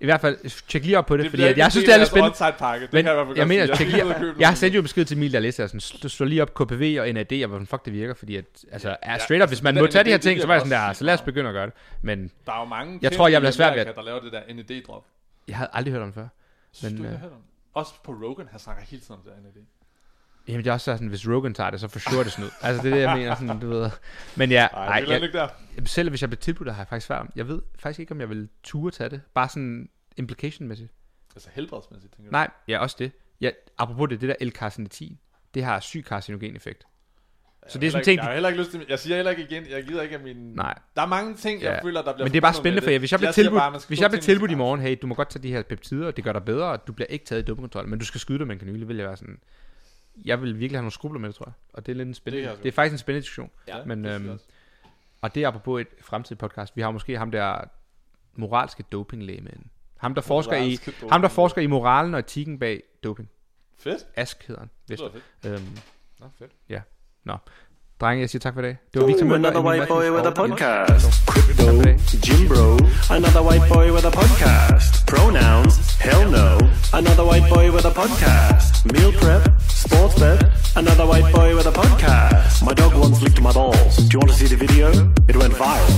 i hvert fald, tjek lige op på det, Det fordi at jeg synes, det er lidt spændende. onside-pakke. Det Men kan jeg jeg mener, tjek lige, jeg har noget. sendt jo besked til Emil, der læste, sådan, slå, lige op KPV og NAD, og hvordan fuck det virker, fordi at, altså, Ja, ja, straight up, altså, hvis det man må tage de her ting, så var jeg sådan der, så lad os begynde at gøre det. Men Der er jo mange Jeg tror, jeg bliver svært ved Amerika, der laver det der NAD-drop. jeg havde aldrig hørt om det før. Synes Men, du, jeg øh, har hørt om? Også på Rogan, han snakker hele tiden om det der NAD. Jamen det er også sådan, hvis Rogan tager det, så for sure det snyd. Altså det er det, jeg mener, sådan, du ved. Men ja, ej, vil jeg, ikke der. Selv hvis jeg blev tilbudt, det har jeg faktisk svært. Jeg ved faktisk ikke, om jeg vil ture tage det. Bare sådan implication-mæssigt. Altså helbredsmæssigt, tænker du? Nej, ja, også det. Ja, apropos det, det der L-carcinotin, det har syg carcinogen effekt. Så det er sådan ting, Jeg har heller ikke lyst til, jeg siger heller ikke igen, jeg gider ikke af min... Nej. Der er mange ting, jeg Ja. føler, der bliver Men det er bare spændende, for jeg, hvis jeg bliver siger tilbudt, bare, hvis jeg bliver tilbudt i morgen, hey, du må godt tage de her peptider, og det gør dig bedre, og du bliver ikke taget i dopingkontrol, men du skal skyde dig med en kanyle, vil jeg være sådan, jeg vil virkelig have nogle skrubler med det, tror jeg. Og det er lidt en spændende, Det kan det, er faktisk en spændende diskussion. Ja, men, det øhm. Og det er apropos et fremtidigt podcast. Vi har måske ham der moralske dopinglæge med. Ham der forsker i, ham der forsker i moralen og etikken bag doping. Fedt. Ask hedder han. Det Vist. fedt. Øhm, Nå, fedt. Drenge, jeg siger tak for. Det var Victor Møller. Another white boy with a podcast. Crypto, er Jimbro. Another white boy with a podcast. Pronouns, hell no. Another white boy with a podcast. Meal prep, sports bet. Another white boy with a podcast. My dog once licked my balls. Do you want to see the video? It went viral.